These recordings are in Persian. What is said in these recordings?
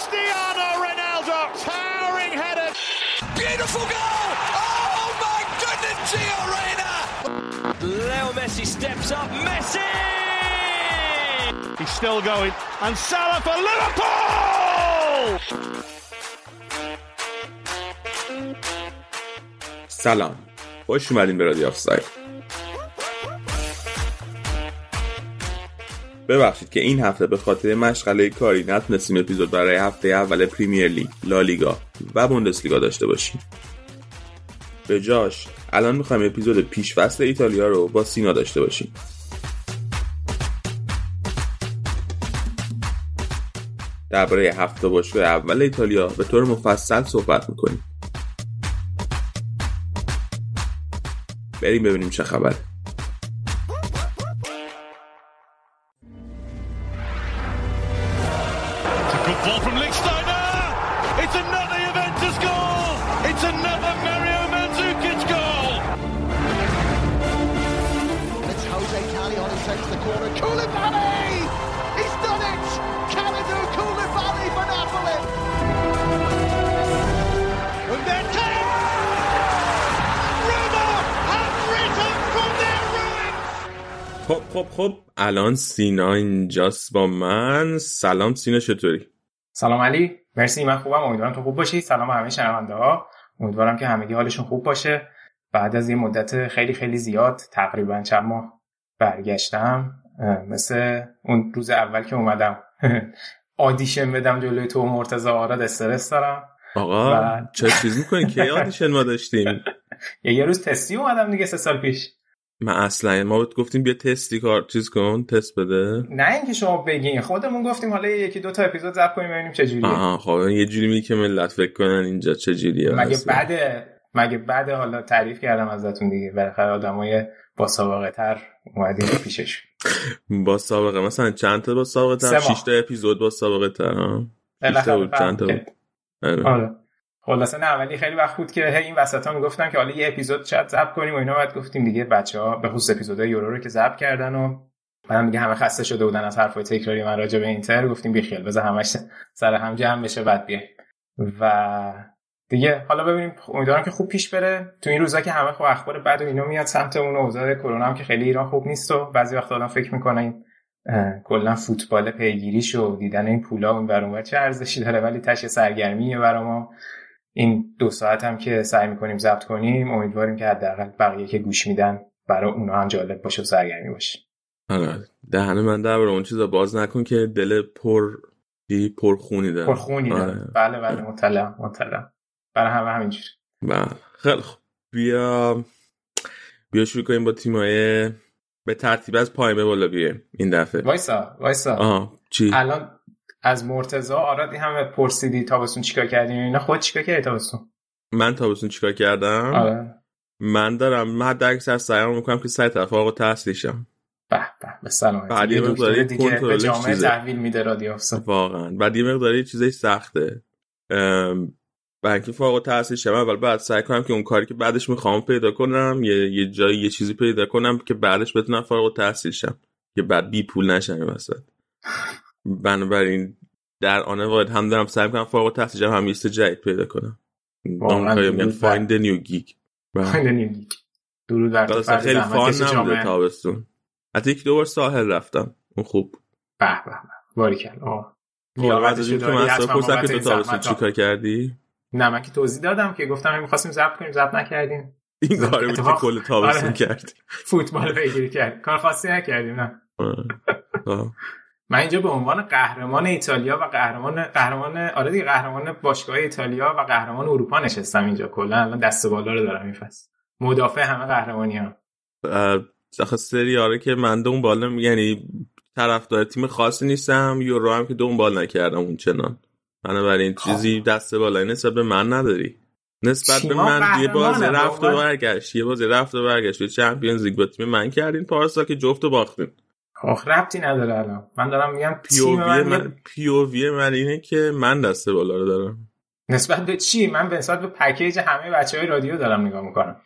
Cristiano Ronaldo, towering header. Beautiful goal! Oh my goodness, Gio Reyna! Leo Messi steps up. Messi! He's still going. And Salah for Liverpool! سلام خوش اومدین به رادیو آفساید ببخشید که این هفته به خاطر مشغله کاری نتونستیم اپیزود برای هفته اول پریمیر لیگ، لالیگا و بوندسلیگا داشته باشیم. به جاش الان می‌خوایم اپیزود پیش فصل ایتالیا رو با سینا داشته باشیم. درباره هفته باشگاه اول ایتالیا به طور مفصل صحبت می‌کنیم. بریم ببینیم چه خبره. الان سینا اینجاست با من. سلام سینا چطوری؟ سلام علی. مرسی من خوبم. امیدوارم تو خوب باشی. سلام همه شنونده ها. امیدوارم که همگی حالشون خوب باشه. بعد از یه مدت خیلی خیلی زیاد تقریبا چند ماه برگشتم. مثل اون روز اول که اومدم. آدیشن بدم جلوی تو مرتضی آراد استرس دارم. آقا و- چه چیز می‌کنی؟ که آدیشن ما داشتیم؟ یه روز تستی اومدم دیگه سه سال پیش. من اصلا ما بهت گفتیم بیا تستی کار چیز کن تست بده. نه اینکه شما بگین خودمون گفتیم حالا یکی دو تا اپیزود ضبط کنیم ببینیم چه جوریه. آها خب یه جوری میگی که ملت فکر کنن اینجا چه جوریه. مگه. بعد مگه بعد حالا تعریف کردم ازتون دیگه. بالاخره آدمای با سابقه تر اومدیم پیشش. با سابقه. مثلا چند تا با سابقه تر ماه. 6 تا اپیزود با سابقه تر ها بود، چند تا بود؟ که- آره. خلاصه نه ولی خیلی وقت بود که این وسط ها می‌گفتم که حالا یه اپیزود شاید ضبط کنیم و اینا. بعد گفتیم دیگه بچه ها به خصوص اپیزودهای یورو رو که ضبط کردن و بعدم دیگه همه خسته شده بودن از حرفای تکراری من راجع به اینتر. گفتیم بیخیال بذار همش سر هم جمع بشه بعد بیایم. و دیگه حالا ببینیم. امیدوارم که خوب پیش بره. تو این روزا که همه خب اخبار بد و اینا میاد سمتمون و اوضاع کرونا هم که خیلی ایران خوب نیست و بعضی وقتا آدم فکر می‌کنه کلا فوتبال پیگیریش و دیدن این پولا اون اون ور چه ارزشی داره. ولی تش سرگرمیه برا ما این دو ساعت هم که سعی می‌کنیم ضبط کنیم امیدواریم که حداقل بقیه که گوش میدن برای اونا هم جالب باشه و سرگرمی باشه. آره دهن من در اون چیزا باز نکن که دل پر؟ پر خونی داره. پرخونی داره. آره. بله بله. مطلع مطلع. برای همه همینجوری. بله. خیلی خوب. بیا بیا شروع کنیم با تیمای به ترتیب از پایین به بالا بیایم این دفعه. وایسا وایسا. آها چی؟ الان از مرتضی آراد این همه پرسیدی تابستون چیکار کردی اینا خود چیکار کردی تابستون؟ من تابستون چیکار کردم؟ آره. من دارم من حد اکثر سعی می‌کنم که سعی طرف آقا تحصیلیشم به به به سلامتی بعد یه مقداری دیگه به جامعه. تحویل میده رادیو واقعا. بعد یه مقداری چیزای سخته. برای اینکه فوق التحصیل شم اول بعد سعی کنم که اون کاری که بعدش می‌خوام پیدا کنم یه یه جایی یه چیزی پیدا کنم که بعدش بتونم فارغ التحصیل شم. که بعد بی پول نشم وسط. بنابراین در آن واحد هم دارم سعی کنم فارغ التحصیل شم هم چیز جدید پیدا کنم. کاری میگن find the new geek. بله. خیلی درود بر تو فرد خیلی فان نبوده. تابستون. حتی یک دو بار ساحل رفتم. اون خوب به به به. باریکل آه. از اصلا حتما پرسم که تو تابستون. چیکار کردی؟ نه من که توضیح دادم که گفتم می‌خواستیم ضبط کنیم ضبط نکردیم. این کار بود که کل تابستون آره. کردی فوتبال پیگیری کرد. کار خاصی نکردیم نه. آه. من اینجا به عنوان قهرمان ایتالیا و قهرمان قهرمان آره دیگه قهرمان باشگاه ایتالیا و قهرمان اروپا نشستم اینجا. کلا الان دست بالا رو دارم این فصل. مدافع همه قهرمانی هم. اه، آخه سری آره که من دنبال یعنی طرفدار تیم خاصی نیستم یورو هم که دنبال نکردم اون چنان بنابراین خب. چیزی دست بالای نسبت به من نداری. نسبت به من یه بازی قهرمانه، رفت و. برگشت یه بازی رفت و برگشت. Champions League با تیم من کردین پارسال که جفت و باختین. آخ ربطی نداره الان. من دارم میگم POV من, من POV من اینه که من دست بالا رو دارم. نسبت به چی؟ من به نسبت به پکیج همه بچه های رادیو دارم نگاه می‌کنم.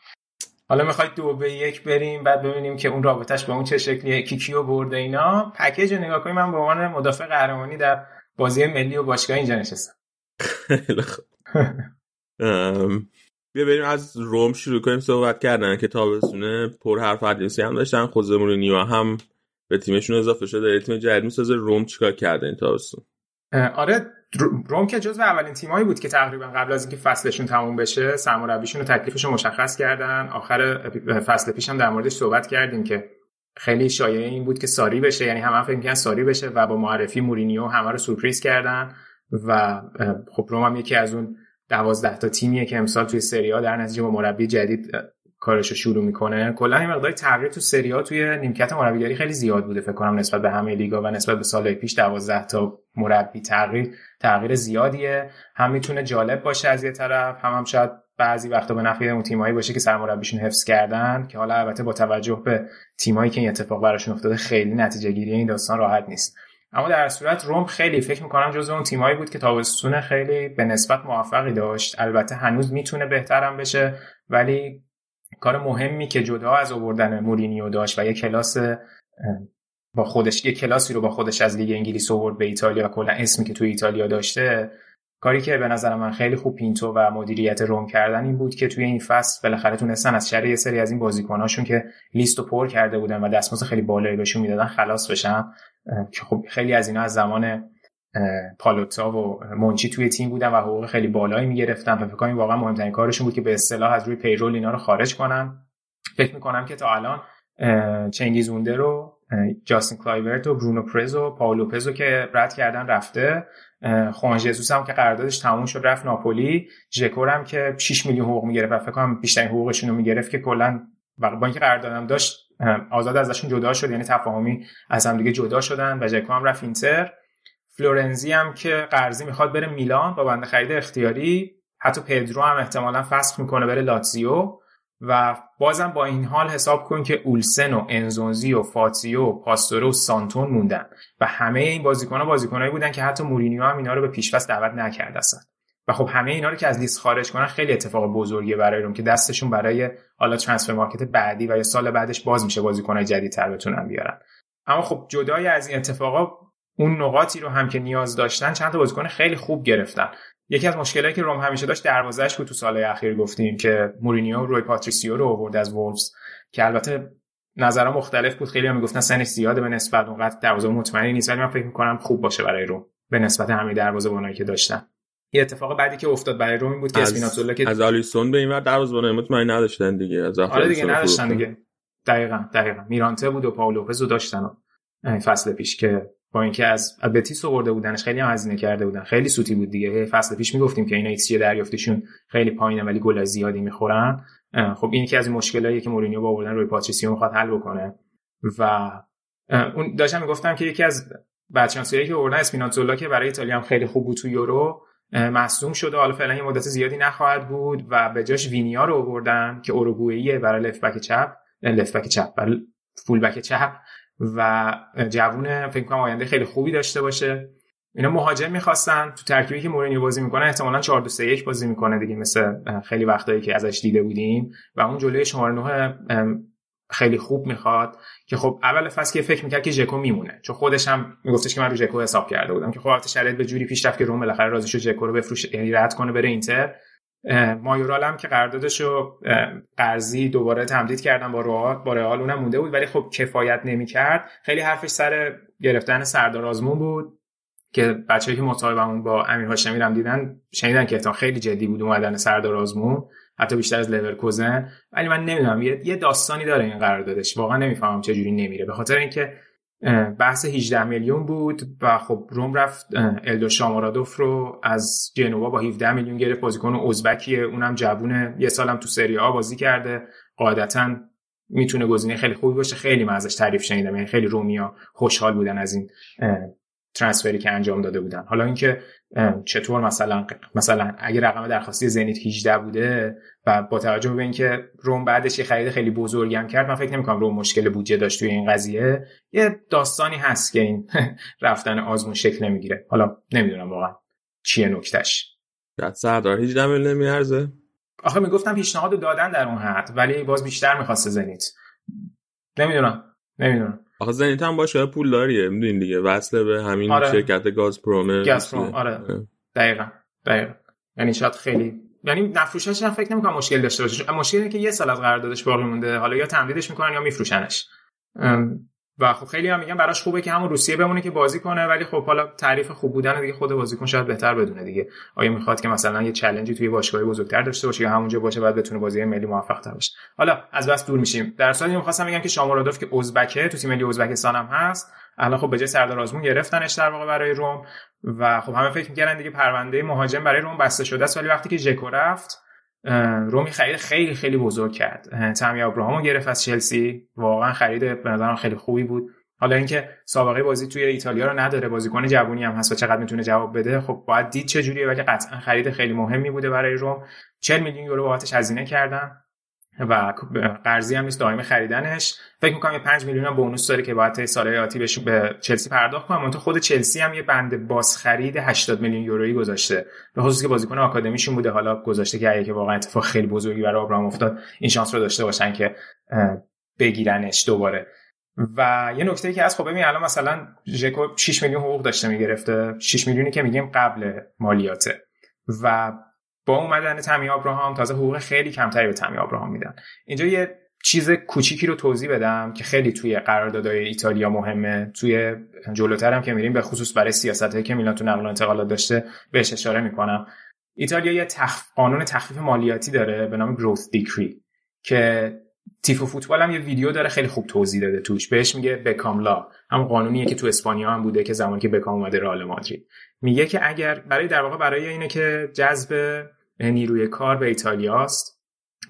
حالا می‌خواید دو به یک بریم بعد ببینیم که اون رابطش به اون چه شکلیه کی کیو برده اینا. پکیج رو نگاه کنیم من به عنوان مدافع قهرمانی در بازی ملی و باشگاه اینجا نشستم. بیا بریم از روم شروع کنیم صحبت کردن که تابستونه پر حرف هم داشتن مورینیو هم به تیمشون اضافه شده تیم جدید می‌سازه. روم چیکار کرده این تابستون؟ آره روم که جزو اولین تیمایی بود که تقریبا قبل از اینکه فصلشون تموم بشه سرمربیشون و تکلیفشون مشخص کردن. آخر فصل پیش هم در موردش صحبت کردیم که خیلی شایعه این بود که ساری بشه. یعنی همه هم فکر ساری بشه و با معرفی مورینیو همه رو سورپریز کردن و خب روم هم یکی از اون دوازده تا تیمیه که امسال توی سری در نتیجه با مربی جدید کارش رو شروع می‌کنه. کلا این مقدار تغییر تو سری ها توی نیمکت مربیگری خیلی زیاد بوده فکر کنم نسبت به همه لیگا و نسبت به سالهای پیش 12 تا مربی. تغییر تغییر زیادیه. هم می‌تونه جالب باشه از یه طرف هم هم شاید بعضی وقتا به نفع اون تیمایی باشه که سرمربیشون حفظ کردن که حالا البته با توجه به تیمایی که این اتفاق براشون افتاده خیلی نتیجه گیری این داستان راحت نیست. اما در صورت روم خیلی فکر می‌کنم جزو اون تیمایی بود که تابستون خیلی به نسبت موفقی داشت. البته هنوز می‌تونه بهترم بشه ولی کار مهمی که جدا از آوردن مورینیو داشت و یه کلاس با خودش یه کلاسی رو با خودش از لیگ انگلیس آورد به ایتالیا و کلا اسمی که توی ایتالیا داشته کاری که به نظر من خیلی خوب پینتو و مدیریت روم کردن این بود که توی این فصل بالاخره تونستن از شر یه سری از این بازیکناشون که لیست پر کرده بودن و دستمزد خیلی بالایی بهشون می‌دادن خلاص بشن که خب خیلی از اینا از زمان پالوتا و منچی توی تیم بودن و حقوق خیلی بالایی می‌گرفتن. و فکر کنم واقعا مهمترین کارشون بود که به اصطلاح از روی payroll اینا رو خارج کنن. فکر می‌کنم که تا الان چنگیز اوندر رو جاستین کلایورت و برونو پرز و پائو لوپزو که رد کردن رفته. خوان جزوس هم که قراردادش تموم شد رفت ناپولی. ژکو هم که 6 میلیون حقوق می‌گرفت و فکر کنم بیشترین حقوقشون رو می‌گرفت که کلا با اینکه قراردادم داشت آزاد ازشون جدا شد یعنی تفاهمی از هم دیگه جدا شدن و ژکو هم رفت اینتر. فلورنزی هم که قرضی می‌خواد بره میلان با بند خرید اختیاری. حتی پدرو هم احتمالا فسخ می‌کنه بره لاتزیو. و بازم با این حال حساب کن که اولسن و انزونزی و فازیو و پاستورو و سانتون موندن. و همه این بازیکن ها بازیکنایی بودن که حتی مورینیو هم اینا رو به پیش‌فصل دعوت نکرده اصلا. و خب همه اینا رو که از لیست خارج کنن خیلی اتفاق بزرگیه برای روم که دستشون برای حالا transfer market بعدی و یا سال بعدش باز میشه بازیکنای جدیدتر بتونن بیارن. اما خب جدای از این اتفاقا اون نقاطی رو هم که نیاز داشتن چند تا بازیکن خیلی خوب گرفتن. یکی از مشکلاتی که روم همیشه داشت دروازه‌اش بود تو سالهای اخیر گفتیم که مورینیو روی پاتریسیو رو آورد از وولفز که البته نظرها مختلف بود. خیلی هم می‌گفتن سنش زیاده به نسبت اونقدر دروازه مطمئنی نیست ولی من فکر می‌کنم خوب باشه برای روم به نسبت همه دروازه‌بانایی که داشتن. یه اتفاق بعدی که افتاد برای روم این بود که اسپیناتزولا که از آلیسون به این ور دروازه‌بان مطمئن نداشتن دیگه. از آره دیگه نداشتن دیگه. دقیقاً دقیقاً. میرانته بود و پاولو لوپز داشتن فصل پیش که با اینکه از بتیس آورده بودنش خیلی هم هزینه کرده بودن. خیلی سوتی بود دیگه. فصل پیش می‌گفتیم که اینا ایکس دریافتشون خیلی پایینه ولی گل زیادی می‌خورن. خب این که از مشکلاییه که مورینیو با آوردن روی پاتریسیو می‌خواد حل بکنه. و اون داشتم می‌گفتم که یکی از بچانسیایی که آوردن اسپیناتزولا که برای ایتالیا هم خیلی خوب بود تو یورو مصدوم شده حالا فعلا یه مدت زیادی نخواهد بود و به جاش وینیا رو آوردن که اوروگوئیه برای لفت بک چپ لفت بک چپ برای فول بک چپ. و جوون فکر کنم آینده خیلی خوبی داشته باشه. اینا مهاجم می‌خواستن. تو ترکیبی که مورینیو بازی می‌کنه احتمالاً 4 2 3 1 بازی می‌کنه دیگه مثل خیلی وقتایی که ازش دیده بودیم. و اون جلوی شماره 9 خیلی خوب می‌خواد که خب اول فصل که فکر می‌کرد که ژکو میمونه. چون خودش هم میگفتش که من رو ژکو حساب کرده بودم که خب البته شرایط به جوری پیش رفت که روم بالاخره راضی شد ژکو رو بفروشه یعنی رد کنه بره اینتر. مایورال هم که قراردادش رو قرضی دوباره تمدید کردن با رئال با رئال اونم مونده بود ولی خب کفایت نمی‌کرد. خیلی حرفش سر گرفتن سردار آزمون بود که بچه‌ای که مصاحبهمون با امیر هاشمی هم دیدن شنیدن که خیلی جدی بود اومدن سردار آزمون حتی بیشتر از لورکوزن. ولی من نمی‌دونم یه داستانی داره این قراردادش. واقعا نمی‌فهمم چه جوری نمیره. به خاطر اینکه بحث 18 میلیون بود و خب روم رفت الدو شامارادوف رو از جنوا با 17 میلیون گرفت. بازیکن ازبکیه اونم جوونه یه سالم تو سری آ بازی کرده. قاعدتا می‌تونه گزینه خیلی خوبی باشه. خیلی من ازش تعریف شنیدم یعنی خیلی رومیا خوشحال بودن از این ترانسفری که انجام داده بودن. حالا اینکه چطور مثلا مثلا اگه رقم درخواستی زنیت 18 بوده و با توجه به اینکه روم بعدش یه خرید خیلی بزرگی هم کرد من فکر نمی‌کنم روم مشکل بودجه داشت توی این قضیه. یه داستانی هست که این رفتن آزمون شکل نمی‌گیره. حالا نمی‌دونم واقعا چیه نکتهش. بعد سردار 18 میلیون نمیارزه. آخه می‌گفتم پیشنهاد دادن در اون حد ولی باز بیشتر می‌خواسته زنیت نمی‌دونم. نمی‌دونم. آخه زنیت هم باشه پول داریه می‌دونین دیگه. وصله به همین آره. شرکت گاز پرومه گازپروم آره. دقیقا دقیقا. یعنی شاید خیلی یعنی نفروشش هم فکر نمی‌کنم مشکل داشته باشه. مشکل اینه که یه سال از قراردادش باقی مونده. حالا یا تمدیدش می‌کنن یا میفروشنش. و خب خیلی هم میگن براش خوبه که همون روسیه بمونه که بازی کنه ولی خب حالا تعریف خوب بودن دیگه خود بازیکن شاید بهتر بدونه دیگه. آیا می‌خواد که مثلا یه چالنجی توی باشگاه بزرگتر داشته باشه یا همونجا باشه بعد بتونه بازی ملی موفق تر باشه؟ حالا از بس دور میشیم. در صورتی می‌خواستم بگم که شامورادوف که ازبکه تو تیم ملی ازبکستان هم هست الان خب به جای سردار آزمون گرفتنش در واقع برای روم و خب همه فکر می‌کردن دیگه پرونده مهاجم برای روم بسته شده است ولی وقتی که ژکو رفت رومی خرید خیلی خیلی بزرگ کرد. تامی ابراهامو گرفت از چلسی. واقعا خرید به نظرم خیلی خوبی بود. حالا اینکه سابقه بازی توی ایتالیا رو نداره بازیکن جوونی هم هست و چقدر می‌تونه جواب بده خب باید دید چه جوریه ولی قطعا خرید خیلی مهمی بوده برای روم. 40 میلیون یورو بابتش هزینه کردن. و قرضی هم نیست دائم خریدنش. فکر می‌کنم یه 5 میلیون بونوس داره که باید تا سال آتی به چلسی پرداخت کنم تو خود چلسی هم یه بند باز خرید 80 میلیون یورویی گذاشته. به خصوص که بازیکن آکادمیشون بوده. حالا گذاشته که اگه واقعا اتفاق خیلی بزرگی برای ابراهام افتاد این شانس رو داشته باشن که بگیرنش دوباره. و یه نکته که از خب ببین الان مثلا ژکو 6 میلیون حقوق داشته می‌گرفته. 6 میلیونی که میگیم قبل مالیاته. و با اومدن تامی ابراهام تازه حقوق خیلی کمتری به تامی ابراهام میدن. اینجا یه چیز کوچیکی رو توضیح بدم که خیلی توی قراردادهای ایتالیا مهمه. توی جلوتر هم که میریم به خصوص برای سیاست که میلان تو نقل و انتقالات داشته بهش اشاره می‌کنم. ایتالیا یه تخ... قانون تخفیف مالیاتی داره به نام گروث دیکری که تیفو فوتبال هم یه ویدیو داره خیلی خوب توضیح داده توش. بهش میگه بکام لا هم قانونیه که تو اسپانیا هم بوده که زمانی که بکام اومده رئال مادرید. میگه که اگر برای در واقع برای اینه که جذب نیروی کار به ایتالیاست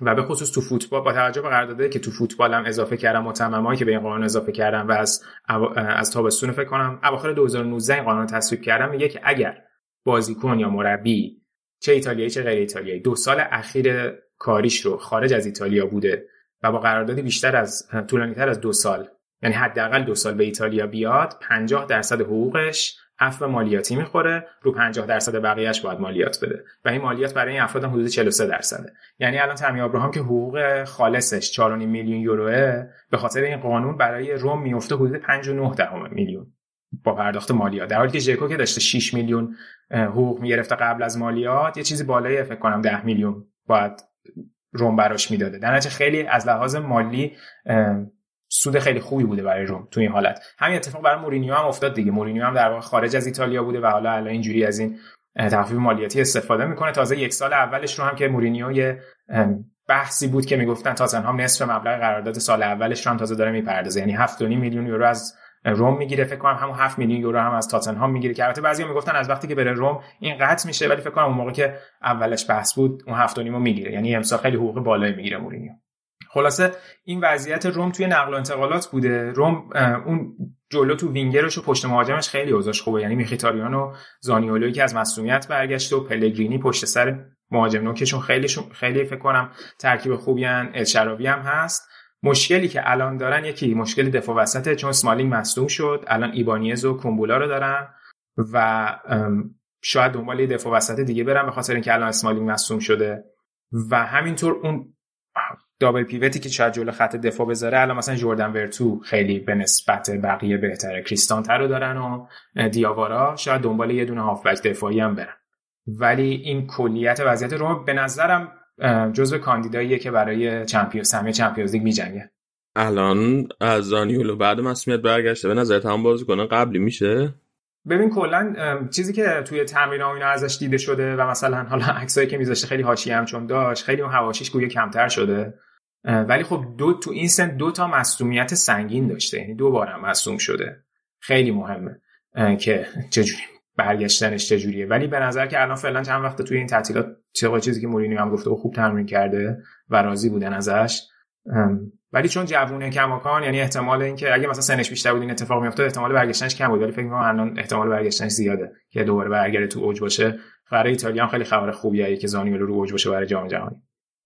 و به خصوص تو فوتبال با توجه به قراردادی که تو فوتبال هم اضافه کردم متممایی که به این قانون اضافه کردم و از از تابستون فکر کنم اواخر 2019 این قانون تصویب کردم میگه که اگر بازیکن یا مربی چه ایتالیایی چه غیر ایتالیایی دو سال اخیر کاریش رو خارج از ایتالیا بوده و با قراردادی بیشتر از طولانیتر از دو سال یعنی حداقل دو سال به ایتالیا بیاد 50 درصد حقوقش عفو مالیاتی می‌خوره رو 50 درصد بقیهش باید مالیات بده. و این مالیات برای این افراد هم حدود 43 درصده. یعنی الان تامی ابراهام که حقوق خالصش 4.5 میلیون یوروه به خاطر این قانون برای روم میفته حدود 5.9 میلیون با پرداخت مالیات. در حالی که ژکو که داشته 6 میلیون حقوق می‌گرفته قبل از مالیات یه چیزی بالای فکر کنم 10 میلیون باید روم براش می‌داده. در خیلی از لحاظ مالی سود خیلی خوبی بوده برای روم تو این حالت. همین اتفاق برای مورینیو هم افتاد دیگه. مورینیو هم در واقع خارج از ایتالیا بوده و حالا الان اینجوری از این تخفیف مالیاتی استفاده می‌کنه. تازه یک سال اولش رو هم که مورینیو یه بحثی بود که می‌گفتن تاتنهام نصف مبلغ قرارداد سال اولش رو هم تازه داره می‌پردازه. یعنی 7.5 میلیون یورو از روم می‌گیره. فکر کنم همون 7 میلیون یورو هم از تاتنهام می‌گیره که البته بعضیا می‌گفتن از وقتی که بره روم این قطع میشه ولی فکر کنم اون موقع که اولش بحث بود اون 7 و می‌گیره. یعنی امسال خیلی حقوق بالایی می‌گیره مورینیو. خلاصه این وضعیت روم توی نقل و انتقالات بوده. روم اون جلو تو وینگرش و پشت مهاجمش خیلی اوضاعش خوبه. یعنی میخیتاریان و زانیولوی که از مصونیت برگشته و پلگرینی پشت سر مهاجم نوکشون خیلی خیلی فکر کنم ترکیب خوبی ان هم هست. مشکلی که الان دارن یکی مشکل دفاع وسطه چون سمالینگ مصدوم شد. الان ایبانیز و کومبولا رو دارن و شاید دنبال دفاع وسط دیگه برن به خاطر اینکه الان اسمالینگ مصدوم شده. و همینطور اون دابل پیوتی که شاید جلو خط دفاع بذاره الان مثلا جردن ورتو خیلی به نسبت بقیه بهتره. کریستانتر رو دارن و دیاوارا شاید دنبال یه دونه هافبک دفاعی هم برن. ولی این کلیت وضعیت رو به نظرم جزو کاندیداییه که برای چمپیون سهمیه چمپیونز لیگ میجنگه. الان از زانیولو بعد مسئولیت برگشته. به نظر هم بازیکن قبلی میشه؟ ببین کلا چیزی که توی تمرین اینا ازش دیده شده و مثلا حالا عکسایی که میذاشته خیلی حاشیه هم چون داشت خیلی اون حواشیش گویا کمتر شده. ولی خب دو تو این سن دو تا مصومیت سنگین داشته یعنی دو بارم مصوم شده. خیلی مهمه که چجوری برگشتنش چجوریه. ولی به نظر که الان فعلا چند وقت توی این تعطیلات چه چیزی که مورینیو هم گفته و خوب تمرین کرده و راضی بودن ازش ولی چون جوونه کماکان یعنی احتمال اینکه اگه مثلا سنش بیشتر بود این اتفاق میافتاد احتمال برگشتنش کم بود. ولی فکر می‌کنم الان احتمال برگشتنش زیاده که دوباره برگرده تو اوج باشه. برای ایتالیا هم خیلی خبر خوبیه که زانیولو رو اوج باشه برای جام جهانی.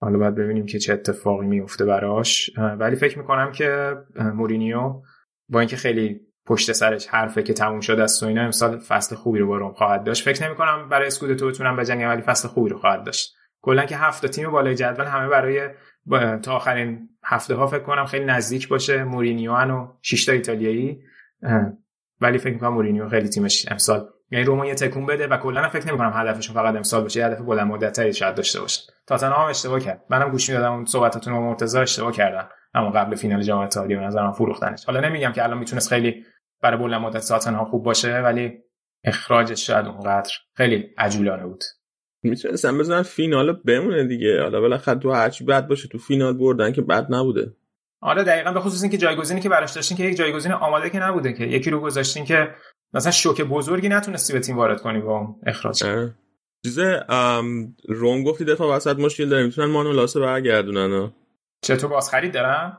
حالا باید ببینیم که چه اتفاقی میفته براش. ولی فکر می‌کنم که مورینیو با اینکه خیلی پشت سرش حرفه که تموم شده است و اینا امسال فصل خوبی رو با روم خواهد داشت. فکر نمی کنم برای اسکودتو بتونم بجنگم ولی فصل خوبی رو خواهد داشت. کلا که هفت تیم بالای جدول همه برای تا آخرین هفته ها فکر کنم خیلی نزدیک باشه مورینیو و 6 تا ایتالیایی ولی فکر می‌کنم مورینیو خیلی تیمش امسال یعنی روما یه تکون بده و کلا فکر نمی‌کنم هدفشون فقط امسال باشه هدف بلند مدت شاید داشته باشه. تاتنهام اشتباه کرد. منم گوش می‌دادم اون صحبتاتون با مرتضی اشتباه کردن. اما قبل فینال جام اتحادیه به نظرم فروختنش. حالا نمیگم که الان می‌تونست خیلی برای بلند مدت تاتنهام خوب باشه ولی اخراجش شاید اونقدر خیلی عجولانه بود. می‌تونستم بزنن فینال بمونه دیگه. حالا بالاخره تو هرچی بد باشه تو فینال بردن که بد نبوده. آره دقیقا به خصوص اینکه جایگزینی که براش داشتین که یک جایگزین آماده که نبوده که یکی رو گذاشتین که مثلا شوک بزرگی نتونستی به تیم وارد کنی با اخراج. چیزه روم گفتی دفاع وسط مشکل داره می‌تونن مانولاسه برگردونن چطور باز خرید دارن؟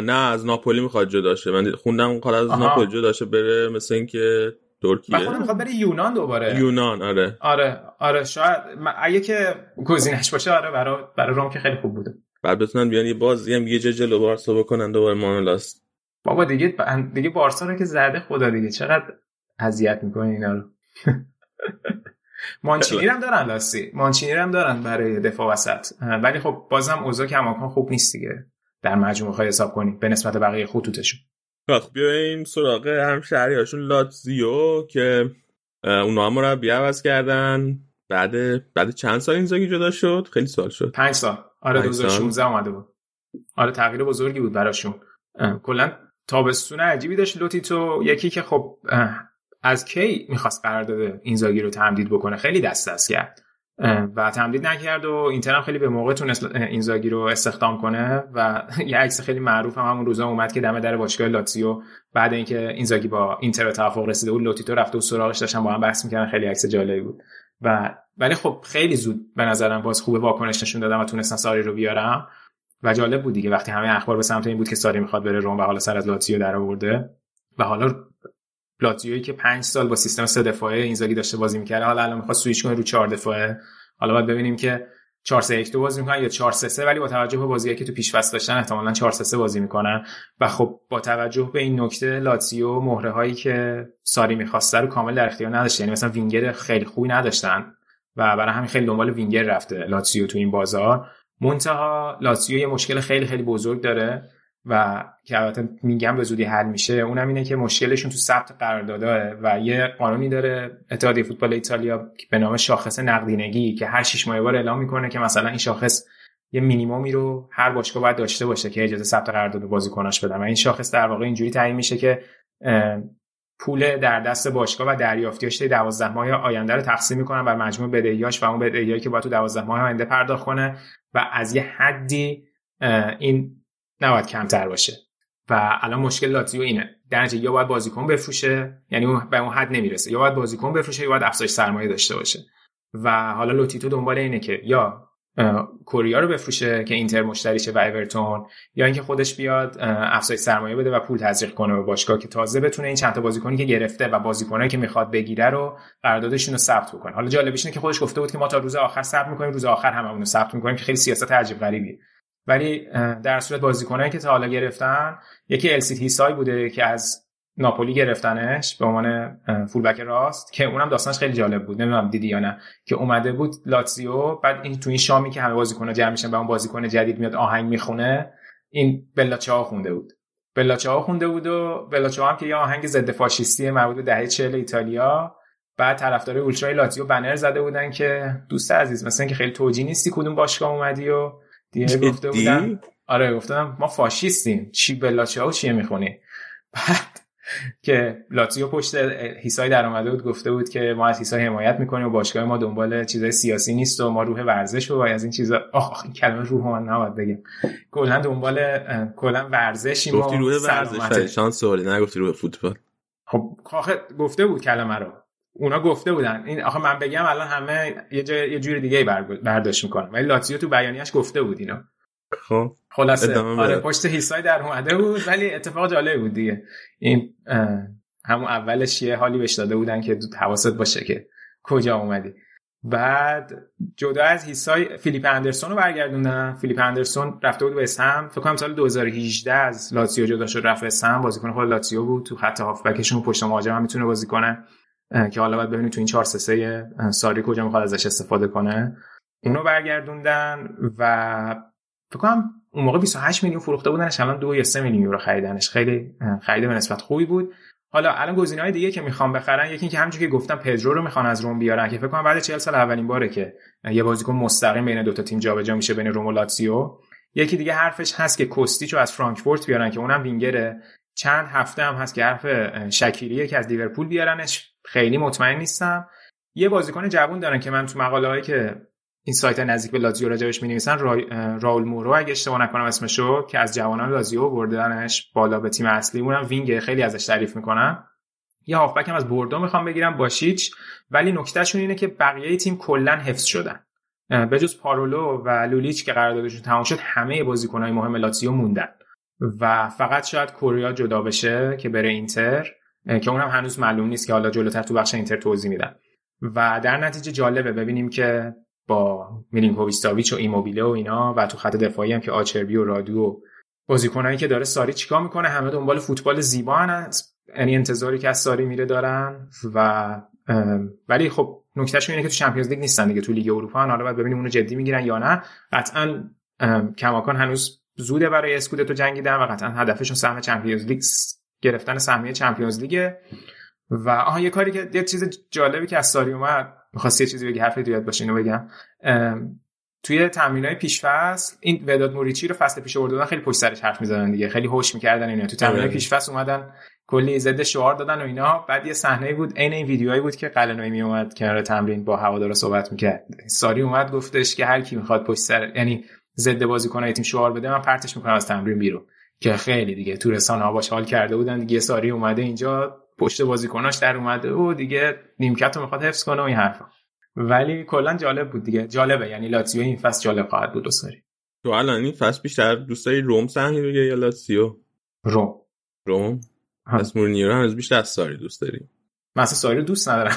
نه از ناپولی می‌خواد جداشه من خوندم اون از ناپولی جداشه بره مثل اینکه ترکیه؟ من می‌خواد بره یونان دوباره. یونان آره. آره آره شاید اگه که گزینش باشه آره برای برای روم که خیلی خوب بوده. بعد بتونن بیان یه بازی هم یه جلو بارسا بکنن دوباره مانولاس بابا دیگه دیگه بارسا رو که زده خدا دیگه چقدر اذیت می‌کنه اینا رو. مانچینی هم دارن لاستی. مانچینی هم دارن برای دفاع وسط. ولی خب بازم اوضاع کماکان خوب نیست دیگه. در مجموعه خواهی حساب کنی به نسبت بقیه خطوطشون. خب بیایم سراغ هم شهری هاشون لاتزیو که اونا هم مربی عوض کردن. بعد بعد چند سال این زاگی جدا شد؟ خیلی سال شد. پنج سال. آره 2016 اومده بود. آره تغییر بزرگی بود براشون. کلا تابستون عجیبی داشت لوتی تو یکی که خب از کی می‌خواست قرارداد اینزاگی رو تمدید بکنه؟ خیلی دست دست کرد. و تمدید نکرد و اینتر هم خیلی به موقع تونست اینزاگی رو استخدام کنه و یه عکس خیلی معروف هم همون روزا اومد که دم در باشگاه لاتزیو. بعد اینکه اینزاگی با اینتر توافق رسیده بود لوتیتو رفته و سراغش داشتن با هم بحث می‌کردن خیلی عکس جالبی بود. و ولی خب خیلی زود به نظرم باز خوب واکنش نشون دادم و تونستن ساری رو بیارم. و جالب بود دیگه وقتی همه اخبار به سمت این بود که ساری می‌خواد بره روم و حالا سر از لاتزیو در آورده و حالا لاتزیویی که پنج سال با سیستم سه دفاعه اینزاگی داشته بازی می‌کرده حالا الان می‌خواد سویچ کنه رو چهار دفاعه. حالا باید ببینیم که 4 3 1 2 بازی می‌کنن یا 4 3 3 ولی با توجه به بازیایی که تو پیش فصل داشتن احتمالاً 4 3 3 بازی می‌کنن. و خب با توجه به این نکته لاتزیو مهره هایی که ساری می‌خواسته رو کامل در اختیار نداشته. یعنی مثلا وینگر خیلی خوبی نداشتن. و برای همین خیلی دنبال وینگر رفته لاتزیو تو این بازار. منتها لاتزیو یه مشکل خیلی خیلی بزرگ داره. و که البته میگم به زودی حل میشه اونم اینه که مشکلشون تو ثبت قرارداده و یه قانونی داره اتحادیه فوتبال ایتالیا به نام شاخص نقدینگی که هر شش ماه بار اعلام می‌کنه که مثلا این شاخص یه مینیمومی رو هر باشگاه باید داشته باشه که اجازه ثبت قرارداد بازیکناش بدن. و این شاخص در واقع اینجوری تعیین میشه که پول در دست باشگاه و دریافتیاش 12 ماه آینده رو تقسیم می‌کنن بر مجموع بدهیاش و اون بدهیایی که باید تو 12 ماه آینده پرداخت کنه. و از یه حدی این نباید کمتر باشه. و الان مشکل لاتزیو اینه. در یا باید بازیکن بفروشه یعنی اون به اون حد نمی‌رسه. یا باید بازیکن بفروشه یا باید افزایش سرمایه داشته باشه. و حالا لوتیتو دنبال اینه که یا کوریا رو بفروشه که اینتر مشتریشه و اورتون یا اینکه خودش بیاد افزایش سرمایه بده و پول تزریق کنه به باشگاه که تازه بتونه این چند تا بازیکنی که گرفته و بازیکنایی که می‌خواد بگیره رو قراردادشون رو ثبت بکنه. حالا جالبش اینه که خودش گفته بود که ما تا روز آخر ثبت می‌کنیم روز آخر هممون رو ثبت می‌کنیم که خیلی سیاست عجیب غریبیه. ولی در صورت بازیکنایی که تا حالا گرفتن یکی السیت هیسای بوده که از ناپولی گرفتنش به عنوان فولبک راست که اونم داستانش خیلی جالب بود. نمی‌دونم دیدی یا نه. که اومده بود لاتزیو بعد این تو این شامی که همه بازیکن‌ها جمع میشن به اون بازیکن جدید میاد آهنگ می‌خونه این بلاچا خونده بود. بلاچا خونده بود و بلاچا هم که یه آهنگ ضد فاشیستی مربوط به دهه 40 ایتالیا. بعد طرفدار اولترای لاتزیو بنر زده بودن که دوست عزیز مثلا که خیلی توجی نیستی کدوم باشگاه اومدی و دیگه گفته بودن آره گفتم ما فاشیستیم. چی بلاچه ها چیه می‌خونی؟ بعد که لاتزیو پشت هیسای در اومده بود گفته بود که ما از هیسای حمایت می‌کنیم و باشگاه ما دنبال چیزای سیاسی نیست و ما روح ورزش و از این چیزا آخ این کلمه روح من نباید بگم. کلا دنبال کلا ورزشیم گفتی روح ورزش شانس نگفتی روح فوتبال. خب گفته بود کلمه رو. اونا گفته بودن. این آخه من بگم الان همه یه جای یه جوری دیگه برداشت می‌کنن. ولی لاتزیو تو بیانیه‌اش گفته بود اینا خب. خلاصه. آره پشت هیسای در اومده بود ولی اتفاق جالب بود دیگه. این همون اولش یه حالی بهش داده بودن که حواست باشه که کجا اومدی. بعد جدا از هیسای فیلیپ اندرسون رو برگردوندن. فیلیپ اندرسون رفته بود به اسهم فکر کنم سال 2018 از لاتزیو جدا شد رفت اسهم بازیکن خود لاتزیو بود. تو خط هافبکشون پشت مهاجم هم می‌تونه بازی کنه. که حالا باید ببینیم تو این 4 3 ساری کجا می‌خواد ازش استفاده کنه. اونو برگردوندن و فکر کنم اون موقع 28 میلیون فروخته بودنش الان 2 یا 3 میلیون یورو خریدنش. خیلی خرید به نسبت خوبی بود. حالا الان گزینه‌های دیگه که می‌خوام بخرن یکی اینکه همونجوری که گفتم پدرو رو می‌خوان از روم بیارن که فکر کنم بعد 40 سال اولین باره که یه بازیکن مستقیم بین دو تا تیم جابجا میشه بین روم و لاتزیو. یکی دیگه حرفش هست که کوستیچو از فرانکفورت بیارن که اونم وینگره. چند هفته هم هست که حرف شکیریه که از لیورپول بیارنش. خیلی مطمئن نیستم. یه بازیکن جوون دارن که من تو مقاله هایی که این سایت نزدیک به لاتزیو راجبش می نویسن را... راول مورو اگه اشتباه نکنم اسمشو که از جوانان لاتزیو بردنش بالا به تیم اصلی اونم wing خیلی ازش تعریف می‌کنن یه هافبک هم از بوردو می‌خوام بگیرم باشیچ. ولی نکتهشون اینه که بقیه تیم کلا حفظ شدن. به جز پارولو و لولیچ که قراردادشون تمام شد همه بازیکنهای مهم لاتزیو موندن. و فقط شاید کوریا جدا بشه که بره اینتر. که اونم هنوز معلوم نیست که حالا جلوتر تو بخش اینتر توضیح میدم و در نتیجه جالبه ببینیم که با میلینکوویچ ساویچ و ایموبیله و اینا و تو خط دفاعی هم که آچربی و رادو و بازیکنایی که داره ساری چیکار می‌کنه؟ همه دنبال فوتبال زیبا یعنی انتظاری که از ساری میره دارن و ولی خب نکتهش اینه که تو Champions League نیستن دیگه. تو لیگ اروپا هم حالا باید ببینیم اونو جدی می‌گیرن یا نه. قطعا کماکان هنوز زوده برای اسکودتو جنگیدن و قطعا هدفشون سهم Champions League گرفتن سهمیه چمپیونز لیگ. و آها یه کاری که یه چیز جالبی که از ساری اومد می‌خواستی یه چیزی بگی حرفی دیگه باشه اینو بگم. توی تمرینای پیش فصل این وداد موریچی رو فصل پیش آوردن خیلی پشت سرش حرف می‌زدن دیگه خیلی هوش می‌کردن اینا. تو تمرینای پیش فصل اومدن کلی ضد شعار دادن و اینا. بعد یه صحنه بود عین این ویدیوهایی بود که قلنوی می اومد کنار تمرین با هوادارا صحبت می‌کرد. ساری اومد گفتش که هر کی می‌خواد پشت سر یعنی ضد بازیکنای تیم شعار بده من پرتش می‌کنم از تمرین بیرون. که خیلی دیگه تو رسانه ها باش حال کرده بودن. دیگه ساری اومده اینجا پشت بازیکناش در اومده و دیگه نیمکت رو می‌خواد حفظ کنه و این حرفا. ولی کلا جالب بود دیگه. جالبه. یعنی لاتزیو این فصل جالب خواهد بود ساری. تو الان این فصل بیشتر دوست داری روم سهمی بگه یا لاتزیو؟ روم. روم. از مورینیو رو هنوز بیشتر از ساری دوست داری. من اصلا ساری رو دوست ندارم.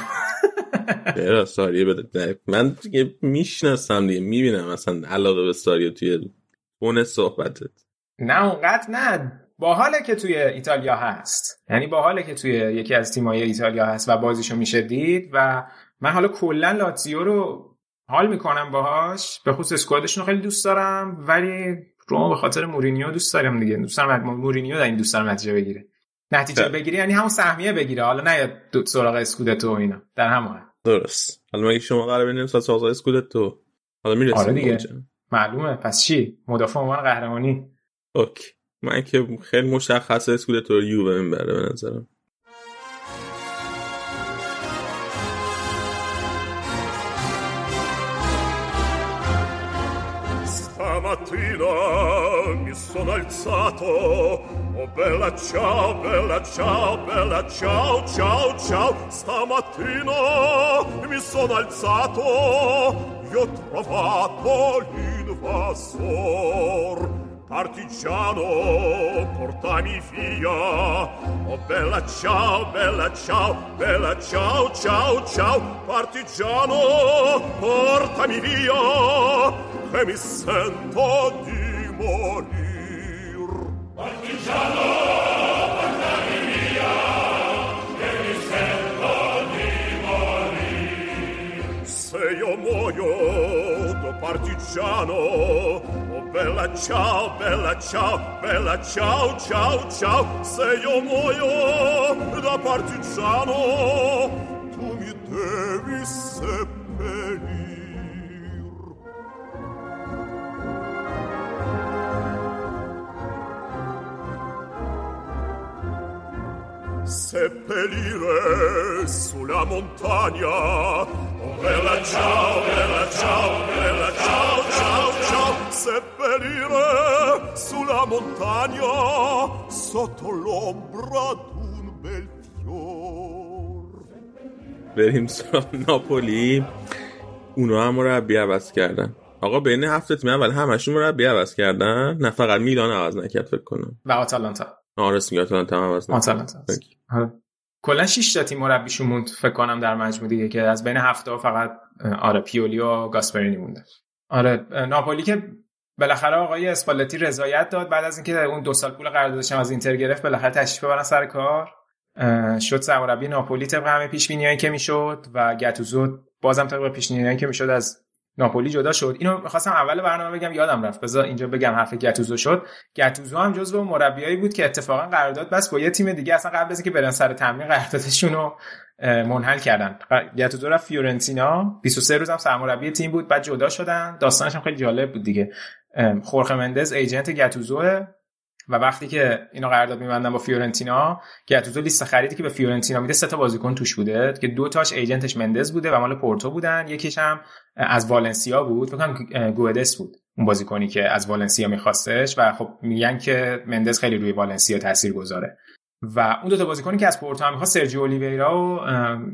چرا؟ ساری بده. من دیگه می‌شناسم دیگه. می‌بینم اصلا علاقه به ساری توی بون صحبتت. نه اونقدر نه. باحاله که توی ایتالیا هست. یعنی باحاله که توی یکی از تیمای ایتالیا هست و بازیشو میشه دید و من حالا کلا لاتزیو رو حال می‌کنم باهاش. به خصوص اسکوادشون رو خیلی دوست دارم ولی روم به خاطر مورینیو دوست دارم دیگه. دوست دارم مورینیو در این دوست دارم نتیجه بگیره. نتیجه بگیره یعنی همون سهمیه بگیره. حالا نه دو سراغ اسکودتو و اینا. در همون درست. حالا مگه شما قرار سال سراغ اسکودتو؟ حالا می‌رسیم آره دیگه. معلومه. پس چی؟ مدافع عنوان قهرمانی. اوکی من که خیلی مشخصه اسکودتو رو یووه می‌بره به نظرم Stamattina mi sono alzato Oh bella ciao, bella ciao, bella ciao, ciao, ciao Stamattina mi sono alzato Io ho trovato l'invasor Partigiano, portami via. Oh bella ciao, bella ciao, bella ciao, ciao, ciao Partigiano, portami via Che mi sento di morir. Partigiano, portami via Che mi sento di morir. Se io muoio da partigiano bella ciao, bella ciao, bella ciao, ciao, ciao. Se io muoio da partigiano Tu mi devi seppellir Seppellire sulla montagna bella ciao, bella ciao, bella ciao, ciao, ciao. Seppellire sulla montagna Sotto l'ombra d'un bel fior. بریم سراغ ناپولی. اونا هم مربی عوض کردن. آقا بین هفته تیم اول همشون مربی عوض کردن؟ نه فقط میلان عوض نکرد فکر کنم. و آتالانتا. آره میگه آتالانتا هم عوض آتالانتا. کلا 6 تا تیم مربیشون موند فکر کنم در مجموع دیگه که از بین هفته فقط آره پیولی و گاسپرینی مونده. آره ناپولی که بالاخره آقای اسپالتی رضایت داد بعد از اینکه اون دو سال پول قراردادش از اینتر گرفت بالاخره تشریف ببرن سر کار. شد سرمربی ناپولی طبق همه پیش بینیایی که می‌شد و گاتوزو بازم طبق پیش بینیایی که می‌شد از ناپولی جدا شد. اینو می‌خواستم اول برنامه بگم یادم رفت. بذار اینجا بگم حرف گتوزو شد. گتوزو هم جزو مربیایی بود که اتفاقا قرارداد بست با یه تیم دیگه اصلا قبل از اینکه برن سر تمرین قراردادشون رو منحل کردن. گتوزو رفت فیورنتینا. 23 روز هم سرمربی تیم بود. بعد جدا شدن. داستانش هم خیلی جالب بود دیگه. خورخ مندز agent گتوزو و وقتی که اینو قرارداد می‌بندن با فیورنتینا گتوزو لیست خریدی که به فیورنتینا میده سه تا بازیکن توش بوده. که دو تاش agent ش مندز بوده و مال پورتو بودن. یکیش هم از والنسیا بود. فکر کنم گودس بود اون بازیکنی که از والنسیا میخواستش و خب میگن که مندز خیلی روی والنسیا تاثیر گذاره. و اون دو تا بازیکنی که از پورتو هم می‌خواست سرجیو اولیویرا و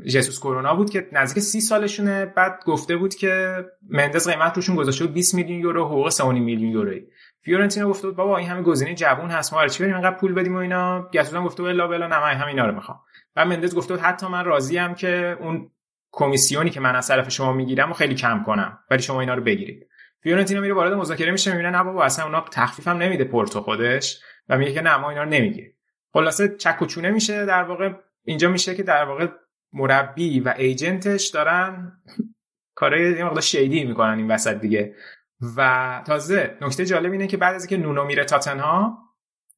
ژسوس کرونا بود که نزدیک سی سالشونه. بعد گفته بود که مندز قیمت روشون گذاشته بود 20 میلیون یورو حقوق 3.5 میلیون یورویی فیورنتینا گفته بود بابا این همه گزینه جوون هست ما چی بریم انقدر پول بدیم و اینا؟ هم گفته بود الا بلا نه من همینا رو می‌خوام. و مندز گفته بود حتی من راضی ام که اون کمیسیونی که من از طرف شما می‌گیرم و خیلی کم کنم ولی شما اینا رو بگیرید. فیورنتینا میره وارد مذاکره میشه می‌بینه نه بابا اصلا اونا تخفیفم نمیده پورتو خودش و میگه که نه ما اینا رو نمی‌گیریم. خلاصه چک و چونه میشه در واقع اینجا میشه که در واقع مربی و ایجنتش دارن کارهای یه مقدار شیدی می‌کنن این وسط دیگه. و تازه نکته جالب اینه که بعد از اینکه نونو میره تاتنها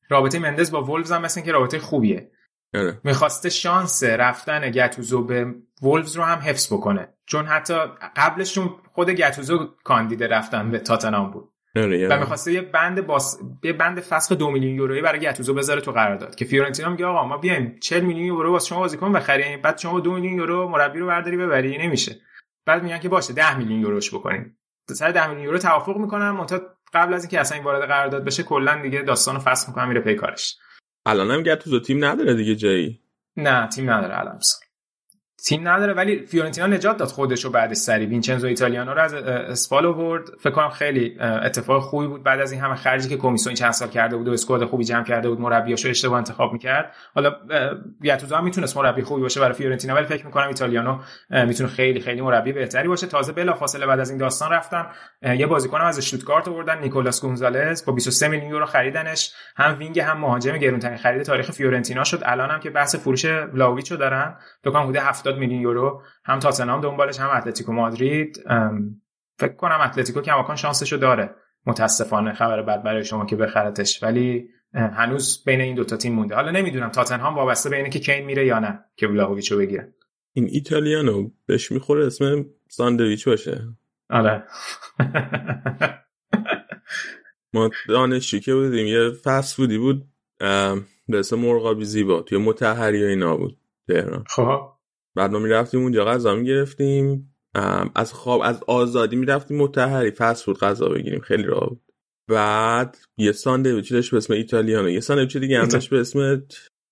رابطه مندز با وولفز هم مثل که رابطه خوبیه. آره. می‌خواسته شانس رفتن گتوزو به وولفز رو هم حفظ بکنه. چون حتی قبلشون خود گتوزو کاندید رفتن به تاتنهام بود. آره، و می‌خواسته یه بند باس... یه بند فسخ دو میلیون یورویی برای گتوزو بذاره تو قرارداد. که فیورنتینا میگه آقا ما بیایم 40 میلیون یورو واسه شما بازیکن بخریم بعد شما دو میلیون یورو مربی رو برداری ببری. نمیشه. بعد میگن که باشه 10 میلیون یوروش بکنیم. سر 10 میلیون یورو توافق می‌کنن منتها قبل از اینکه اصلا این وارد قرارداد بشه کلا دیگه داستانو فسخ می‌کنن میره پی کارش. الان هم گتوزو تیم نداره دیگه جایی؟ نه تیم نداره الان. تیم نداره ولی فیورنتینا نجات داد خودش رو بعدش سریع. وینچنزو ایتالیانو رو از اسپال آورد. فکر کنم خیلی اتفاق خوبی بود. بعد از این همه خرجی که کومیسو این چند سال کرده بود و squad خوبی جمع کرده بود مربیاشو اشتباه انتخاب می‌کرد. حالا گتوزو هم می‌تونست مربی خوبی باشه برای فیورنتینا ولی فکر می‌کنم ایتالیانو می‌تونه خیلی خیلی مربی بهتری باشه. تازه بلافاصله بعد از این داستان رفتن. یه بازیکنم از اشتوتگارت آوردن نیکولاس گونزالز با 23 میلیون یورو خریدنش. هم wing هم مهاجم گرونترین خرید تاریخ فیورنتینا شد. الان هم که بحث فروش ولاهویچو دارن فکر کنم حدود 70 میلیون یورو. هم تاتنهام دنبالش هم اتلتیکو مادرید. فکر کنم اتلتیکو کماکان شانسشو داره. متاسفانه خبر بد برای شما که بخرتش. ولی هنوز بین این دوتا تیم مونده. حالا نمی‌دونم تاتنهام وابسته به اینه که کین میره یا نه که ولاهویچو بگیرن این ایتالیانو بهش می‌خوره اسم ساندویچ باشه. آره. ما دانشجو که بودیم یه فست فودی بود به اسم مرغابی زیبا توی متحری اینا بود تهران. خب. بعد ما می‌رفتیم اونجا غذا می‌گرفتیم. از خواب از آزادی می‌رفتیم متحری فست فود غذا بگیریم خیلی راه بود. بعد یه ساندویچ داشت به اسم ایتالیانو. یه ساندویچ دیگه هم داشت به اسم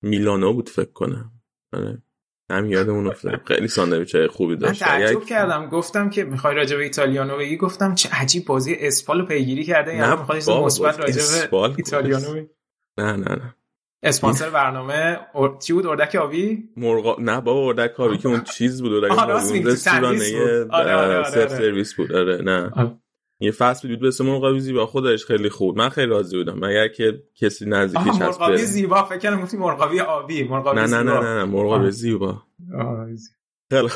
میلانو بود فکر کنم. آره. هم یادمون افتاد خیلی ساندویچ های خوبی داشت من تعجب کردم. گفتم که می‌خوای راجع به ایتالیانو بگی. گفتم چه عجیب بازی اسپالو پیگیری کرده یعنی می‌خواد مثبت راجع به ایتالیانو نه نه نه. اسپانسر برنامه اور... چی بود؟ اردک آبی؟ مرغ نه بابا اردک آبی که اون چیز بود. اردک آبی. رستوران سلف سرویس بود. آره نه. یه فصل بود به اسم مرغابی زیبا خودش خیلی خوب. من خیلی راضی بودم. مگر که کسی نزدیکش هست مرغابی زیبا. فکر کنم گفتی مرغابی آبی. مرغابی نه نه. نه نه نه مرغابی زیبا. خیلی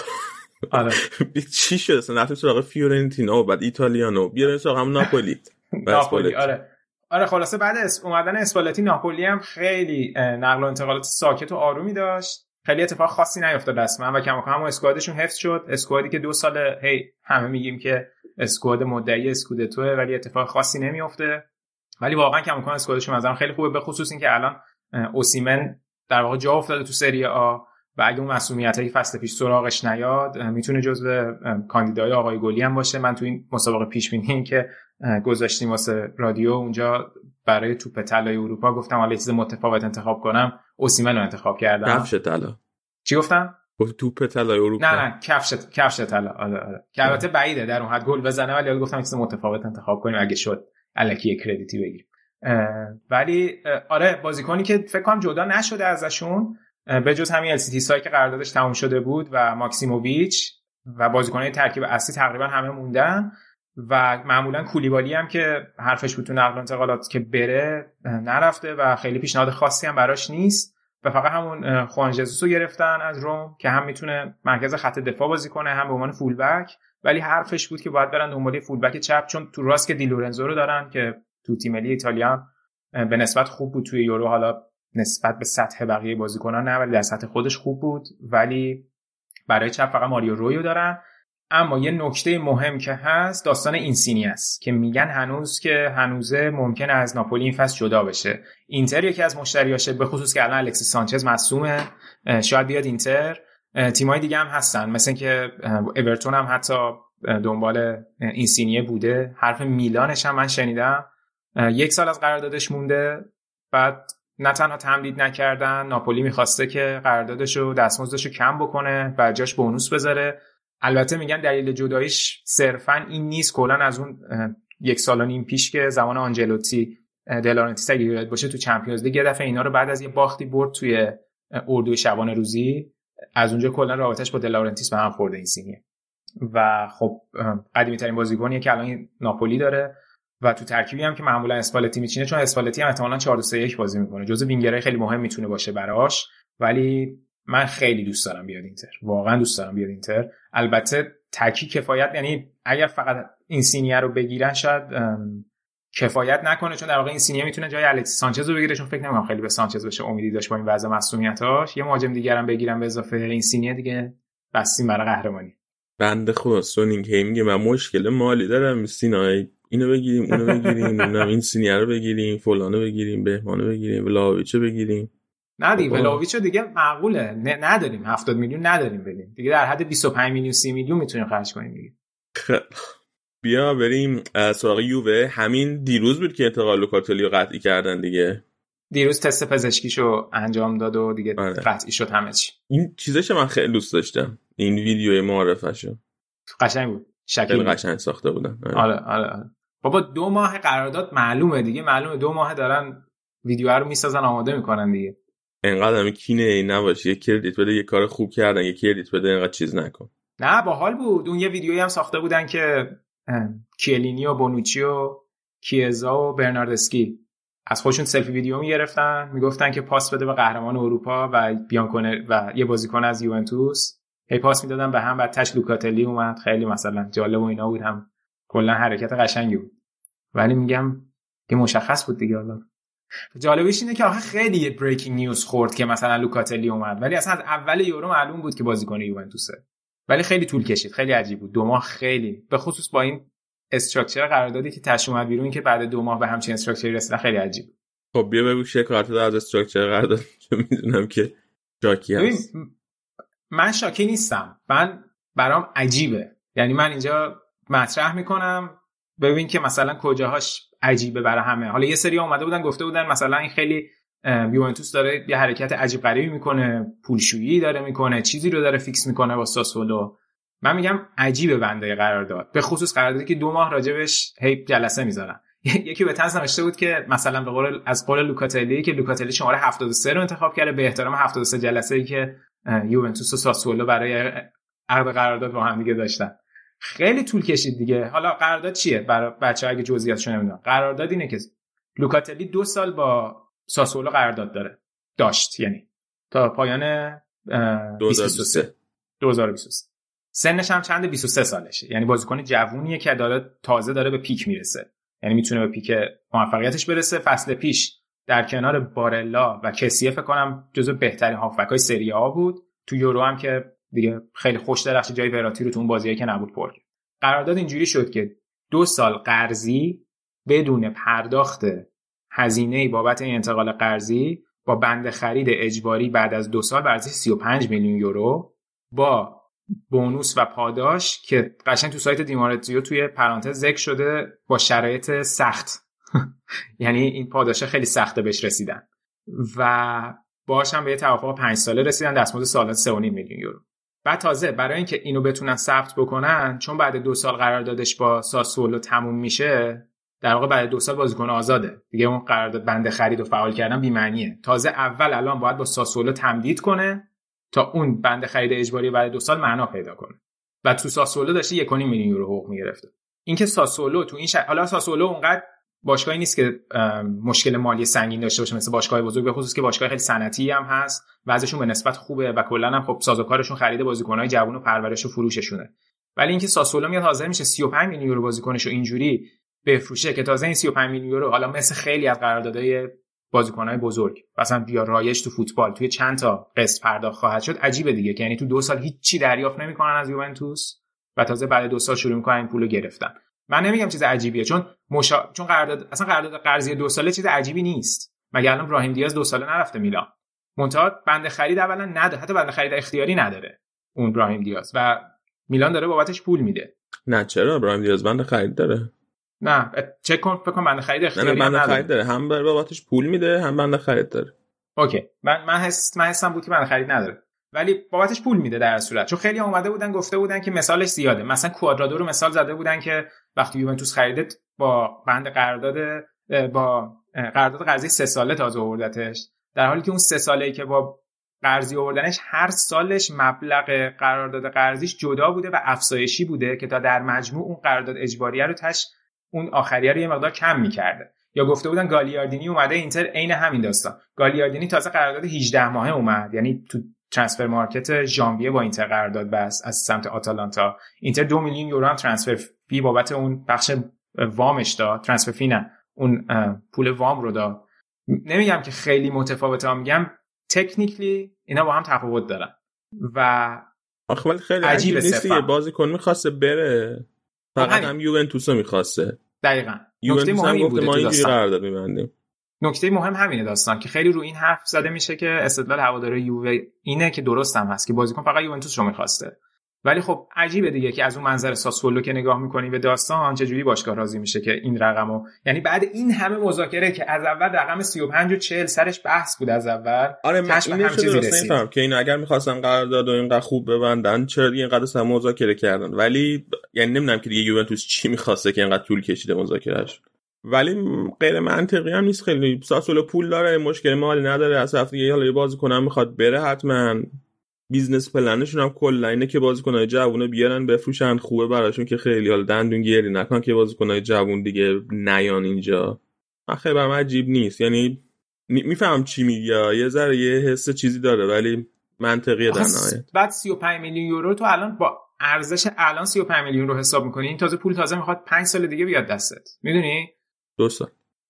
آره. چی شد؟ اصلا رفتیم سراغ فیورنتینا و بعد ایتالیانو. بیاریم سراغ هم ناپولی. ناپولی آره. آره خلاصه بعد. اومدن اسپالتی ناپولی هم خیلی نقل و انتقالات ساکت و آرومی داشت. خیلی اتفاق خاصی نیفتاد رسما و کم هم اسکوادشون حفظ شد. اسکوادی که دو سال هی همه میگیم که اسکواد مدعی اسکودتوه ولی اتفاق خاصی نمیفته. ولی واقعا کم کم اسکوادشون مثلا خیلی خوبه به خصوص اینکه الان اوسیمن در واقع جا افتاده تو سری آ و اگه اون مسئولیت های فصل پیش سراغش نیاد می‌تونه جزو کاندیدای آقای گلی هم باشه. من تو این مسابقه پیش بینی که گذاشتیم واسه رادیو اونجا برای توپ طلای اروپا گفتم حالا چیز متفاوت انتخاب کنم اوسیمن رو انتخاب کردم. کفش طلا. چی گفتم؟ گفت توپ طلای اروپا. نه نه کفش کفش طلا. آره آره. که البته بعیده در اون حد. گل بزنه ولی گفتم چیز متفاوت انتخاب کنیم اگه شد. الکی کردیتی بگیریم. ولی آره بازیکنی که فکر کنم جدا نشده ازشون به جز همین السیتی سای که قراردادش تموم شده بود و ماکسیموویچ و بازیکنان ترکیب اصلی تقریبا همه موندن. و معمولا کولیبالی هم که حرفش بود تو نقل انتقالات که بره نرفته و خیلی پیشنهاد خاصی هم براش نیست. و فقط همون خوان رو گرفتن از روم که هم می‌تونه مرکز خط دفاع بازی کنه هم به عنوان فول بک ولی حرفش بود که باید برن دنبال فولبک چپ چون تو راست که دیلورنزو رو دارن که تو تیم ملی ایتالیا به نسبت خوب بود توی یورو. حالا نسبت به سطح بقیه بازیکنان نه ولی در سطح خودش خوب بود. ولی برای چپ فقط ماریو رویو دارن. اما یه نکته مهم که هست داستان اینسینی است که میگن هنوز که هنوزه ممکن از ناپولی این فصل جدا بشه. اینتر یکی از مشتریاشه به خصوص که الان الکسی سانچز مصومه شاید بیاد اینتر. تیمای دیگه هم هستن مثل که اورتون هم حتی دنبال اینسینیه بوده. حرف میلانش هم من شنیدم. یک سال از قراردادش مونده بعد نه تنها تمدید نکردن ناپولی می‌خواسته که قراردادش رو دستمزدش کم بکنه و جاش بونوس بذاره. البته میگن دلیل جداییش صرفا این نیست. کلا از اون یک سال و نیم پیش که زمان آنجلوتی دلارنتیس اگه یاد باشه تو Champions League دفعه اینا رو بعد از یه باختی برد توی اردوی شبانه روزی. از اونجا کلا رابطش با دلارنتیس به هم خورده اینسینیه و خب قدیمی ترین بازیکنیه که الان ناپولی داره. و تو ترکیبی هم که معمولا اسپالتی میچینه چون اسپالتی هم احتمالاً 4 2 1 بازی می‌کنه. جزء وینگرای خیلی مهم می‌تونه باشه براش. ولی من خیلی دوست دارم بیاد اینتر. واقعا دوست دارم بیاد اینتر. البته تکی کفایت یعنی اگر فقط اینسینیه رو بگیرن شاید کفایت نکنه چون در واقع اینسینیه می‌تونه جای الکسیس سانچز رو بگیره چون فکر نمی‌کنم خیلی به سانچز بشه امیدی داشت با این وضع مصدومیتاش. یه مهاجم دیگه هم بگیرم به اضافه اینسینیه دیگه بستیم برای قهرمانی. بنده خدا سونینگ هی میگه من مشکل مالی دارم سینای اینو بگیریم اونو بگیریم اونم اینسینیه رو بگیریم فلانو بگیریم بهمانو بگیریم ولاهویچو بگیریم. نه دیگه ولاهویچو دیگه؟ معقوله. نداریم. 70 میلیون نداریم بدیم دیگه در حد 25 میلیون 30 میلیون می‌تونیم خرج کنیم دیگه. بیا بریم سراغ یووه. همین دیروز بود که انتقال لوکاتلی رو قطعی کردن دیگه. دیروز تست پزشکیشو انجام داد و دیگه آره. قطعی شد همه چی این چیزش من خیلی دوست داشتم. این ویدیو معرفشو قشنگ بود. شکل قشنگ ساخته بودن. آره. آره, آره. آره. بابا دو ماه قرارداد معلومه دیگه. معلومه دو ماه دارن ویدیو رو می‌سازن آماده می‌کنن دیگه. انقدر همه کینه ای نباشه. یه کردیت بده یه کار خوب کردن یه کردیت بده انقدر چیز نکن. نه باحال بود. اون یه ویدیویی هم ساخته بودن که کیلینی و بونوچی و کیزا و برناردسکی. از خودشون سلفی ویدیو می‌گرفتن. می‌گفتن که پاس بده به قهرمان اروپا و بیان کنه و یه بازیکن از یوونتوس. هی پاس می‌دادن به هم بعد تش لوکاتلی اومد. خیلی مثلا جالب و اینا بود. هم کلا حرکت قشنگی بود. ولی میگم که مشخص بود دیگه حالا. جالبش اینه که آخه خیلی یه بریکینگ نیوز خورد که مثلا لوکاتلی اومد. ولی اصلا از اول یورو معلوم بود که بازیکن یوونتوسه. ولی خیلی طول کشید. خیلی عجیب بود. دو ماه خیلی. به خصوص با این structure قراردادی که تهش اومد بیرون که بعد دو ماه یه همچین structure ی رسیدن خیلی عجیب خب بیا بگو شکایت از structure قرارداد. می‌دونم که شاکی هست. من شاکی نیستم. من برام عجیبه. یعنی من اینجا مطرح می‌کنم. ببین که مثلا کجاهاش عجیبه برای همه. حالا یه سری اومده بودن گفته بودن مثلا این خیلی یوونتوس داره یه حرکت عجیب غریبی می‌کنه پولشویی داره می‌کنه چیزی رو داره fix می‌کنه با ساسولو. من میگم عجیبه بنده قرارداد. به خصوص قراردادی که دو ماه راجبش هی جلسه می‌ذارن. یکی به تنز نوشته بود که مثلا به قول از قول لوکاتلی که لوکاتلی شماره 73 رو انتخاب کرده به احترام 73 جلسه ای که یوونتوس و ساسولو برای عقد قرارداد با هم دیگه داشتن. خیلی طول کشید دیگه. حالا قرارداد چیه؟ برای بچه که جزئیاتش نمی‌دونن. قرارداد اینه که لوکاتلی دو سال با ساسولو قرارداد داره. داشت یعنی. تا پایان 2023 2023 سنش هم چند؟ 23 سالشه. یعنی بازیکن جوونیه که داره تازه داره به پیک می‌رسه. یعنی می‌تونه به پیک موفقیتش برسه. فصل پیش در کنار بارلا و کسیه فکر کنم جزو بهترین هافبک های سری آ بود. تو یورو هم که دیگه خیلی خوش درخش جای وراتی رو تو اون بازیه که نبود پر قرارداد اینجوری شد که دو سال قرضی بدون پرداخت هزینه بابت این انتقال قرضی با بند خرید اجباری بعد از دو سال بر 35 میلیون یورو با بونوس و پاداش که قشنگ تو سایت دیمارتیو توی پرانتز ذکر شده با شرایط سخت. یعنی این پاداش خیلی سخته بهش رسیدن. و باهاش هم به یه توافق 5 ساله رسیدن دستمزد سالانه 3.5 میلیون یورو. بعد تازه برای اینکه اینو بتونن ثبت بکنن چون بعد دو سال قراردادش با ساسولو تموم میشه در واقع بعد دو سال بازیکن آزاده. دیگه اون قرارداد بنده خرید و فعال کردن بی معنیه تازه اول الان باید با ساسولو تمدید کنه تا اون بنده خرید اجباری بعد دو سال معنا پیدا کنه. و تو ساسولو داشته 1.5 میلیون یورو حقوق می‌گرفته. اینکه ساسولو تو این شهر حالا ساسولو اونقدر باشگاهی نیست که مشکل مالی سنگین داشته باشه مثل باشگاه بزرگ به خصوص که باشگاه خیلی صنعتی هم هست. وضعشون به نسبت خوبه و کلا هم خب سازوکارشون خرید بازیکن‌های جوون و پرورش و فروششونه. ولی اینکه ساسولو میاد حاضر میشه 35 میلیون یورو بازیکنش اینجوری بفروشه که تازه این 35 میلیون یورو حالا مثل خیلی از قراردادهای بازیکنهای بزرگ مثلا بیا رایج تو فوتبال توی چند تا قسط پرداخت خواهد شد عجیبه دیگه که یعنی تو دو سال هیچی دریافت نمی‌کنن از یوونتوس و تازه بعد دو سال شروع می‌کنن این پولو گرفتن. من نمیگم چیز عجیبیه چون مشا... چون قرارداد اصلا قرارداد قرضی دو ساله چیز عجیبی نیست. مگه الان ابراهیم دیاز دو ساله نرفته میلان. منتها بند خرید اولا نداره حتی بند خرید اختیاری نداره اون ابراهیم دیاز و میلان داره بابتش پول میده. نه چرا ابراهیم دیاز بند خرید داره؟ نه چک کن فکر کنم بند خرید اختیاری نه, نه بند خرید داره. هم بابتش پول میده هم بند خرید داره. اوکی من من حس من حسم بود که بند خرید نداره. ولی بابتش پول میده در صورت. چون خیلی اومده بودن گفته بودن که مثالش زیاده. مثلا کوادرادو رو مثال زده بودن که وقتی یوونتوس خریده با بند قرارداد با قرارداد قرضی سه ساله تازه آوردتش. در حالی که اون سه ساله که با قرضی آوردنش هر سالش مبلغ قرارداد قرضیش جدا بوده و افزایشی بوده که تا در مجموع اون قرارداد اجباریه رو تش اون آخریه رو یه مقدار کم می‌کرده. یا گفته بودن گالیاردینی اومده اینتر عین همین داستان. گالیاردینی تازه قرارداد 18 ماهه اومد. یعنی تو ترانسفر مارکت ژانویه با اینتر قرارداد بس از سمت آتالانتا. اینتر دو میلیون یورو هم ترانسفر فی بابت اون بخش وامش داد. ترانسفر فی نه. اون پول وام رو داد. نمیگم که خیلی متفاوته میگم تکنیکلی اینا با هم تفاوت دارن. و آخه ولی خیلی عجیب نیست یه بازیکن می‌خواسته بره. فقط هم یوونتوس می‌خواسته. دقیقاً. یوونتوس هم گفته ما اینجوری قرارداد میبندیم. نکته مهم همینه داستان که خیلی رو این حرف زده میشه که استدلال هواداره یووه اینه که درست هم هست که بازیکن فقط یوونتوس رو می‌خواسته. ولی خب عجیبه دیگه که از اون منظر ساسولو که نگاه می‌کنی به داستان چجوری باشگاه راضی میشه که این رقمو یعنی بعد این همه مذاکره که از اول رقم 35 و 40 سرش بحث بود از اول آره من این رسید. که این اگر می‌خواستن قرارداد و اینقدر خوب ببندن چرا دیگه اینقدر سم مذاکره کردن؟ ولی یعنی نمی‌دونم که دیگه یوونتوس چی می‌خواسته که اینقدر طول کشیده مذاکرهش ولی غیر منطقی هم نیست. خیلی ساسولو پول داره مشکل مالی نداره. از هفته حالا یه بازیکن می‌خواد بره حتما business plan شون هم کلا اینه که بازیکنای جوونه بیارن بفروشن. خوبه براشون که خیلی حال دندون گیری نکن که بازیکنای جوون دیگه نیان اینجا. خیلی برام عجیب نیست. یعنی میفهم چی میگه یه ذره یه حس چیزی داره ولی منطقیه در نهایت. بعد 35 میلیون یورو تو الان با ارزش الان 35 میلیون رو حساب می‌کنی. این تازه پول تازه می‌خواد 5 سال دیگه بیاد دستت. می‌دونی؟ دو سال.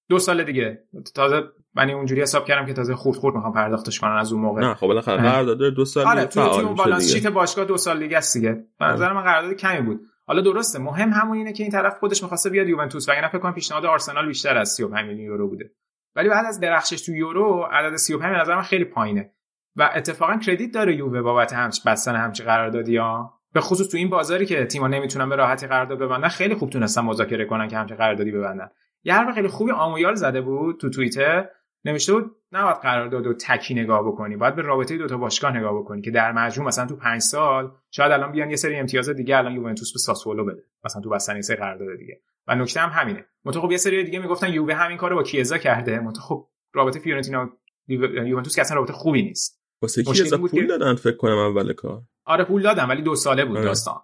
دو سال دیگه. تازه من اونجوری حساب کردم که تازه خورد خورد می‌خوام پرداختش کنن از اون موقع. نه خب بالاخره قرارداد دو سال آره تو تیم بالانس شیت باشگاه دو سال دیگه است دیگه. به نظر من قرارداد کمی بود. حالا درسته مهم همون اینه که این طرف خودش می‌خواسته بیاد یوونتوس وگرنه فکر کنم پیشنهاد آرسنال بیشتر از 35 میلیون یورو بوده. ولی بعد از درخشش تو یورو عدد 35 به نظر من خیلی پایینه. و اتفاقا کردیت داره یووه بابت همچ بستن همچ قراردادی ها. به خصوص تو این بازاری که تیم‌ها نمی‌تونن به راحتی قرارداد ببندن خیلی خوب تونستن مذاکره کنن که همچ قراردادی ببندن. یه حرف خیلی خوبی آمویال زده بود تو توییتر. نوشته بود نباید قرارداد و تکی نگاه بکنی باید به رابطه دو تا باشگاه نگاه بکنی که در مجموع مثلا تو پنج سال شاید الان بیان یه سری امتیاز دیگه الان یوونتوس به ساسولو بده. مثلا تو بستنی سه قرارداد دیگه. و نکته هم همینه. متو خب یه سری دیگه می‌گفتن یووه همین کارو با کیزا کرده. متو خب رابطه فیورنتینا یوونتوس که اصلا رابطه خوبی نیست. واسه کیزا پول دادن؟ فکر کنم اول کار. آره پول دادن ولی دو ساله بود داستان.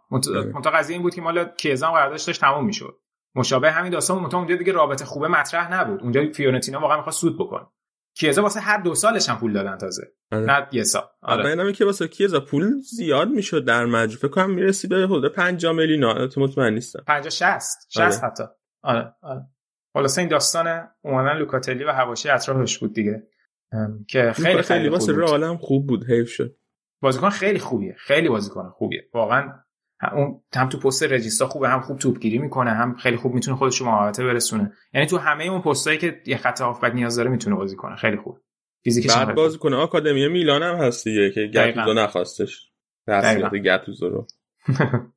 متو قضیه این بود که مال کیزا قراردادش داشت تموم می‌شد. مشابه همین داستان متو اونجا دیگه رابطه خوبه مطرح نبود. اونجا فیورنتینا واقعا می‌خواد سود بکنه. کیزا واسه هر دو سالش هم پول دادن تازه. آره. نه یه سال. آره. من که واسه کیزا پول زیاد می‌شد در مجموع. فکر کنم می‌رسید به حدود 5 میلیون. تو مطمئن نیستم. 50 60 60 آره. حتی. آره آره. این داستان اومدن لوکاتلی و حواشی اطرافش بود دیگه. که خیلی خیلی, خیلی واسه رئال هم خوب بود. حیف شد. بازیکن خیلی خوبیه. خیلی بازیکن خوبیه. واقعا اون هم تو پست رجیستا خوبه هم خوب توپگیری می‌کنه هم خیلی خوب می‌تونه خودش رو محوطه برسونه. یعنی تو همه اون پستایی که یه خط هافبک نیاز داره می‌تونه بازی کنه. خیلی خوب. فیزیکش بعد بازی کنه. آکادمی میلان هم هست دیگه که گاتوزو نخواستش. تحصیلات گاتوزو رو.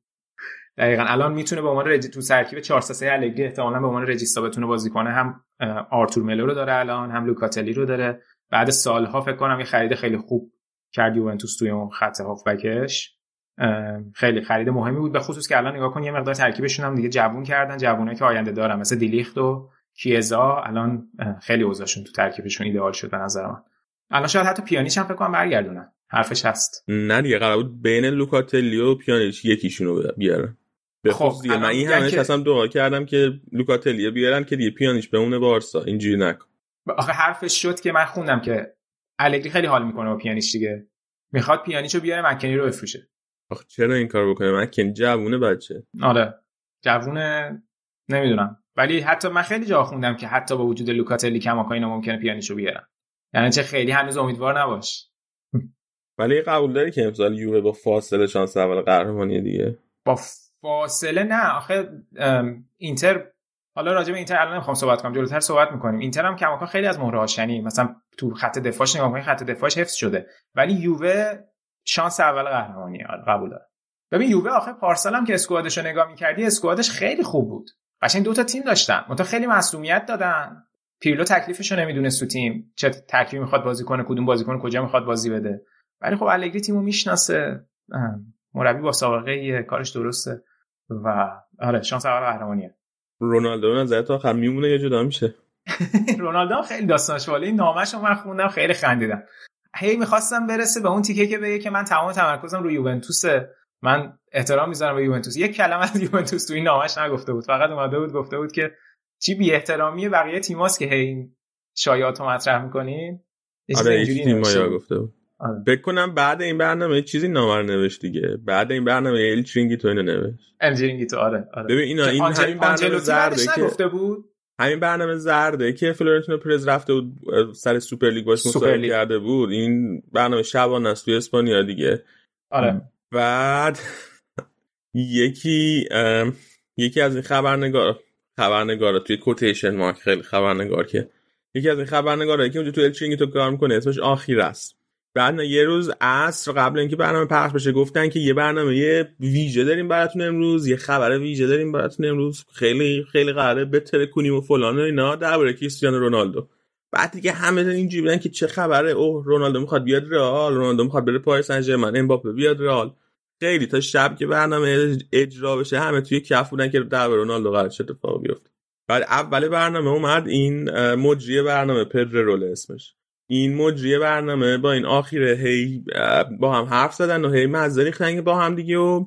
دقیقا. الان می‌تونه به عنوان رجی تو ترکیب 4 3 الگری احتمالاً به عنوان رجیستا بتونه بازی کنه. هم آرتور ملو رو داره الان هم لوکاتلی رو داره. بعد سالها فکر کنم یه خرید خیلی خوب کرد یوونتوس توی اون خط هافبکش. خیلی خرید مهمی بود. به خصوص که الان نگاه کن یه مقدار ترکیبشون هم دیگه جوون کردن جوونایی که آینده دارن مثل دیلیخت و کیزا الان خیلی اوضاعشون تو ترکیبشون ایدئال شد به نظر من. الان شاید حتی پیانیچ هم فکر کنم برگردونن. حرفش هست. نه دیگه قرار بود بین لوکاتلی و پیانیچ یکیشونو بیارن. به خب من این همه. اصلا دعا کردم که لوکاتلی بیارن که دیگه پیانیچ به اون بارسا. اینجوری نکن. آخه حرفش شد که من خوندم که الگری خیلی حال می‌کنه با پیانیچ دیگه. می‌خواد پیانیچو بیاره مکنی رو بفروشه. آخه چرا این کار بکنه من که جوونه بچه. آره. جوونه نمی‌دونم. ولی حتی من خیلی جا خوندم که حتی با وجود لوکاتلی کماکا اینا ممکنه پیانیشو بیارن. یعنی چه خیلی هنوز امیدوار نباش. ولی قبول داری که امسال یووه با فاصله شانس اول قهرمانی دیگه؟ با فاصله نه. آخه اینتر حالا راجع به اینتر الان نمی‌خوام صحبت کنم. جلوتر صحبت می‌کنیم. اینتر هم کماکان خیلی از مهرهاش یعنی مثلا تو خط دفاعش نگاه کنید خط دفاعش حفظ شده. ولی یووه شانس اول قهرمانی قبول داره ببین یووه آخه پارسال هم که اسکوادش رو نگاه می‌کردی اسکوادش خیلی خوب بود. قشنگ دو تا تیم داشتن. منتها خیلی معصومیت دادن. پیرلو تکلیفش رو نمی‌دونست تو تیم چه ترکیبی می‌خواد بازی کنه کدوم بازیکن کجا می‌خواد بازی بده. ولی خب الگری تیمو می‌شناسه. مربی با سابقه کارش درسته. و آره شانس اول قهرمانیه. رونالدو نظر تا آخر میمونه یا جدا میشه؟ رونالدو خیلی داستانش والی نامش رو من خوندم خیلی خندیدم. هی می‌خواستم برسه به اون تیکه که بگه که من تمام تمرکزم رو یوونتوسه. من احترام می‌ذارم به یوونتوس. یک کلمه از یوونتوس تو این نامش نگفته بود. فقط اومده بود گفته بود که چی بی احترامی بقیه تیماست که هی این شایعات رو مطرح می‌کنین آره تیم گفته بود. آره. بکنم بعد این برنامه چیزی نامر نوشت دیگه. بعد این برنامه ال چرینگی تو اینو نوشت. ال چرینگی تو آره آره. ببین اینا این همین برنامه زرده که گفته بود. همین برنامه زرده. که فلورنتینو پرز رفته بود سر سوپر لیگ باش مصاحبه کرده بود. این برنامه شبانه است توی اسپانیا دیگه. آره. بعد یکی یکی از این خبرنگار خبرنگارا توی کوتیشن مارک خیلی خبرنگار که یکی از این خبرنگارایی که اونجا تو الچینگی تو کار می‌کنه اسمش آخیر است بعد یه روز عصر قبل اینکه برنامه پخش بشه گفتن که یه برنامه یه ویژه داریم براتون امروز یه خبر ویژه داریم براتون امروز. خیلی خیلی قراره بتره کنیم و فلان و اینا. درباره کریستیانو رونالدو. بعد دیگه همه اینجوری بودن که چه خبره. اوه رونالدو می‌خواد بیاد رئال رونالدو می‌خواد بره پاریس سن ژرمن امباپه بیاد رئال. خیلی تا شب که برنامه اجرا بشه همه توی کف بودن که در رونالدو قرار چه اتفاقی بیفته. بعد اول برنامه اومد این مجری برنامه پدر رول اسمش. این مجری برنامه با این آخیره هی با هم حرف زدن و هی مزه ریختن با هم دیگه و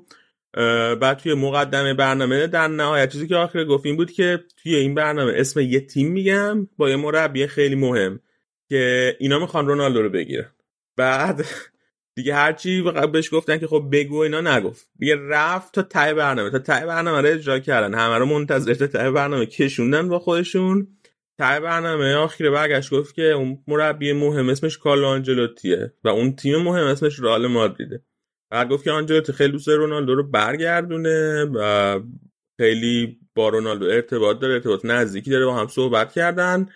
بعد توی مقدمه برنامه در نهایت چیزی که آخر گفتیم بود که توی این برنامه اسم یه تیم میگم با یه مربی خیلی مهم که اینا می‌خوان رونالدو رو بگیرن. بعد دیگه هرچی بهش گفتن که خب بگو اینا نگفت. دیگه رفت تا تای برنامه. تا تای برنامه رو اجرا کردن. همه رو منتظر تا تای برنامه کشوندن با خودشون. تای برنامه آخر برگشت گفت که اون مربی مهم اسمش کارلو آنجلوتیه و اون تیم مهم اسمش رئال مادریده. بعد گفت که آنجلوتی خیلی دوست رونالدو رو برگردونه و خیلی با رونالدو ارتباط داره ارتباط نزدیکی داره با هم صحبت کردن.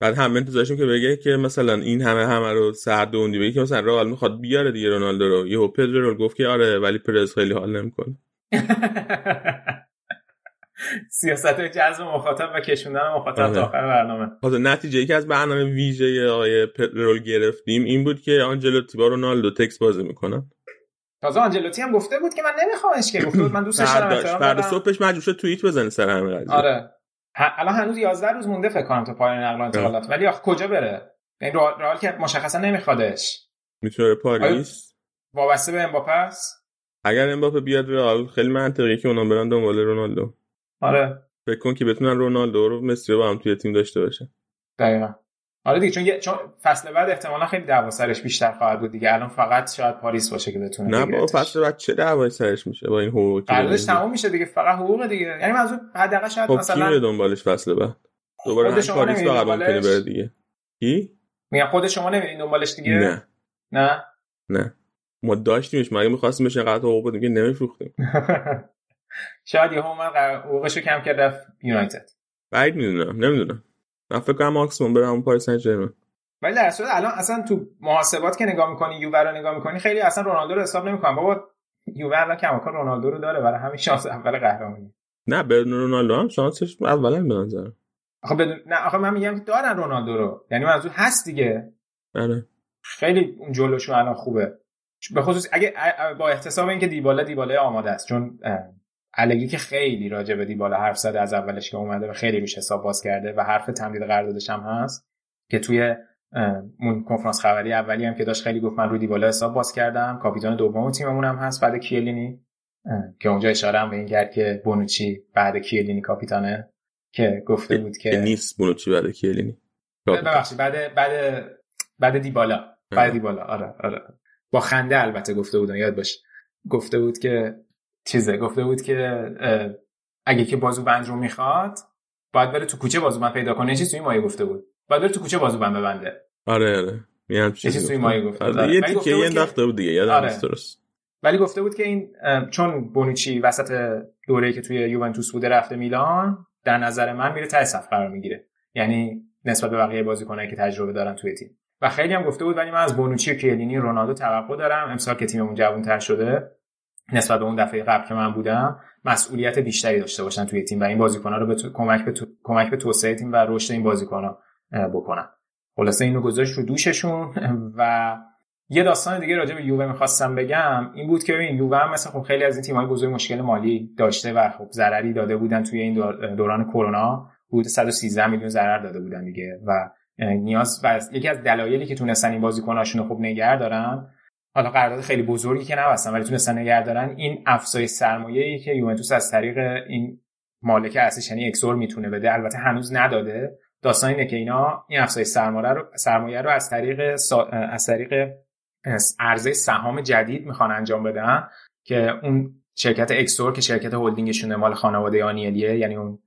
بعد هم انتظارشون که بگه که مثلا این همه همه رو سردوندی بگه که مثلا رئال می‌خواد بیاره دیگه رونالدو رو. یهو پدرو گفت که آره ولی پرز خیلی حال نمی‌کنه. سیاست جذب مخاطب و کشوندن مخاطب آره. تا آخر برنامه. حالا نتیجه ای که از برنامه ویژه آقای پدرول گرفتیم این بود که آنجلوتی با رونالدو تکس بازی می‌کنن. تازه آنجلوتی هم گفته بود که من نمیخوامش که گفته بود. من دوستش دارم فردا صبحش مجبور شد توییت بزنه سر همین قضیه. آره. الان هنوز 11 روز مونده فکر کنم تا پایان نقل و انتقالات. ولی آخ کجا بره؟ این رئال که مشخصا نمیخوادش. می‌تونه پاریس؟ وابسته به امباپه است؟ اگر امباپه بیاد رئال خیلی منطقیه که اونا برن دنبال رونالدو. آره. فکر کن که بتونن رونالدو رو مسی با هم توی تیم داشته باشه دقیقاً. آره دیگه چون چون فصل بعد احتمالا خیلی دعوا سرش بیشتر خواهد بود دیگه. الان فقط شاید پاریس باشه که بتونه نه با فصل بعد چه دعوای سرش میشه با این حقوقی قراردادش تموم میشه دیگه. فقط حقوق دیگه. یعنی منظور حداقل شاید خب مثلا کی دنبالش فصل بعد؟ دوباره هم پاریس فقط ممکنه بره دیگه. کی؟ میگم خود شما نمیرین دنبالش دیگه؟ نه. نه؟ نه. ما داشتیمش. مگه می‌خواستیم بشه قطع حقوق بدیم؟ که نمیفروختیم. شاید یهو من حقوقشو کم کرد رفت یونایتد. بعید می‌دونم نمی‌دونم. من فکر کنم ماکسیموم برم پاریس سن ولی در صورت الان اصلا تو محاسبات که نگاه می‌کنی یووه رو نگاه می‌کنی خیلی اصلا رونالدو رو حساب نمی‌کنن بابا یووه الان کماکان رونالدو رو داره برای همین شانس اول قهرمانی. نه بدون رونالدو هم شانسش اولا به نظر. آخه بدون نه آخه من میگم دارن رونالدو رو. یعنی منظور هست دیگه. بله خیلی اون جلوشون الان خوبه. به خصوص اگه با احتساب اینکه دیبالا دیبالا آماده است چون الگی که خیلی راجع به دیبالا حرف زده از اولش که اومده و خیلی روش حساب باز کرده و حرف تمدید قراردادش هم هست که توی اون کنفرانس خبری اولی هم که داشت خیلی گفت من رو دیبالا حساب باز کردم. کاپیتان دوم تیممون هم هست بعد کیلینی که اونجا اشاره هم به این کرد که بونوچی بعد کیلینی کاپیتانه که گفته بود که نیست بونوچی بعد کیلینی. ببخشید بعد بعد بعد دیبالا بعد دیبالا آره آره. با خنده البته گفته بودن یاد باشه گفته بود که چیزه گفته بود که اگه که بازو بند رو می‌خواد باید بره تو کوچه بازو بند پیدا کنه چیزی توی مایه گفته بود. باید بره تو کوچه بازو بند ببنده. آره آره. یه چیزی توی مایه گفته آره. یه تیکه گفته یه بود که- انداخته بود دیگه یادم آره. درست. ولی گفته بود که این چون بونوچی وسط دوره‌ای که توی یوونتوس بوده رفته میلان در نظر من میره ته صف قرار می‌گیره. یعنی نسبت به بقیه بازیکنایی که تجربه دارن توی تیم. و خیلی هم گفته بود ولی من از بونوچی و کیلینی رونالدو توقع دارم. امسال که تیممون جوان‌تر شده نسبت به اون دفعه قبل که من بودم مسئولیت بیشتری داشته باشن توی تیم و این بازیکن‌ها رو به تو- کمک به تو- کمک به توسعه تیم و رشد این بازیکن‌ها بکنن. خلاصه اینو گذاشت رو دوششون و یه داستان دیگه راجع به یووه می‌خواستم بگم. این بود که ببین یووه هم مثل خب خیلی از این تیم‌های بزرگ مشکل مالی داشته و خب ضرری داده بودن توی این دور- دوران کرونا. حدود 113 میلیون ضرر داده بودن دیگه و نیاز و یکی از دلایلی که تونستن این بازیکناشون رو خوب نگه دارن حالا قرارداد خیلی بزرگی که نبستن ولی تونستن نگه دارن این افزایش سرمایه‌ای که یوونتوس از طریق این مالک اصلیش یعنی اکسور می‌تونه بده البته هنوز نداده داستان اینه که اینا این افزایش سرمایه رو سرمایه رو از طریق. از طریق عرضه سهام جدید می‌خوان انجام بدن که اون شرکت اکسور که شرکت هلدینگشونه مال خانواده آنیلیه یعنی اون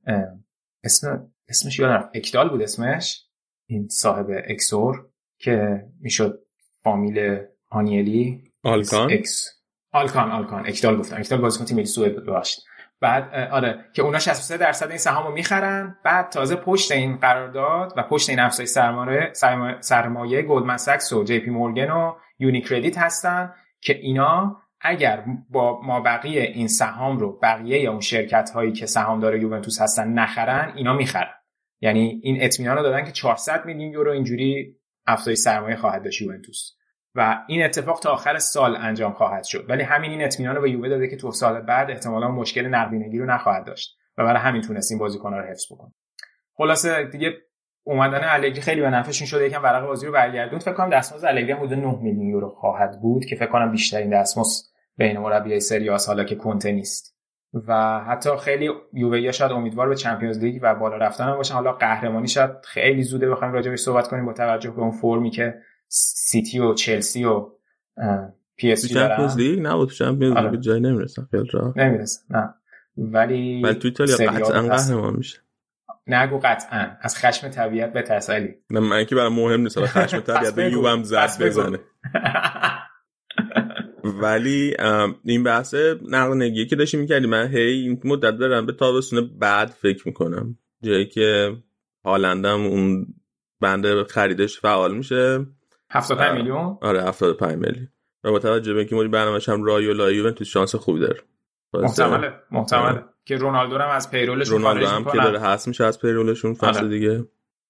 اسم اسمش یادم اکدال بود اسمش این صاحب اکسور که می‌شد فامیل آنیلی آلکان. اکس آلکان آلکان. اکدال گفتم. اکدال بازیکن تیم ملی سوئد باشد بعد آره که اونا 63 درصد این سهام رو می‌خرن. بعد تازه پشت این قرارداد و پشت این افزایش سرمایه سرمایه, گلدمن ساکس و جی پی مورگن و یونی کردیت هستن که اینا اگر مابقی این سهام رو بقیه یا اون شرکت هایی که سهامدار یوونتوس هستن نخرن اینا می‌خرن. یعنی این اطمینان رو دادن که 400 میلیون یورو اینجوری افزایش سرمایه خواهد داشت یوونتوس. و این اتفاق تا آخر سال انجام خواهد شد. ولی همین این اطمینان رو به یووه داده که تو سال بعد احتمالا مشکل نقدینگی رو نخواهد داشت و برای همین تونست این بازیکن‌ها رو حفظ بکنه خلاصه دیگه اومدن الگری خیلی به نفعشون شده. یکم ورق بازی رو برگردوند. فکر کنم دستمزد الگری حدود 9 میلیون یورو خواهد بود که فکر کنم بیشترین دستمزد بین مربیای سری آ حالا که کنته نیست. و حتی خیلی یووه شاید امیدوار به چمپیونز لیگ و بالا رفتن هم باشن. حالا قهرمانی شاید خیلی زوده بخوایم راجع بهش صحبت کنیم با توجه به اون فرمی که سیتی و چلسی و پی اس جی دارن. چمپیونز لیگ نبود تو چمپیونز. لیگ جای نمی‌رسن خیلی راحت. نمی‌رسه نه. ولی ولی تو ایتالیا قطعا. قهرمان میشه. نگو قطعا. از خشم طبیعت به ترسلی نه من که برای مهم نیست خشم طبیعت به زد بگو. بزنه. ولی این بحث نقدینگی که داشتیم می‌کردیم. من هی این مدت دارم به تابستون بعد فکر می‌کنم. جایی که هالندم اون بنده خریدش فعال میشه. 75 آه. میلیون؟ آره 75 میلیون. و با توجه به اینکه مدیر برنامه‌ش هم رایولا یوونتوس شانس خوبی داره. محتمله محتمله. که رونالدو رو هم از پیرولش رونالدو هم که. داره هست میشه از پیرولشون فصل آره. دیگه.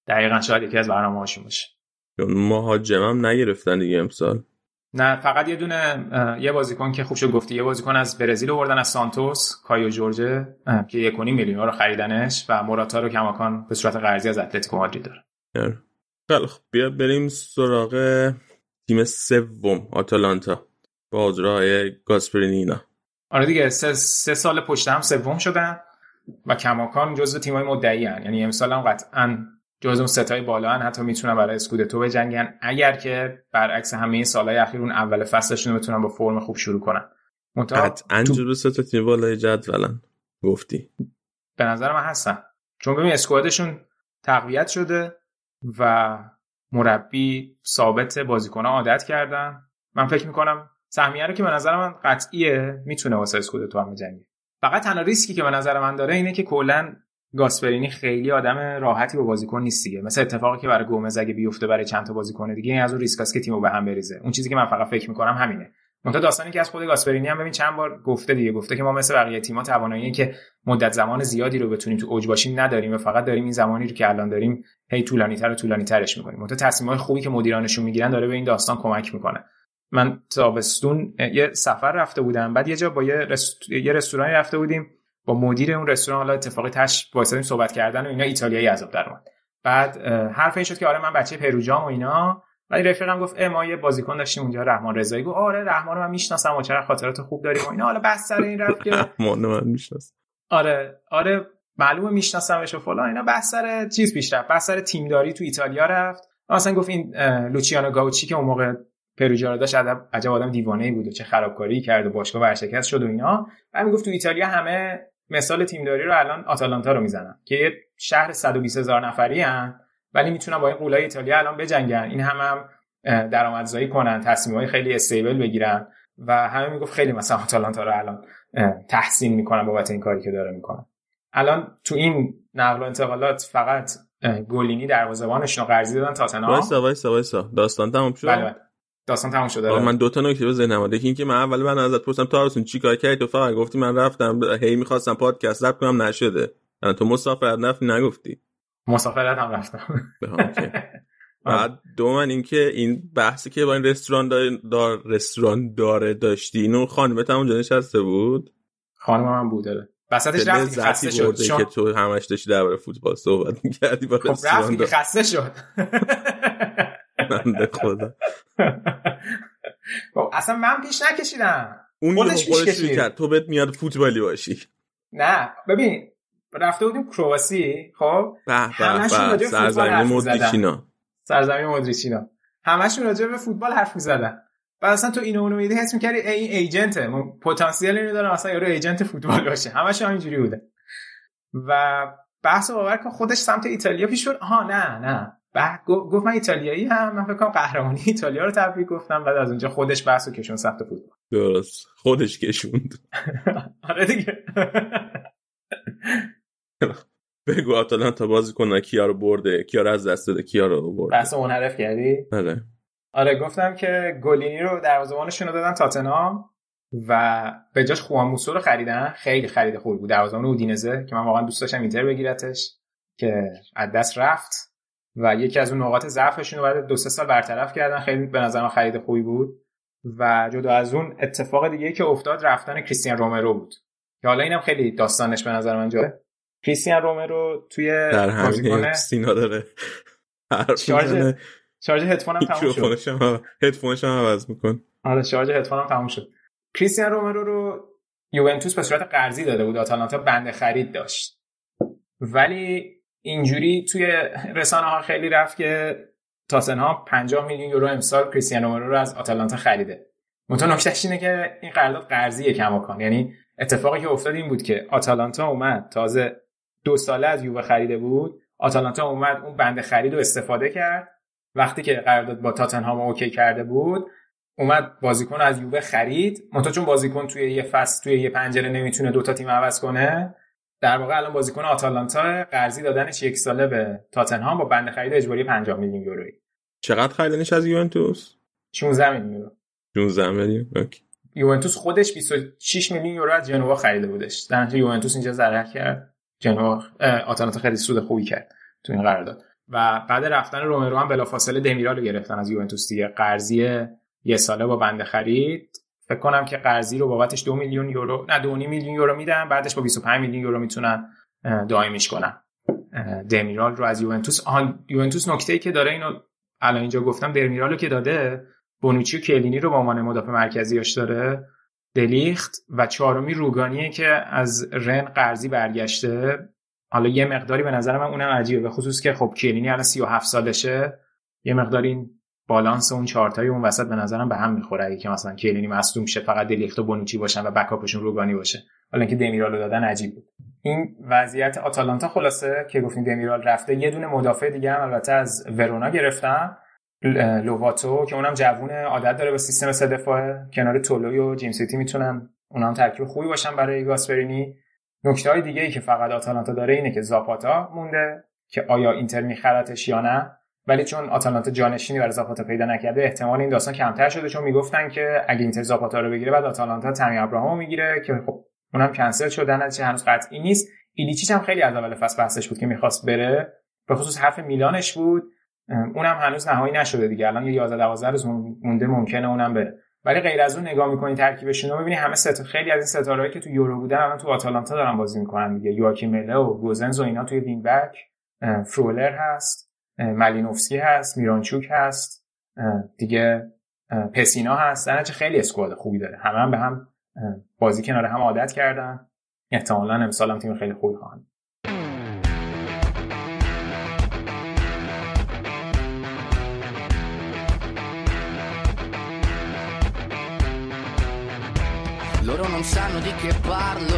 دقیقا شاید یکی از برنامه هاشون باشه. چون مهاجم هم نگرفتن دیگه امسال. نه فقط یه دونه یه بازیکن که خوب شد گفتی یه بازیکن از برزیل آوردن از سانتوس کایو جورجه که یک و نیم میلیون رو خریدنش و موراتا رو کماکان به صورت قرضی از اتلتیکو مادرید داره. آره. خیلی خب بیا بریم سراغ تیم سوم آتالانتا با اجرای گاسپرینی اینا. آره دیگه سه, سه سال پشت هم سوم شدن و کماکان جزو تیمای مدعی هن. یعنی امسال هم قطعا جزو اون ستای بالا هن. حتی می‌تونن برای اسکودتو بجنگن. اگر که برعکس همه این سالهای اخیر اون اول فصلشون رو بتونن با فرم خوب شروع کنن. منتها قطعا تو- جلو سه تا تیم بالای جدولن گفتی. به نظر من هستن. چون ببین squad شون تقویت شده. و مربی ثابت بازیکنها عادت کردن. من فکر می‌کنم سهمیه رو که به نظر من قطعیه می‌تونه واسه اسکودتو هم بجنگه فقط تنها ریسکی که به نظر من داره اینه که کلا گاسپرینی خیلی آدم راحتی با بازیکن نیست دیگه. مثل اتفاقی که برای گومز اگه بیفته برای چند تا بازیکن دیگه این از اون ریسکاست که تیمو به هم بریزه. اون چیزی که من فقط فکر می‌کنم همینه. منتها داستانی که از خود گاسپرینی هم ببین چند بار گفته دیگه. گفته که ما مثل بقیه تیم‌ها توانایی که مدت زمان زیادی رو بتونیم تو اوج باشیم نداریم و فقط داریم این زمانی رو که الان داریم هی طولانی‌تر و طولانی‌ترش می‌کنیم. منتها تصمیم‌های خوبی که مدیرانشون می‌گیرن داره به این داستان کمک می‌کنه. من تابستون یه سفر رفته بودم. بعد یه جا با یه, رست... یه رستورانی رفته بودیم. با مدیر اون رستوران حالا اتفاقی تش وایسادیم صحبت کردن و اینا ایتالیایی عذاب در اومد. بعد حرف این شد که آره من بچه پروجام و اینا. ولی رفیقم گفت ما یه بازیکن داشتیم اونجا رحمان رضایی. گفت آره رحمان رو من می‌شناسم و چرا خاطرات خوب داریم و اینا. حالا بس سر این رفت که رحمان من می‌شناسم. آره آره معلومه میشناسمش و فلان اینا. بحث سر چیز پیش رفت. بحث سر تیمداری تو ایتالیا رفت. مثلا گفت این لوچیانو گاوچی که اون موقع پروژا داشت عجب آدم دیوانه ای بود و چه خرابکاری کرد و باشگاه ورشکست شد و اینا. و می‌گفت تو ایتالیا همه مثال تیمداری رو الان آتالانتا رو می‌زنن که یه شهر 120 هزار نفری هن. ولی می‌تونن با این قولای ایتالیا الان بجنگن. این هم هم درآمدزایی کنن تصمیمای خیلی استیبل بگیرن و همه می‌گفت خیلی مثلا آتالانتا رو الان تحسین می‌کنن بابت این کاری که داره می‌کنن الان تو این نقل و انتقالات فقط گلینی دروازه‌بانشون رو قرضی دادن تاتنهام. وایسا وایسا وایسا. داستان تموم شد؟ بله بله. داستان تموم شده آره. من دو تا نکته به ذهنم اومد اینکه من اول من ازت پرسیدم تو چی چیکار کردی؟ تو فقط گفتی من رفتم هی می‌خواستم پادکست ضبط کنم نشده. تو مسافرت نفتی نگفتی. مسافرت هم رفتم. بعد دو من اینکه این بحثی که با این رستوران دار, رستوران داره داشتی اینو خانمت هم اونجا نشسته بود؟ خانم من بود داره وسطش رفتی خسته شد. شما... که تو همش داشتی درباره فوتبال صحبت می‌کردی با خب رفتی خسته شد. بنده خدا. خب اصلا من پیش نکشیدم. اون خودش پیش کشید. تو بهت میاد فوتبالی باشی. نه ببین رفته بودیم کرواسی خب؟ به به به سرزمین مودریچینا سرزمین مودریچینا همشون راجع به فوتبال حرف می‌زدن. و اصلا تو اینو اونو میدی حس می‌کردی این ایجنته. پتانسیل اینو داره مثلا یارو ایجنت فوتبال باشه. همشون همینجوری بوده. و بحث باور کن خودش سمت ایتالیا پیش برد. آها نه نه. بعد گفت من ایتالیایی هم. من فکر کنم قهرمانی ایتالیا رو تبریک گفتم. بعد از اونجا خودش بحثو کشون سمت فوتبال. درست. خودش کشوند. آره دیگه. بگو آتالانتا بازی کنه کیا رو برده؟ کیا رو از دست داده؟ کیا رو برده؟ بحث منحرف کردی؟ آره. آره گفتم که گلینی رو دروازه‌بانشون رو دادن تاتنهام و به جاش خوان موسو رو خریدن. خیلی خرید خوبی بود. دروازه‌بان اودینزه که من واقعا دوست داشتم اینتر بگیرتش که از دست رفت و یکی از اون نقاط ضعفشون رو بعد دو سه سال برطرف کردن. خیلی به نظر من خرید خوبی بود و جدا از اون اتفاق دیگه که افتاد رفتن کریستیان رومرو بود. که حالا اینم خیلی داستانش به نظر من جالب. کریستیان رومرو توی در همین سینا داره شارژ شارژ هدفون هم تموم شد. هدفونش هم عوض میکن آره شارژ هدفون هم تموم شد. کریستیان رومرو رو یوونتوس به صورت قرضی داده بود. آتالانتا بنده خرید داشت. ولی اینجوری توی رسانه ها خیلی رفت که ها 50 میلیون یورو امسال کریستیانو رومرو رو از آتالانتا خریده. منتها نکتهش اینه که این قرارداد قرضیه کماکان. یعنی اتفاقی که افتاد این بود که آتالانتا اومد تازه دو ساله از یووه خریده بود. آتالانتا اومد اون بند خرید رو استفاده کرد. وقتی که قرارداد با تاتنهام اوکی کرده بود اومد بازیکن از یووه خرید. منتها چون بازیکن توی یه فصل توی یه پنجره نمی‌تونه دوتا تیم عوض کنه در واقع الان بازیکن آتالانتا قرضی دادنش یک ساله به تاتنهام با بند خرید اجباری 50 میلیون یورویی چقدر خریدنش از یوونتوس؟ 16 میلیون یورو. 16 میلیون اوکی. یوونتوس خودش 26 میلیون یورو از جنوا خریده بودش. در نتیجه یوونتوس اینجا ضرر کرد. جنوا آتالانتا خیلی سود خوبی کرد تو این قرارداد. و بعد رفتن رومرو هم بلافاصله دمیرا رو گرفتن از یوونتوس دیگه. قرضی یه ساله با بند خرید. فکر کنم که قرضی رو بابتش دو میلیون یورو نه دو میلیون یورو میدن بعدش با 25 میلیون یورو می‌تونن دائمیش کنن. دمیرال رو از یوونتوس. آن یوونتوس نکته ای که داره اینو الان اینجا گفتم دمیرال رو که داده بونوچی و کلینی رو به عنوان مدافع مرکزیاش داره. دلیخت و چهارمی روگانیه که از رن قرضی برگشته. حالا یه مقداری به نظر من اونم عجیبه به خصوص که خب کلینی الان 37 سالشه. یه مقداری این بالانس اون چارتای اون وسط به نظرم به هم می‌خوره. اگه که مثلا کلینی مصدوم شه فقط دلیخت و بونوچی باشن و بکاپشون روگانی باشه. حالا اینکه دمیرالو دادن عجیب بود. این وضعیت آتالانتا خلاصه که گفتیم دمیرال رفته. یه دونه مدافع دیگه هم البته از ورونا گرفتن لوواتو که اونم جوون عادت داره به سیستم سه دفاعه. کنار تولوی و جیم سیتی می‌تونن اونم ترکیب خوبی باشن برای گاسپرینی. نکته های دیگه ای که فقط آتالانتا داره اینه که زاپاتا مونده که آیا اینتر میخرتش یا نه. ولی چون آتالانتا جانشینی برای زاپاتا پیدا نکرده احتمال این داستان کمتر شده چون می‌گفتن که اگه اینتر زاپاتا رو بگیره بعد آتالانتا تامی ابراهامو می‌گیره که خب اونم کنسل شده نتیجه هنوز قطعی نیست. ایلیچیچ هم خیلی از اول فصل بحثش بود که می‌خواست بره. به خصوص حرف میلانش بود. اونم هنوز نهایی نشده دیگه. الان یه 11 12 روز مونده ممکنه اونم بره. ولی غیر از اون نگاه می‌کنی ترکیبشون رو می‌بینی همه هست خیلی از این ستارهایی که تو یورو بودن الان تو آتالانتا دارن بازی می‌کنن دیگه. یواکیم مله و گوزنز و اینا توی wing back فرولر هست مالینوفسکی هست میرانچوک هست دیگه پسینا هست. در خیلی اسکواد خوبی داره. همه هم به هم بازی کنار هم عادت کردن. احتمالا امسال هم تیم خیلی خوبی خواهند. Loro non sanno di che parlo,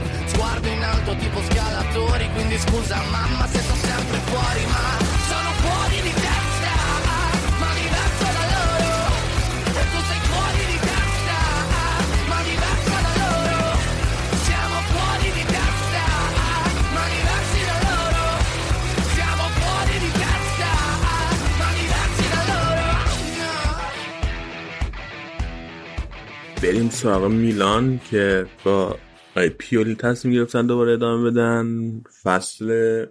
Sguardo in alto tipo scalatori Quindi scusa mamma se sto sempre fuori Ma sono fuori di testa Ma diverso da loro E tu sei fuori di testa Ma diverso da loro Siamo fuori di testa Ma diversi da loro Siamo fuori di testa Ma diversi da loro بریم سراغ میلان که با پیولی تصمیم گرفتن دوباره ادامه بدن. فصل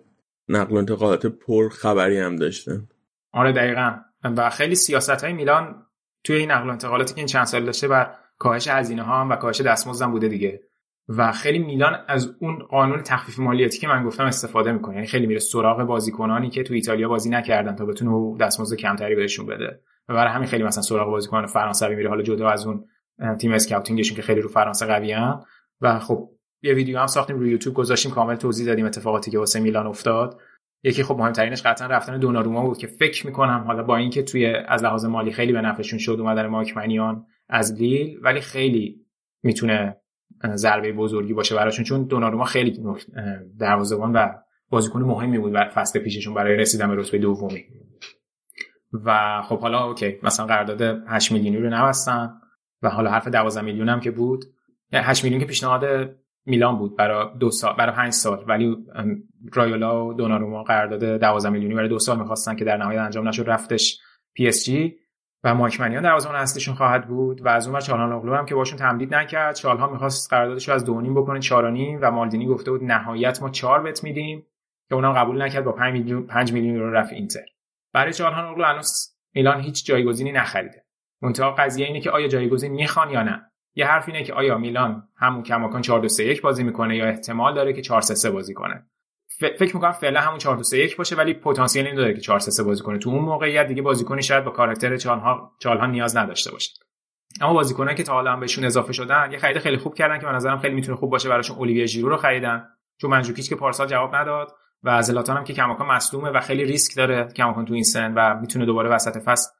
نقل و انتقالات پر خبری هم داشتن. آره دقیقا. و خیلی سیاست های میلان توی این نقل و انتقالاتی که این چند سال داشته بر کاهش هزینه ها هم و کاهش دستمزد بوده دیگه. و خیلی میلان از اون قانون تخفیف مالیاتی که من گفتم استفاده می‌کنه. یعنی خیلی میره سراغ بازیکنانی که تو ایتالیا بازی نکردن تا بتونه دستمزد کمتری بهشون بده. و برای همین خیلی مثلا سراغ بازیکن فرانسوی میره. حالا جدا از اون تیم اسکاوتینگشون که خیلی رو فرانسه قوی هم. و خب یه ویدیو هم ساختیم روی یوتیوب گذاشتیم کامل توضیح دادیم اتفاقاتی که واسه میلان افتاد. یکی خب مهمترینش قطعا رفتن دوناروما بود که فکر می‌کنم حالا با اینکه توی از لحاظ مالی خیلی به نفعشون شد اومدن مارک منیان از لیل ولی خیلی می‌تونه ضربه بزرگی باشه براشون چون دوناروما خیلی دروازه‌بان و بازیکن مهمی بود برای فصل پیششون برای رسیدن به رتبه دومی. و خب حالا اوکی مثلا قرارداد 8 میلیونی رو نبستن و حالا حرف 12 میلیون هم که بود. 8 میلیون که پیشنهاد میلان بود برای دو سال برای 5 سال. ولی رایولا و دوناروما قرارداد 12 میلیونی برای دو سال می‌خواستن که در نهایت انجام نشد رفتش پی اس جی و مایک منیان دروازه‌بان اصلیشون خواهد بود و از اون ور چالهان اغلو هم که باشون تمدید نکرد. چالها می‌خواست قراردادش رو از 2.5 بکنه 4.5 و مالدینی گفته بود نهایت ما 4 بهت میدیم که اونم قبول نکرد با 5 میلیون 5 میلیون یورو رفت اینتر. برای چالهان اغلو هنوز میلان هیچ جایگزینی نخریده. منتها قضیه اینه که آیا جایگزین می‌خوان یا نه. یه حرف اینه که آیا میلان همون کماکان 4 2 3 1 بازی می‌کنه یا احتمال داره که 4 3 3 بازی کنه؟ فکر می‌کنم فعلا همون 4 2 3 1 باشه ولی پتانسیل این داره که 4 3 3 بازی کنه. تو اون موقعیت دیگه بازیکنی شاید با کاراکتر چالها چالها نیاز نداشته باشه. اما بازیکنایی که تا حالا هم بهشون اضافه شدن یه خرید خیلی خوب کردن که به نظرم خیلی می‌تونه خوب باشه براشون. اولیویه ژیرو رو خریدن. چون منجوکیچ که پارسال جواب نداد و زلاتان هم که کماکان مصدومه و خیلی ریسک داره کماکان تو این سن و می‌تونه دوباره وسط فصل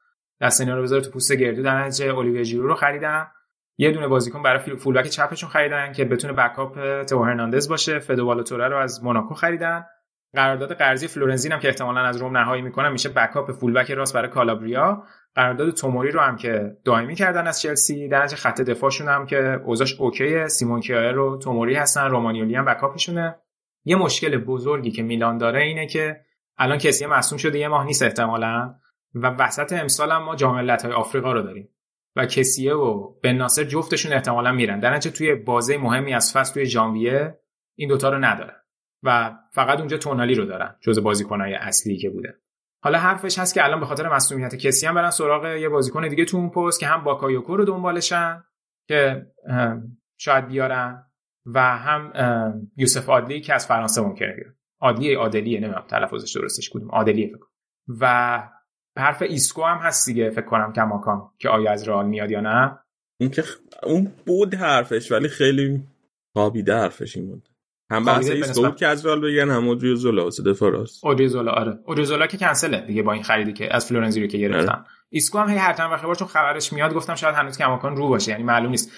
دست اینا رو بذاره تو پوست گردو. در نتیجه اولیویه ژیرو رو خریدن. یه دونه بازیکن برای full back چپشون خریدن که بتونه backup تئو هرناندز باشه. فدو رو از موناکو خریدن. قرارداد قرضی فلورنزی هم که احتمالا از روم نهایی می‌کنن میشه backup full back راست برای کالابریا. قرارداد توموری رو هم که دائمی کردن از چلسی در خط دفاعشون هم که اوضاعش okay ه. سیمون کیایر رو توموری هستن رومانیولی هم backup شونه یه مشکل بزرگی که میلان داره اینه که الان کسی مصوم شده یه ماه نیست احتمالا. و وسط امسال هم ما جام ملت‌های آفریقا رو داریم. و کسیه و بن ناصر جفتشون احتمالا میرن. در نتیجه توی بازه مهمی از فصل توی ژانویه این دوتا رو ندارن و فقط اونجا تونالی رو دارن جز بازیکنهای اصلی که بوده. حالا حرفش هست که الان به خاطر مسئولیت کسی هم برن سراغ یه بازیکن دیگه تو اون پست که هم باکایوکو رو دنبالشن که شاید بیارن و هم یوسف عادلی که از فرانسه ممکنه بیارن عادلی عادلیه نمی‌دونم تلفظش درستش کدوم. عادلیه فکر و حرف ایسکو هم هست دیگه فکر کنم کماکان که آیا از رئال میاد یا نه؟ اون که اون بود حرفش ولی خیلی خوابیده حرفش این بود. هم بحث ایسکو بود که از رئال بگن هم اودریوزولا واسه دفاع راست اودریوزولا آره. اودریوزولا که کنسله دیگه با این خریدی که از فلورنزی رو که گرفتن. آره. ایسکو هم هی هر چند وقت چند خبرش میاد گفتم شاید هنوز کماکان رو باشه یعنی معلوم نیست.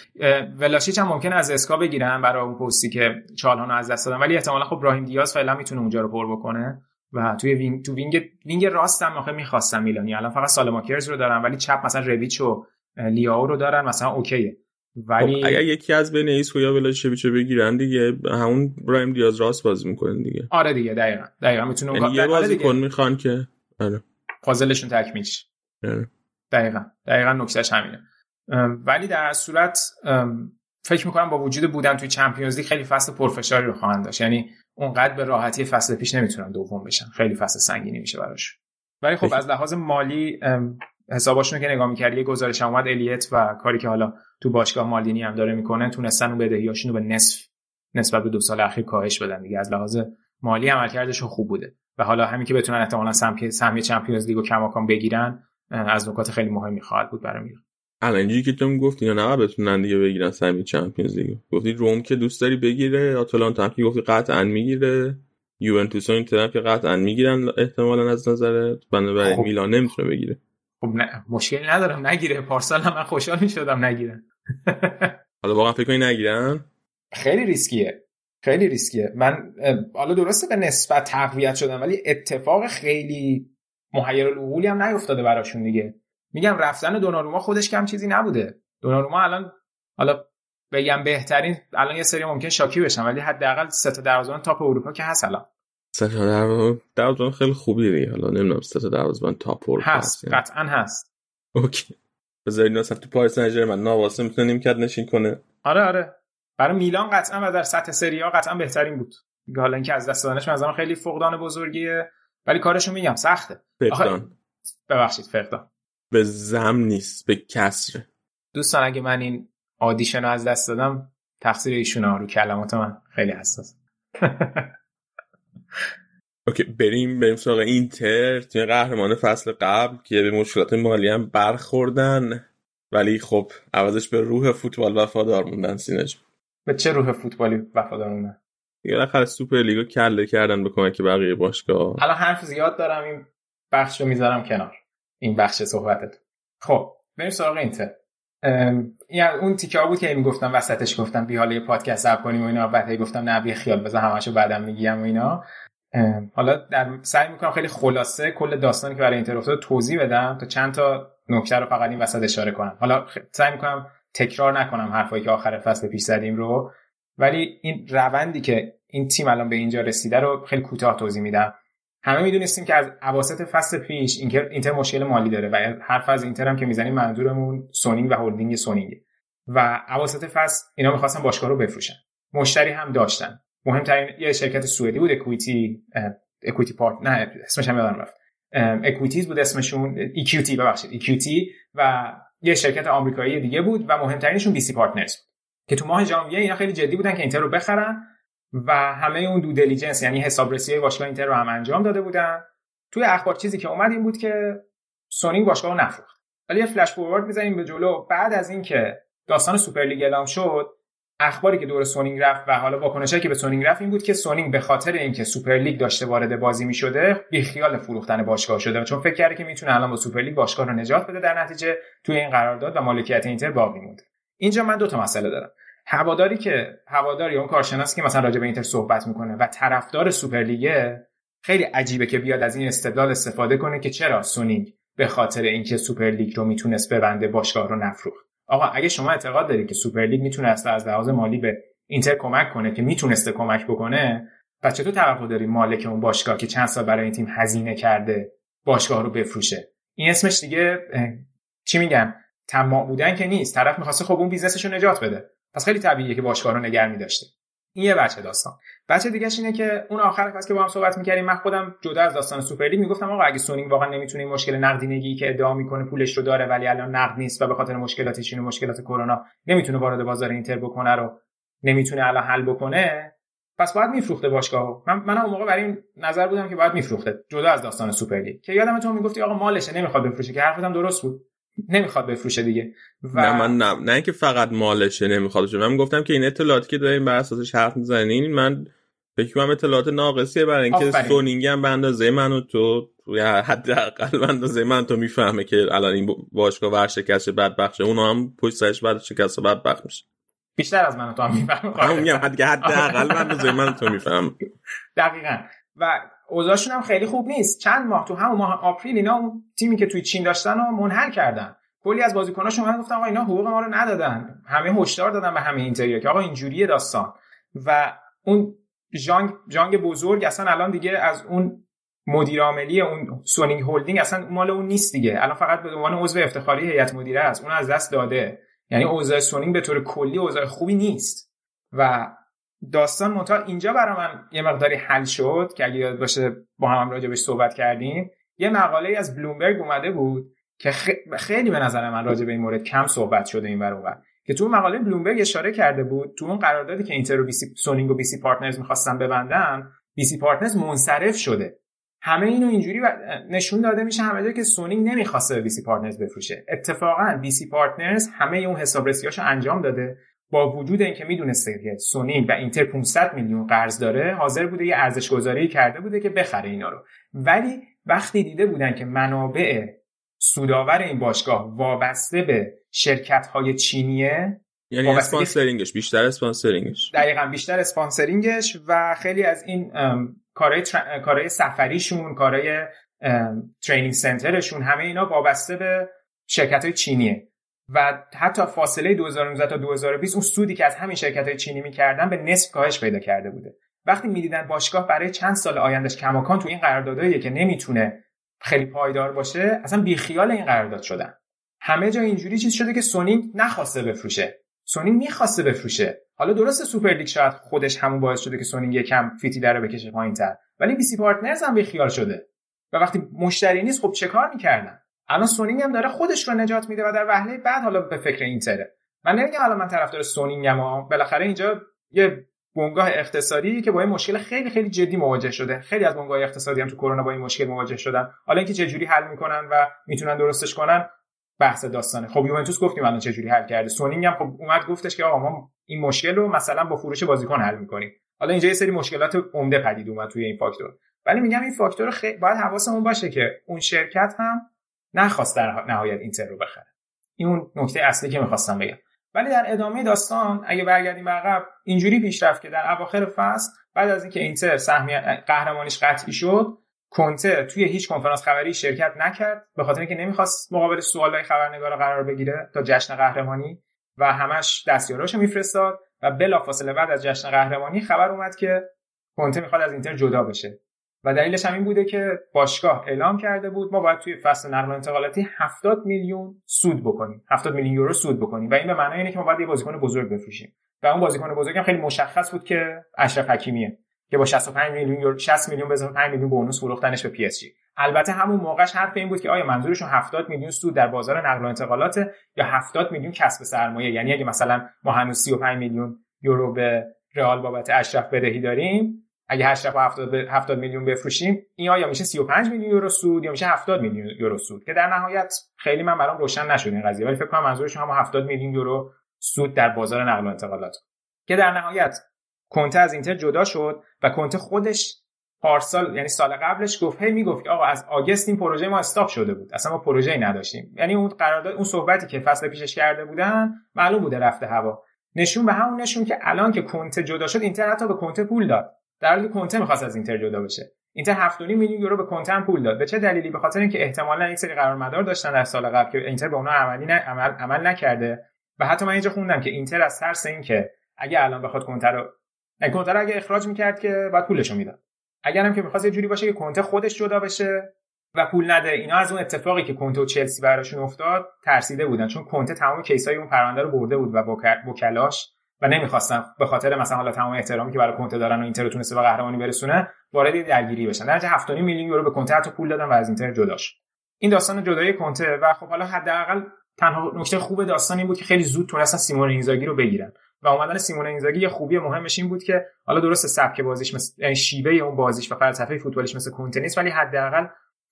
ولاشیچ هم ممکنه از سسکا بگیرن برای اون پستی که چالهان از دست دادن ولی احتمالاً خب براهیم دیاز فعلا می‌تونه اونجا رو پر بکنه. و توی wing تو wing wing راست هم آخه می‌خواستم میلانی. الان فقط سالماکرز رو دارن ولی چپ مثلا ربیچ و لیاو رو دارن مثلا okay ه. ولی خب اگر یکی از بین ایسکو یا ولاشیچ بگیرن دیگه همون براهیم دیاز راست بازی می‌کنن دیگه. آره دیگه دقیقاً. دقیقاً می‌تونه یعنی یه بازیکن می‌خوان که آره. پازلشون تکمیلش آره. دقیقاً. دقیقاً نکتهش همینه. ولی در صورت فکر می‌کنم با وجود بودن توی چمپیونز لیگ خیلی فصل پرفشاری رو خواهند داشت. یعنی اونقدر به راحتی فصل پیش نمی‌تونن دوم بشن. خیلی فصل سنگینی میشه براش. ولی خب از لحاظ مالی حساباشون که نگاه می‌کردی یه گزارش هم اومد الیت و کاری که حالا تو باشگاه مالدینی هم داره می‌کنه تونستن اون بدهیاشون رو به نصف نسبت به دو سال اخیر کاهش بدن دیگه. از لحاظ مالی عملکردشون خوب بوده. و حالا همین که بتونن احتمالاً سهمیه چمپیونز لیگ و کماکان بگیرن از نکات خیلی مهمی خواهد بود برای میلان. الان اینجوری که تو گفتی یا نه بتونن دیگه بگیرن سهمیه چمپیونز لیگ گفتی روم که دوست داری بگیره آتالانتا هم که گفتی قطعا می‌گیره. یوونتوس و اینتر که قطعا می‌گیرن احتمالا از نظر بنابراین خب. میلان نمی‌تونه بگیره. خب نه مشکلی ندارم. نگیره. پارسال هم من خوشحال می‌شدم نگیرن. حالا واقعا فکر کنی نگیرن؟ خیلی ریسکیه. خیلی ریسکیه. من حالا درسته به نسبت تقویت شدم ولی اتفاق خیلی محیرالعقولی هم نیفتاده براشون دیگه. میگم رفتن دوناروما خودش کم چیزی نبوده. دوناروما الان حالا بگم بهترین الان یه سری ممکن شاکی بشن ولی حداقل سه تا دروازه‌بان top اروپا که هست الان. سه تا در دروازه‌بان خیلی خوبی دیگه. حالا نمی‌دونم سه تا دروازه‌بان top اروپا هست. قطعا هست. OK. بذارین مثلا تو پاریس سن ژرمن ناواسو می‌تونه نیمکت نشین کنه. آره آره. برای میلان قطعا و در سطح سری ها قطعا بهترین بود. حالا اینکه از دست دادنش مثلا خیلی فقدان بزرگیه ولی کارشو میگم سخته. فقدان. ببخشید فقدان. به زم نیست به کسر. دوستان اگه من این آدیشن رو از دست دادم تقصیر ایشونه رو کلمات من خیلی حساس. اوکی بریم بریم سراغ اینتر. تیم قهرمان فصل قبل که به مشکلات مالی هم برخوردن. ولی خب عوضش به روح فوتبال وفادار موندن سینج به چه روح فوتبالی وفادار موندن؟ دیگه بالاخره سوپر لیگو کله کردن به کمک بقیه باشگاه الان حرف زیاد دارم این بخش رو می‌ذارم کنار. این بخش صحبتت. خب بریم سراغ اینتر. این اون تیکه بود که می‌گفتم وسطش گفتم بی حالا یه پادکست ضبط کنیم و اینا. بعد گفتم نه بی خیال بذار همشو بعدم میگم و اینا. حالا در سعی می‌کنم خیلی خلاصه کل داستانی که برای اینتر افتاد توضیح بدم تا چند تا نکته رو فقط این وسط اشاره کنم. حالا سعی می‌کنم تکرار نکنم حرفایی که آخر فصل پیش زدیم رو. ولی این روندی که این تیم الان به اینجا رسیده رو خیلی کوتاه توضیح میدم. همه می‌دونستیم که از اواسط فصل پیش اینتر اینتر مشکل مالی داره و حرف از اینتر هم که می‌زنیم منظورمون سونینگ و هولدینگ سونینگ و اواسط فصل اینا می‌خواستن باشگاه رو بفروشن. مشتری هم داشتن. مهمترین یه شرکت سوئدی بود اکویتی اکویتی پارت نه اسمش هم یادم رفت. EQT بود اسمشون. EQT ببخشید. EQT و یه شرکت آمریکایی دیگه بود و مهمترینشون BC Partners بود. که تو ماه ژانویه اینا خیلی جدی بودن که اینتر رو بخرن و همه اون due diligence یعنی حسابرسی باشگاه اینتر رو هم انجام داده بودن. توی اخبار چیزی که اومد این بود که سونینگ باشگاه رو نفروخت. ولی یه flash forward می‌زنیم به جلو. بعد از اینکه داستان سوپرلیگ اعلام شد اخباری که دور سونینگ رفت و حالا واکنشی که به سونینگ رفت این بود که سونینگ به خاطر اینکه سوپرلیگ داشته وارد بازی می شده بیخیال فروختن باشگاه شده چون فکر کرده که می‌تونه الان با سوپرلیگ باشگاه رو نجات بده در نتیجه توی این قرارداد و مالکیت اینتر باقی موند اینجا من دو تا مسئله دارم. هواداری که هواداری اون کارشناسی که مثلا راجع به اینتر صحبت می‌کنه و طرفدار سوپرلیگه خیلی عجیبه که بیاد از این استدلال استفاده کنه که چرا سونینگ به خاطر اینکه سوپرلیگ رو می‌تونست ببنده باشگاه رو نفروخت. آقا اگه شما اعتقاد دارید که سوپرلیگ می‌تونست از لحاظ مالی به اینتر کمک کنه که می‌تونسته کمک بکنه پس چطور توقع داری مالک اون باشگاه که چند سال برای این تیم هزینه کرده باشگاه رو بفروشه؟ این اسمش دیگه چی میگن طماع بودن که نیست. طرف می‌خواسته خب اون business ش رو نجات بده. پس خیلی طبیعیه که باشگاه رو نگر میداشته. این یه وجه داستان. وجه دیگهش اینه که اون آخر فصل که با هم صحبت می‌کردیم من خودم جدا از داستان سوپرلیگ می‌گفتم آقا اگه سونینگ واقعا نمی‌تونه مشکل نقدینگی که ادعا می‌کنه پولش رو داره ولی الان نقد نیست و به خاطر مشکلاتش و مشکلات کرونا نمی‌تونه وارد بازار اینتر بکنه رو نمی‌تونه الان حل بکنه پس باید میفروخته باشگاهو. من من اون موقع برای این نظر بودم که باید میفروخته جدا از داستان سوپرلیگ که یادم تو می‌گفتی آقا مالشه نمی‌خواد بفروشه که حرفت هم درست بود. نمی‌خواد بفروشه دیگه. و... نه من نه. نه اینکه فقط مالشه نمی‌خواد بشه من گفتم که این اطلاعاتی که دارین بر اساسش حرف می‌زنین من فکر کنم اطلاعات ناقصیه برای اینکه سونینگ هم به اندازه من و تو یا حداقل به اندازه من تو می‌فهمه که الان این باشگاه ورشکست بدبخت شه اونها هم پشت سرش بعد شکست بدبخت میشه. بیشتر از من و تو هم می‌فهمه. میگم حداقل به اندازه من تو میفهم دقیقاً. و اوضاعشون هم خیلی خوب نیست. چند ماه تو همون ماه آپریل اینا اون تیمی که توی چین داشتن رو منحل کردن. کلی از بازیکناشون من گفتم آقا اینا حقوق ما رو ندادن. همه هشدار دادن به همه اینتریا که آقا اینجوریه داستان. و اون جانگ جانگ بزرگ اصلا الان دیگه از اون مدیر عاملی اون سونینگ هولدینگ اصلا مال اون نیست دیگه. الان فقط به عنوان عضو افتخاری هیئت مدیره است. اون از دست داده. یعنی اوضاع سونینگ به طور کلی اوضاع خوبی نیست. و داستان منتها اینجا برای من یه مقداری حل شد که اگه یاد باشه با هم راجع بهش صحبت کردیم. یه مقاله از بلومبرگ اومده بود که خیلی به نظر من راجع به این مورد کم صحبت شده این ور که تو مقاله بلومبرگ اشاره کرده بود تو اون قراردادی که اینتر و BC سونینگ و BC Partners می‌خواستن ببندن BC Partners منصرف شده. همه اینو اینجوری نشون داده میشه همه که سونینگ نمی‌خواسته به BC Partners بفروشه. اتفاقا BC Partners همه اون حسابرسیاشو انجام داده. با وجود اینکه می‌دونسته که سونینگ و اینتر 500 میلیون قرض داره حاضر بوده یه ارزش گذاری کرده بوده که بخره اینا رو. ولی وقتی دیده بودن که منابع سودآور این باشگاه وابسته به شرکت های چینیه یعنی sponsoring ش بیشتر sponsoring ش. دقیقا بیشتر sponsoring ش و خیلی از این کارهای, تر... کارهای سفریشون کارهای training center شون همه اینا وابسته به شرکت های چینیه. و حتی فاصله 2019 تا 2020 اون سودی که از همین شرکت های چینی می‌کردن به نصف کاهش پیدا کرده بوده. وقتی می‌دیدن باشگاه برای چند سال آیندهش کماکان تو این قراردادایی که نمی‌تونه خیلی پایدار باشه اصلا بیخیال این قرارداد شدن. همه جا اینجوری چیز شده که سونینگ نخواسته بفروشه. سونینگ می‌خواسته بفروشه. حالا درست سوپر لیگ شاید خودش همون باعث شده که سونینگ یکم فتیله رو بکشه پایینتر. ولی BC Partners هم بیخیال شده. و وقتی مشتری نیست خب چه کار می‌کردن؟ الان سونینگ هم داره خودش رو نجات میده و در وهله بعد حالا به فکر اینتره من نمیگم الان من طرفدار سونینگم اما بالاخره اینجا یه بنگاه اقتصادی که با این مشکل خیلی خیلی جدی مواجه شده. خیلی از بنگاه اقتصادی هم تو کرونا با این مشکل مواجه شدن. حالا اینکه چه جوری حل می‌کنن و می‌تونن درستش کنن بحث داستانه. خب یوونتوس گفتیم الان چه جوری حل کرده. سونینگ هم خب اومد گفتش که آقا ما این مشکل رو مثلا با فروش بازیکن حل می‌کنیم. حالا اینجا یه سری مشکلات عمده پدید اومد توی این فاکتور. ولی میگم این فاکتور خیلی باید حواسمون باشه که اون شرکت هم نخواست در نهایت اینتر رو بخره. این اون نکته اصلی که می‌خواستم بگم. ولی در ادامه داستان اگه برگردیم عقب اینجوری پیش رفت که در اواخر فصل بعد از اینکه اینتر سهم قهرمانیش قطعی شد کنته توی هیچ کنفرانس خبری شرکت نکرد به خاطر اینکه نمی‌خواست مقابل سوالای خبرنگار قرار بگیره تا جشن قهرمانی و همش دستیاراشو میفرستاد و بلافاصله بعد از جشن قهرمانی خبر اومد که کنته می‌خواد از اینتر جدا بشه. و دلیلش هم این بوده که باشگاه اعلام کرده بود ما باید توی فصل نقل و انتقالاتی 70 میلیون سود بکنیم. 70 میلیون یورو سود بکنیم. و این به معنای اینه که ما باید یه بازیکن بزرگ بفروشیم. و اون بازیکن بزرگ هم خیلی مشخص بود که اشرف حکیمیه که با 65 میلیون یورو 60 میلیون به 5 میلیون bonus فروختنش به PSG. البته همون موقعش حرف این بود که آیا منظورشون 70 میلیون سود در بازار نقل و انتقالات یا 70 میلیون کسب سرمایه؟ یعنی اگه مثلا ما هنوز 35 میلیون یورو به رئال بابت اشرف بدهی داریم اگه 8 رفع 70 70 میلیون بفروشیم این یا میشه 35 میلیون یورو سود یا میشه 70 میلیون یورو سود؟ که در نهایت خیلی من برام روشن نشد این قضیه ولی فکر کنم منظورشون هم 70 میلیون یورو سود در بازار نقل و انتقالات. که در نهایت کنته از اینتر جدا شد و کنته خودش پارسال یعنی سال قبلش گفت هی می‌گفت آقا از آگست این پروژه ما استاپ شده بود اصلا ما پروژه‌ای نداشتیم. یعنی اون قرارداد اون صحبتی که فصل پیشش کرده بودن معلوم بوده رفته هوا. نشون به همون نشون که الان که کنته جدا شد اینتر حتی به کنته پول داد. در حالی کنته می‌خواست از اینتر جدا بشه. اینتر 7.5 میلیون یورو به کنته پول داد. به چه دلیلی؟ به خاطر اینکه احتمالا این سری قرارمدار داشتن در سال قبل که اینتر به اونها عملی نه عمل, عمل نکرده. و حتی من اینجا خوندم که اینتر از ترس اینکه اگه الان بخواد کنته رو کنته رو اگه اخراج می‌کرد که بعد پولشو می‌داد. اگرم که می‌خواست یه جوری باشه که کنته خودش جدا بشه و پول نده اینا از اون اتفاقی که کنته و چلسی براشون افتاد ترسیده بودن. چون کنته تمام کیسای اون پرونده رو برده بود و وکلاش و نمی‌خواستن به خاطر مثلا حالا تمام احترامی که برای کنته دارن و اینتر تونسته به قهرمانی برسونه وارد درگیری بشن. در 7.5 میلیون یورو به کنته حتی پول دادن و از اینتر جدا شد. این داستان جدایی کنته و خب حالا حداقل تنها نکته خوب داستان این بود که خیلی زود تونستن سیمون اینزاگی رو بگیرن و اومدن سیمون اینزاگی یه خوبی مهمش این بود که حالا درست سبک بازیش مثل یعنی شیوه اون بازیش و فلسفه فوتبالیش مثل کنته نیست ولی حداقل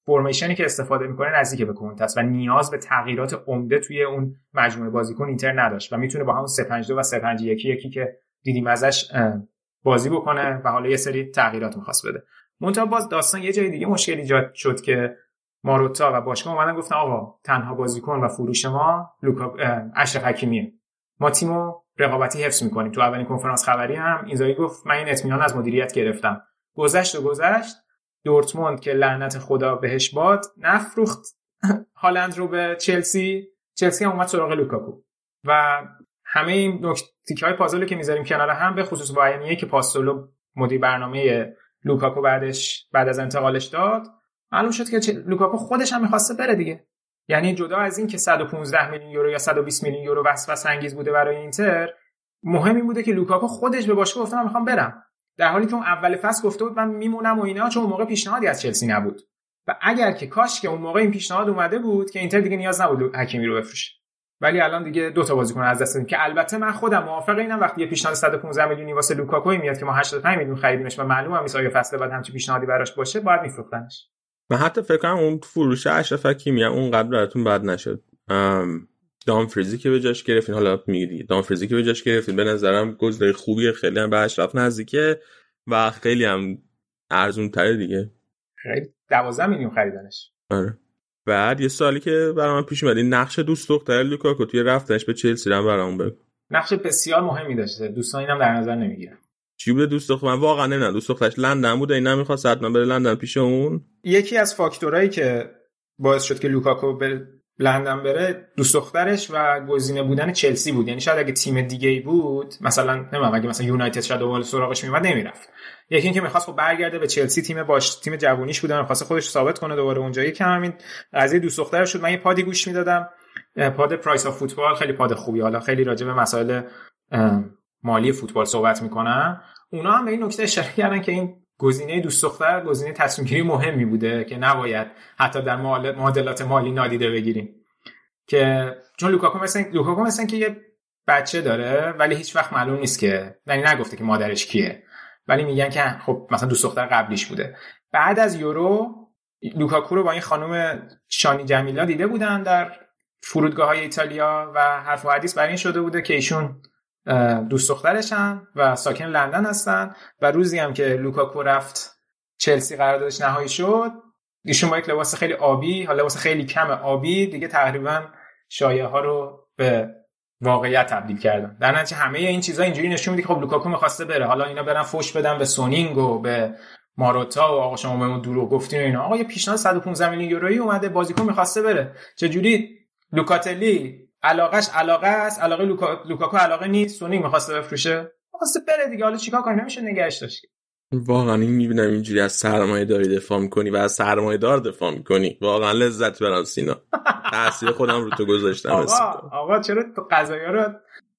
فرمیشنی که استفاده می‌کنه نزدیک به است و نیاز به تغییرات عمده توی اون مجموعه بازیکن اینتر نداشت و می‌تونه با همون 352 و 351 یکی که دیدیم ازش بازی بکنه و حالا یه سری تغییرات می‌خواست بده. منتها باز داستان یه جای دیگه مشکل ایجاد شد که ماروتا و باشگاه اومدن گفتن آقا تنها بازیکن و فروش ما لوکا اشرف حکیمیه. ما تیمو رقابتی حفظ می‌کنیم. تو اولین کنفرانس خبری هم اینزایی گفت من این اطمینان از مدیریت گرفتم. گذشت و گذشت. دورتموند که لعنت خدا بهش باد نفروخت هالند رو به چلسی. چلسی هم اومد سراغ لوکاکو. و همه این تیکه های پازلی که می‌ذاریم کنار هم به خصوص با که پاستورلو مدیر برنامه لوکاکو بعدش بعد از انتقالش داد معلوم شد که لوکاکو خودش هم می‌خواسته بره دیگه. یعنی جدا از این که 115 میلیون یورو یا 120 میلیون یورو وسوسه انگیز بوده برای اینتر مهم این بوده که لوکاکو خودش به باشگاه گفته من می‌خوام برم. در حالی که اون اول فصل گفته بود من میمونم و اینا چون اون موقع پیشنهادی از چلسی نبود. و اگر که کاش که اون موقع این پیشنهاد اومده بود که اینتر دیگه نیاز نبود حکیمی رو بفروشه. ولی الان دیگه دو تا بازیکن از دست دادیم که البته من خودم موافق اینم وقتی یه پیشنهاد 115 میلیونی واسه لوکاکو میاد که ما 85 میلیون خریدیمش و معلومه نیست آیا فصل بعد همچین پیشنهادی براش باشه باید میفروختنش. من حتی فکر کنم اون فروش اشرف حکیمی اونقدر براتون بد نشد. فریزی که به جاش گرفتین. حالا میگی دام فریزی که به جاش گرفتین. به نظرم گزینه خوبیه. خیلی هم به اشرف نزدیکه و خیلی هم ارزون تره دیگه. خیلی 12 میلیون خریدنش. آره. بعد یه سوالی که برای من پیش اومد. این نقش دوست دختر لوکاکو توی رفتنش به چلسی رو برام بگو. نقش بسیار مهمی داشته. دوستان اینم در نظر نمی‌گیرن. چی بوده دوست دختر؟ من واقعا نمی‌دونم. دوست دخترش لندن بوده. این نمی‌خواست حتما بره لندن پیش اون. یکی از فاکتورایی که باعث شد که لوکاکو به لندن بره دوست دخترش و گزینه بودن چلسی بود. یعنی شاید اگه تیم دیگه ای بود مثلا نمی‌دونم اگه مثلا یونایتد شاید اول سراغش میومد نمی‌رفت. یکی اینکه می‌خواست خب برگرده به چلسی تیم باش تیم جوونیش بودن می‌خواست خودش ثابت کنه دوباره اونجا. یکم همین قضیه دوست دختر شد. من یه pod ی گوش می‌دادم. pod Price of Football خیلی پاد خوبی. حالا خیلی راجع به مسائل مالی فوتبال صحبت می‌کنن اونا هم به این نکته اشاره کردن که این گزینه دوست دختر گزینه تصمیم گیری مهمی بوده که نباید حتی در معادلات مالی نادیده بگیریم. که چون لوکاکو مثلا لوکاکو مثلا که یه بچه داره ولی هیچ وقت معلوم نیست که یعنی نگفته که مادرش کیه. ولی میگن که خب مثلا دوست دختر قبلیش بوده. بعد از یورو لوکاکو رو با این خانم شانی جمیلا دیده بودن در فرودگاه های ایتالیا و حرف و حدیث بر این شده بوده که ایشون دوست دخترشن و ساکن لندن هستن و روزی هم که لوکاکو رفت چلسی قراردادش نهایی شد ایشون با یک لباس خیلی آبی حالا لباس خیلی کم آبی دیگه تقریبا شایعه ها رو به واقعیت تبدیل کردن. در نتیجه همه این چیزا اینجوری نشون میده خب لوکاکو می‌خواسته بره. حالا اینا برن فوش بدن به سونینگ و به ماروتا و آقا شما بهمون دروغ گفتین اینا. آقا یه پیشنهاد 115 میلیون یورویی اومده بازیکن می‌خواسته بره. چه جوری لوکاتلی علاقش علاقه است علاقه لوکا... لوکاکو علاقه نیست سونینگ می‌خواسته بفروشه. می‌خواسته بره دیگه حالا چیکار کنیم نمیشه نگهش داشت. واقعا این می‌بینم اینجوری از سرمایه داری دفاع می‌کنی و از سرمایه دار دفاع می‌کنی. واقعا لذت می‌برم سینا. تاثیر خودم رو تو گذاشتم آقا آقا چرا تو قضایی رو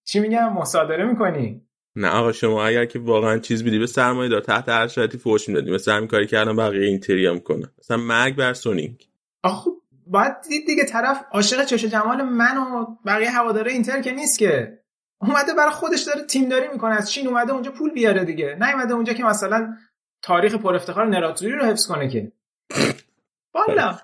چی میگم؟ مصادره می‌کنی؟ نه آقا شما اگر که واقعا چیز بیدی به سرمایه دار تحت هر شرایطی فوش می‌دادی. مثل همین کاری کردن بقیه اینتری هم کنه مثلا مرگ بر سونینگ آخه باید دید دیگه طرف عاشق چش جمال من و بقیه هواداره اینتر که نیست که. اومده برای خودش داره تیم داری می‌کنه. از چین اومده اونجا پول بیاره دیگه. نیومده اونجا که مثلا تاریخ پر افتخار نراتوری رو حفظ کنه که. والا.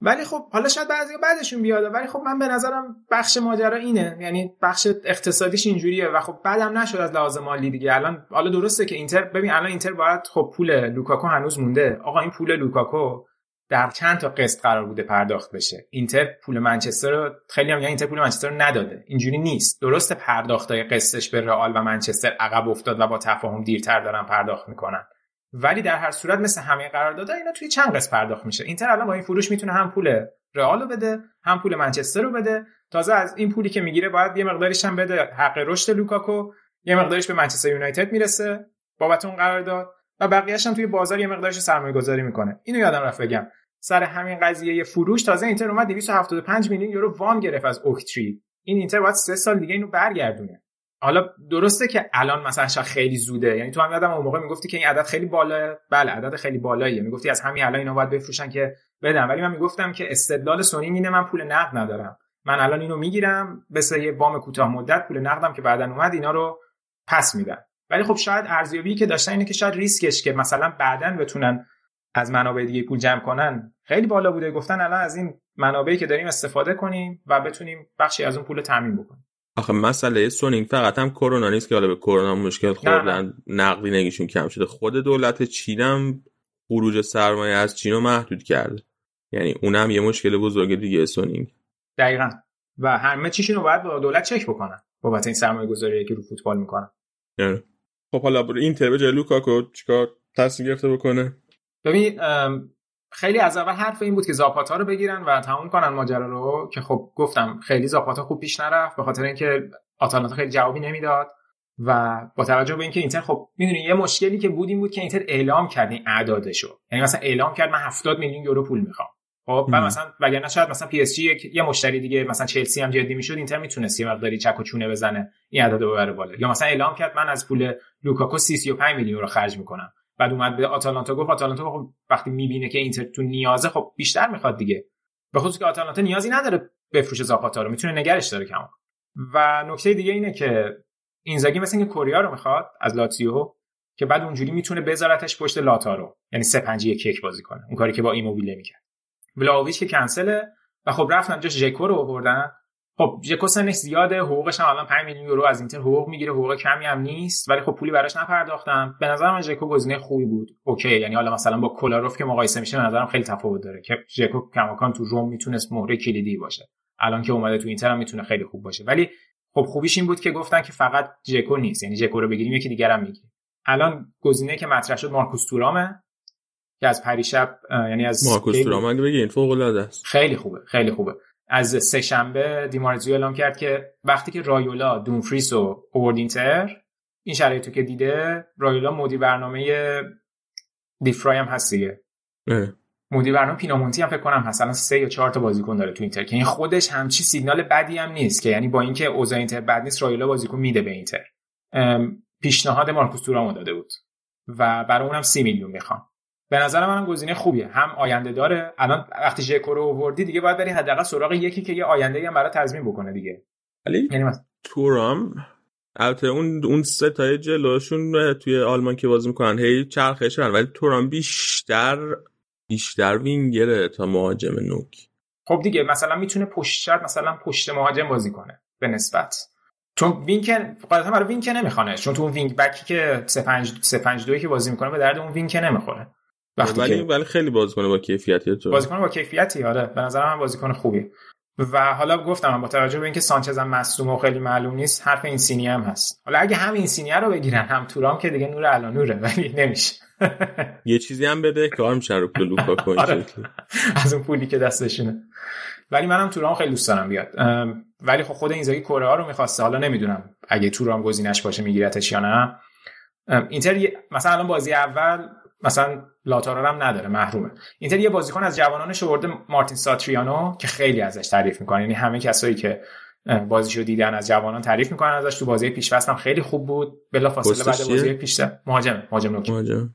ولی خب حالا شاید بعضی بدشون بیاد. ولی خب من به نظرم بخش ماجرا اینه. یعنی بخش اقتصادیش اینجوریه و خب بعدم نشد از لحاظ مالی دیگه. الان حالا درسته که اینتر ببین الان اینتر باید خب پول لوکاکو هنوز مونده. آقا این پول لوکاکو در چند تا قسط قرار بوده پرداخت بشه. اینتر پول منچستر رو خیلی هم اینتر پول منچستر رو نداده. اینجوری نیست. درست پرداختای قسطش به رئال و منچستر عقب افتاد و با تفاهم دیرتر دارن پرداخت می‌کنن. ولی در هر صورت مثل همه قراردادها اینا توی چند قسط پرداخت میشه. اینتر الان با این فروش می‌تونه هم پول رئال رو بده هم پول منچستر رو بده. تازه از این پولی که می‌گیره باید یه مقداریش هم بده. حق رشد لوکاکو. یه مقداریش به منچستر یونایتد می‌رسه. بابت اون قرارداد. و بقیه‌اش هم توی بازار یه مقدارش سرمایه گذاری می‌کنه. اینو یادم رفت بگم. سر همین قضیه فروش تازه اینتر اومد 275 میلیون یورو وام گرفت از اوکتری. این اینتر باید سه سال دیگه اینو برگردونه. حالا درسته که الان مثلا شاید خیلی زوده. یعنی تو هم یادم اون موقع می‌گفتی که این عدد خیلی بالا بله عدد خیلی بالاییه. می‌گفتی از همین الان اینا باید بفروشن که بدن. ولی من می‌گفتم که استدلال سونی اینه من پول نقد ندارم. من الان اینو می‌گیرم به یه وام کوتاه مدت پول نقدم که بعدا اومد اینا رو پس میدن ولی خب شاید ارزیابی که داشتن اینه که شاید ریسکش که مثلا بعدا بتونن از منابع دیگه پول جمع کنن خیلی بالا بوده. گفتن الان از این منابعی که داریم استفاده کنیم و بتونیم بخشی از اون پول تامین بکنیم. آخه مسئله سونینگ فقط هم کرونا نیست که حالا به کرونا مشکل خوردن نقدینگیشون کم شده. خود دولت چین هم خروج سرمایه از چین رو محدود کرده. یعنی اونم یه مشکل بزرگ دیگه سونینگ. دقیقا. و همه چیشون رو باید با دولت چک بکنن. بابت این سرمایه گذاری که رو فوتبال می‌کنن. یعنی. خب حالا این به جای لوکاکو چیکار تصمیم گرفته بکنه؟ ببین خیلی از اول حرف این بود که زاپاتا رو بگیرن و تموم کنن ماجرا رو که خب گفتم خیلی زاپاتا خوب پیش نرفت به خاطر اینکه آتالانتا خیلی جوابی نمی‌داد و با توجه به اینکه اینتر خب می‌دونی یه مشکلی که بود این بود که اینتر اعلام کرد این اعدادشو. یعنی مثلا اعلام کرد من 70 میلیون یورو پول می‌خوام. خب و مثلا وگرنه شاید مثلا پی اس جی یه مشتری دیگه مثلا چلسی هم جدی می‌شد اینتر می‌تونست یه مقداری چک و چونه بزنه این عدد رو ببره بالا. یا مثلا اعلام کرد من از پول لوکاکو 35 میلیون رو خرج می‌کنم. بعد اومد به آتالانتا گفت آتالانتا خب وقتی می‌بینه که اینتر تو نیازه خب بیشتر می‌خواد دیگه. به خصوص که آتالانتا نیازی نداره بفروشه زاپاتا رو می‌تونه نگهش داره کم و نکته دیگه اینه که اینزاگی مثل اینکه کوریا رو می‌خواد از لاتزیو که بعد اونجوری می‌تونه بذارتش پشت لائوتارو یعنی 3 5 1 1 بازی کنه. اون کاری که با ایموبیله می‌کرد. ولاویچ که کنسله و خب رفتن جاش ژکو رو آوردن. خب ژکو سنش زیاده حقوقش هم الان 5 میلیون یورو از اینتر حقوق می‌گیره حقوق کمی هم نیست ولی خب پولی براش نپرداختن به نظر من ژکو گزینه خوبی بود. okay یعنی حالا مثلا با کولاروف که مقایسه میشه به نظرم خیلی تفاوت داره که ژکو کماکان تو رم می‌تونست مهره کلیدی باشه. الان که اومده تو اینتر هم می‌تونه خیلی خوب باشه. ولی خب خوبیش این بود که گفتن که فقط ژکو نیست یعنی ژکو رو بگیریم یکی دیگه هم می‌گیریم الان گزینه که مطرح شد مارکوس تورامه. که از پریشب یعنی از مارکوس تورام بگین فوق العاده است. خیلی خوبه خیلی خوبه. از سه شنبه دیمارزیو اعلام کرد که وقتی که رایولا دونفریس و اورد اینتر این شرایطو که دیده رایولا مدیر برنامه دیفرای هم هست دیگه. مدیر برنامه پینامونتی هم فکر کنم هست. الان سه یا چهار تا بازیکن داره تو اینتر که این خودش همچی سیگنال بدی هم نیست که یعنی با اینکه اوضاع اینتر بد نیست رایولا بازیکن میده به اینتر. پیشنهاد مارکوس تورامو داده بود. و برای اونم سی میلیون می‌خوام. به نظر منم گزینه خوبیه. هم آینده داره. الان وقتی ژکو رو آوردی دیگه باید بری حداقل سراغ یکی که یه آینده هم برای تضمین بکنه دیگه. ولی یعنی مثلا تورام البته اون اون سه تای جلوشون توی آلمان که بازی می‌کنن هی چرخش ولی تورام بیشتر بیشتر وینگره تا مهاجم نوک. خب دیگه مثلا می‌تونه پشت شرط مثلا پشت مهاجم بازی کنه به نسبت. چون وینگ قاعدتا برای وینگ نمی‌خونه چون تو اون وینگ بکی که 3 5 3 5 2 که بازی می‌کنه به درد اون وینگ نمی‌خوره. وقتی ولی که... ولی خیلی بازیکن با کیفیتی تو بازیکن با کیفیتی آره. به نظر من بازیکن خوبی. و حالا گفتم با توجه به اینکه سانچز هم مصدوم و خیلی معلوم نیست حرف این سینی هم هست. حالا اگه هم این سینی رو بگیرن هم تورام که دیگه نور الان نوره ولی نمیشه. یه چیزی هم بده کار میشه رو لوکاکو آره. از اون پولی که دستشونه. ولی منم تورام خیلی دوست دارم بیاد. ولی خب خود اینزاگی کره ها رو می‌خواسته. حالا نمی‌دونم اگه تورام گزینش باشه میگیرتش یا نه. اینتر مثلا الان بازی اول مثلا لاتارا هم نداره محرومه. اینتر یه بازیکن از جوانانش آورده مارتین ساتریانو که خیلی ازش تعریف می‌کنه. یعنی همه کسایی که بازیشو دیدن از جوانان تعریف می‌کنن ازش. تو بازی پیش هم خیلی خوب بود. بلا فاصله بعد بازی پیش مهاجم مهاجم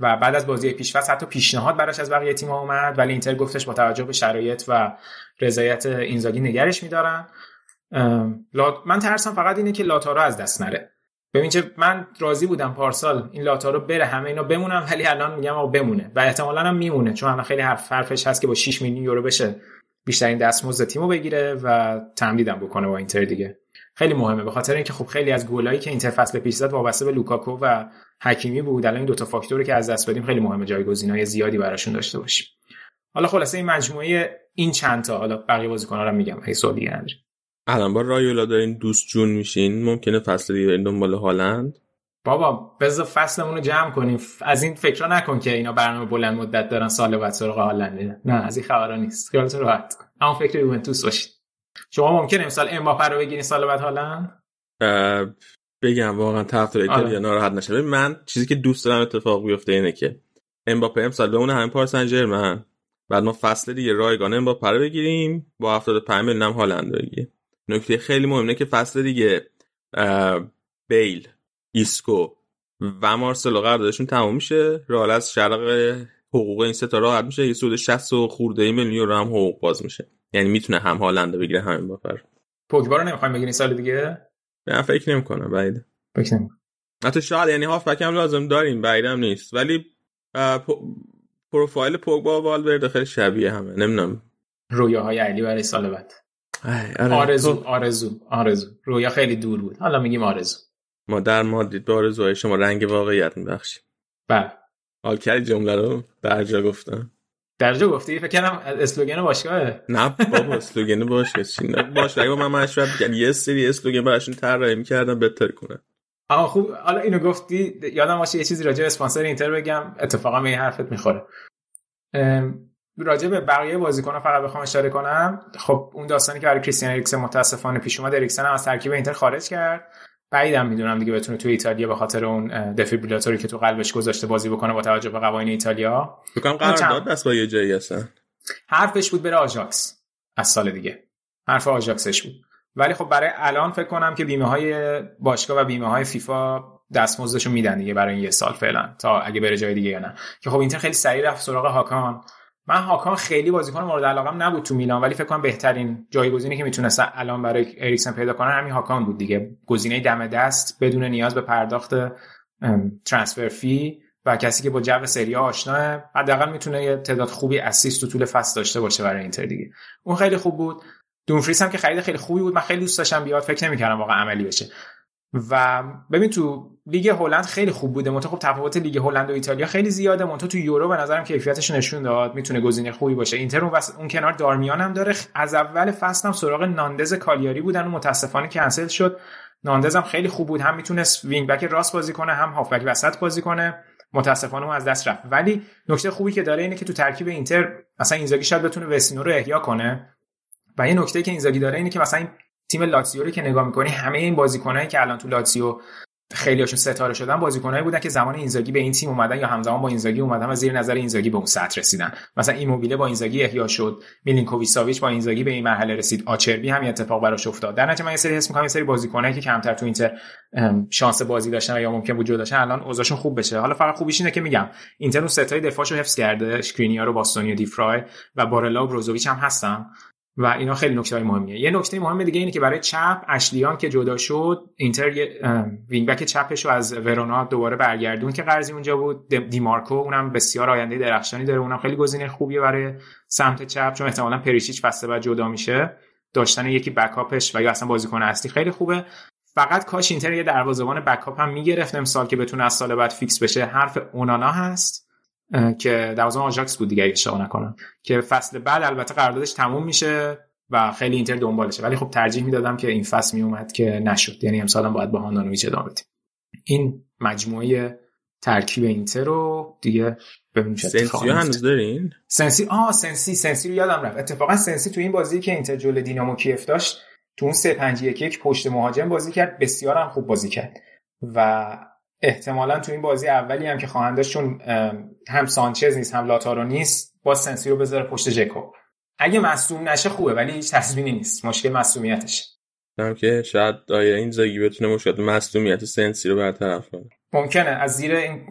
و بعد از بازی پیش حتی پیشنهاد براش از بقیه تیم اومد. ولی اینتر گفتش با توجه به شرایط و رضایت اینزاگی نگرش میدارن. من ترسم فقط اینه که لاتارا از دست نره. ببین چه من راضی بودم پارسال این لاتارو بره همه اینا بمونم ولی الان میگم آقا بمونه. و احتمالاً هم میمونه چون الان خیلی حرف حرفش هست که با 6 میلیون یورو بشه بیشترین دستمزد تیمو بگیره و تمدیدم بکنه با اینتر دیگه. خیلی مهمه. به خاطر اینکه خب خیلی از گلایی که اینتر فصل پیش زد وابسته به لوکاکو و حکیمی بود. الان این دو تا فاکتوری که از دست بدیم خیلی مهمه جایگزینای زیادی براشون داشته باشیم. حالا خلاصه این مجموعه این چند تا حالا بقیه بازیکن‌ها رو میگم هی سوالی الان با رایولا دارین دوست جون میشین ممکنه فصل دیگه این دنبال هالند؟ بابا بذار فصلمون رو جمع کنیم. از این فکر نکن که اینا برنامه بلند مدت دارن سال بعد سراغ هالند نه از این خبرا نیست. خیالت راحت اما فکر یوونتوس باشید شما ممکنه امسال امباپه رو بگیرین سال بعد هالند؟ بگم واقعا طرفدار ایتالیا آره. ناراحت نشه. من چیزی که دوست دارم اتفاق بیفته اینه که امباپه امسال بمونه همین پاریس سن ژرمن. بعد ما فصل دیگه رایگان امباپه رو بگیریم. با 75 میلیون هم هالند بگیریم. نکته خیلی مهمه که فصل دیگه بیل ایسکو و مارسلو قراردادشون تموم میشه. رئال از شرق حقوق این سه تا راحت میشه. یه سود 60 و خورده میلیون یورو هم حقوق باز میشه. یعنی می‌تونه هم هالند بگیره همین بافر پوگبا رو نمی‌خوایم بگیرین سال دیگه؟ نه فکر نمی‌کنم بعید. فکر نمی‌کنم. حتی شاید یعنی هافبک هم لازم داریم بعیدم نیست. ولی پروفایل پوگبا و والورده خیلی شبیه همه. نمی‌دونم. رویاهای علی برای سال بعد. آره. آرزو آرزو آرزو. رویا خیلی دور بود. حالا میگیم آرزو. ما در مادید به آرزوهای شما رنگ واقعیت میبخشیم. بله. حال کردی جمله رو؟ درجا گفتم. درجا گفتی؟ فکر کردم اسلوگن باشگاهه نه بابا اسلوگن باشگاه. چی نه؟ باشگاه با من مشورت می‌کردم یه سری اسلوگن براشون طراحی می‌کردم بهتر کنه آها خوب. حالا اینو گفتی یادم باشه یه چیزی راجع به اسپانسر اینتر بگم. اتفاقا به این حرفت می‌خوره. راجع به بقیه بازیکن‌ها فقط بخوام اشاره کنم. خب اون داستانی که برای کریستیان اریکسن متاسفانه پیش اومد اریکسن هم از ترکیب اینتر خارج کرد. بعیدم می‌دونم دیگه بتونه تو ایتالیا به خاطر اون دفیبریلاتوری که تو قلبش گذاشته بازی بکنه با توجه به قوانین ایتالیا. بکنم قرارداد دست با یه جایی هستن. حرفش بود بره آژاکس. از سال دیگه. حرف آژاکسش بود. ولی خب برای الان فکر کنم که بیمه های باشگاه و بیمه های فیفا دستمزدشو میدن دیگه برای این یه سال فعلا تا اگه بره جای دیگه یا نه. که خب اینتر خیلی سریع رفت سراغ هاکان. من هاکان خیلی بازیکن مورد علاقم نبود تو میلان ولی فکر کنم بهترین جایگزینی که می‌تونستن الان برای اریکسن پیدا کنن همین هاکان بود دیگه. گزینه دم دست بدون نیاز به پرداخت transfer فی و کسی که با جو سری آشناه حداقل می‌تونه یه تعداد خوبی assist تو طول فصل داشته باشه برای اینتر دیگه. اون خیلی خوب بود. دونفریس هم که خرید خیلی خوبی بود. من خیلی دوست داشتم بیاد فکر نمی‌کردم واقعا عملی بشه. و ببین تو لیگ هلند خیلی خوب بوده. منتها خب تفاوت لیگ هلند و ایتالیا خیلی زیاده. منتها تو یورو به نظرم کیفیتش نشون داد. می‌تونه گزینه خوبی باشه. اینتر اون, اون کنار دارمیان هم داره. از اول فصل هم سراغ ناندس کالیاری بودن و متاسفانه کنسل شد. ناندس هم خیلی خوب بود. هم می‌تونست wing back راست بازی کنه هم هافبک وسط بازی کنه. متاسفانه اون از دست رفت. ولی نکته خوبی که داره اینه که تو ترکیب اینتر مثلا اینزاگی شاید بتونه وسینو رو احیا کنه. و یه نکته که اینزاگی داره اینه که مثلا تیم لاتزیو رو که نگاه می‌کنی همه این بازیکنایی که الان تو لاتزیو خیلیاشون ستاره شدن بازیکنایی بودن که زمان اینزاگی به این تیم اومدن یا همزمان با اینزاگی اومدن و زیر نظر اینزاگی به اون سطح رسیدن. مثلا ایموبیله با اینزاگی احیا شد میلینکوویچ با اینزاگی به این مرحله رسید آچربی هم اتفاق براش افتاد. در نتیجه من یه سری حس می‌کنم یه سری بازیکنایی که کمتر تو اینتر شانس بازی داشتن یا ممکن بود داشتن الان اوضاعشون خوب بشه. حالا فقط خوبیش اینه که میگم اینتر اون ستای دفاعشو حفظ کرده اشکرینیار و باستونی و دیفرای و بارلا و بروزوویچ هم هستن. و اینا خیلی نکته های مهمیه. یه نکته مهم دیگه اینه که برای چپ اشلی یانگ که جدا شد اینتر wing back چپش رو از ورونا دوباره برگردوند که قرضی اونجا بود. دیمارکو اونم بسیار آینده درخشانی داره. اونم خیلی گزینه خوبیه برای سمت چپ چون احتمالاً پریشیچ فصل بعد جدا میشه. داشتن یکی backup ش و یا اصلا بازیکن اصلی خیلی خوبه. فقط کاش اینتر یه دروازه‌بان backup هم می‌گرفت. امسال که بتونه از سال بعد fix بشه حرف اونانا هست. که دروازه‌بان آژاکس بود دیگه اشتباه نکنم. که فصل بعد البته قراردادش تموم میشه و خیلی اینتر دنبالشه. ولی خب ترجیح می‌دادم که این فصل میومد که نشد. یعنی امسال هم باید با هاندانوویچ ادامه بدیم. این مجموعه ترکیب اینتر رو دیگه ببینیم سنسی هنوز دارین؟ سنسی آه سنسی سنسی رو یادم رفت. اتفاقا سنسی تو این بازی که اینتر جلوی دینامو کیف داشت تو اون 3 5 1 1 پشت مهاجم بازی کرد. بسیار هم خوب بازی کرد. و احتمالا تو این بازی اولی هم که خواهند داشت چون هم سانچز نیست هم لائوتارو نیست با سنسی رو بذاره پشت ژکو اگه مصدوم نشه خوبه ولی هیچ تضمینی نیست. مشکل مصدومیتش هم که شاید آیا اینزاگی بتونه مشکل مصدومیت سنسی رو برطرف کنه؟ ممکنه. از زیر این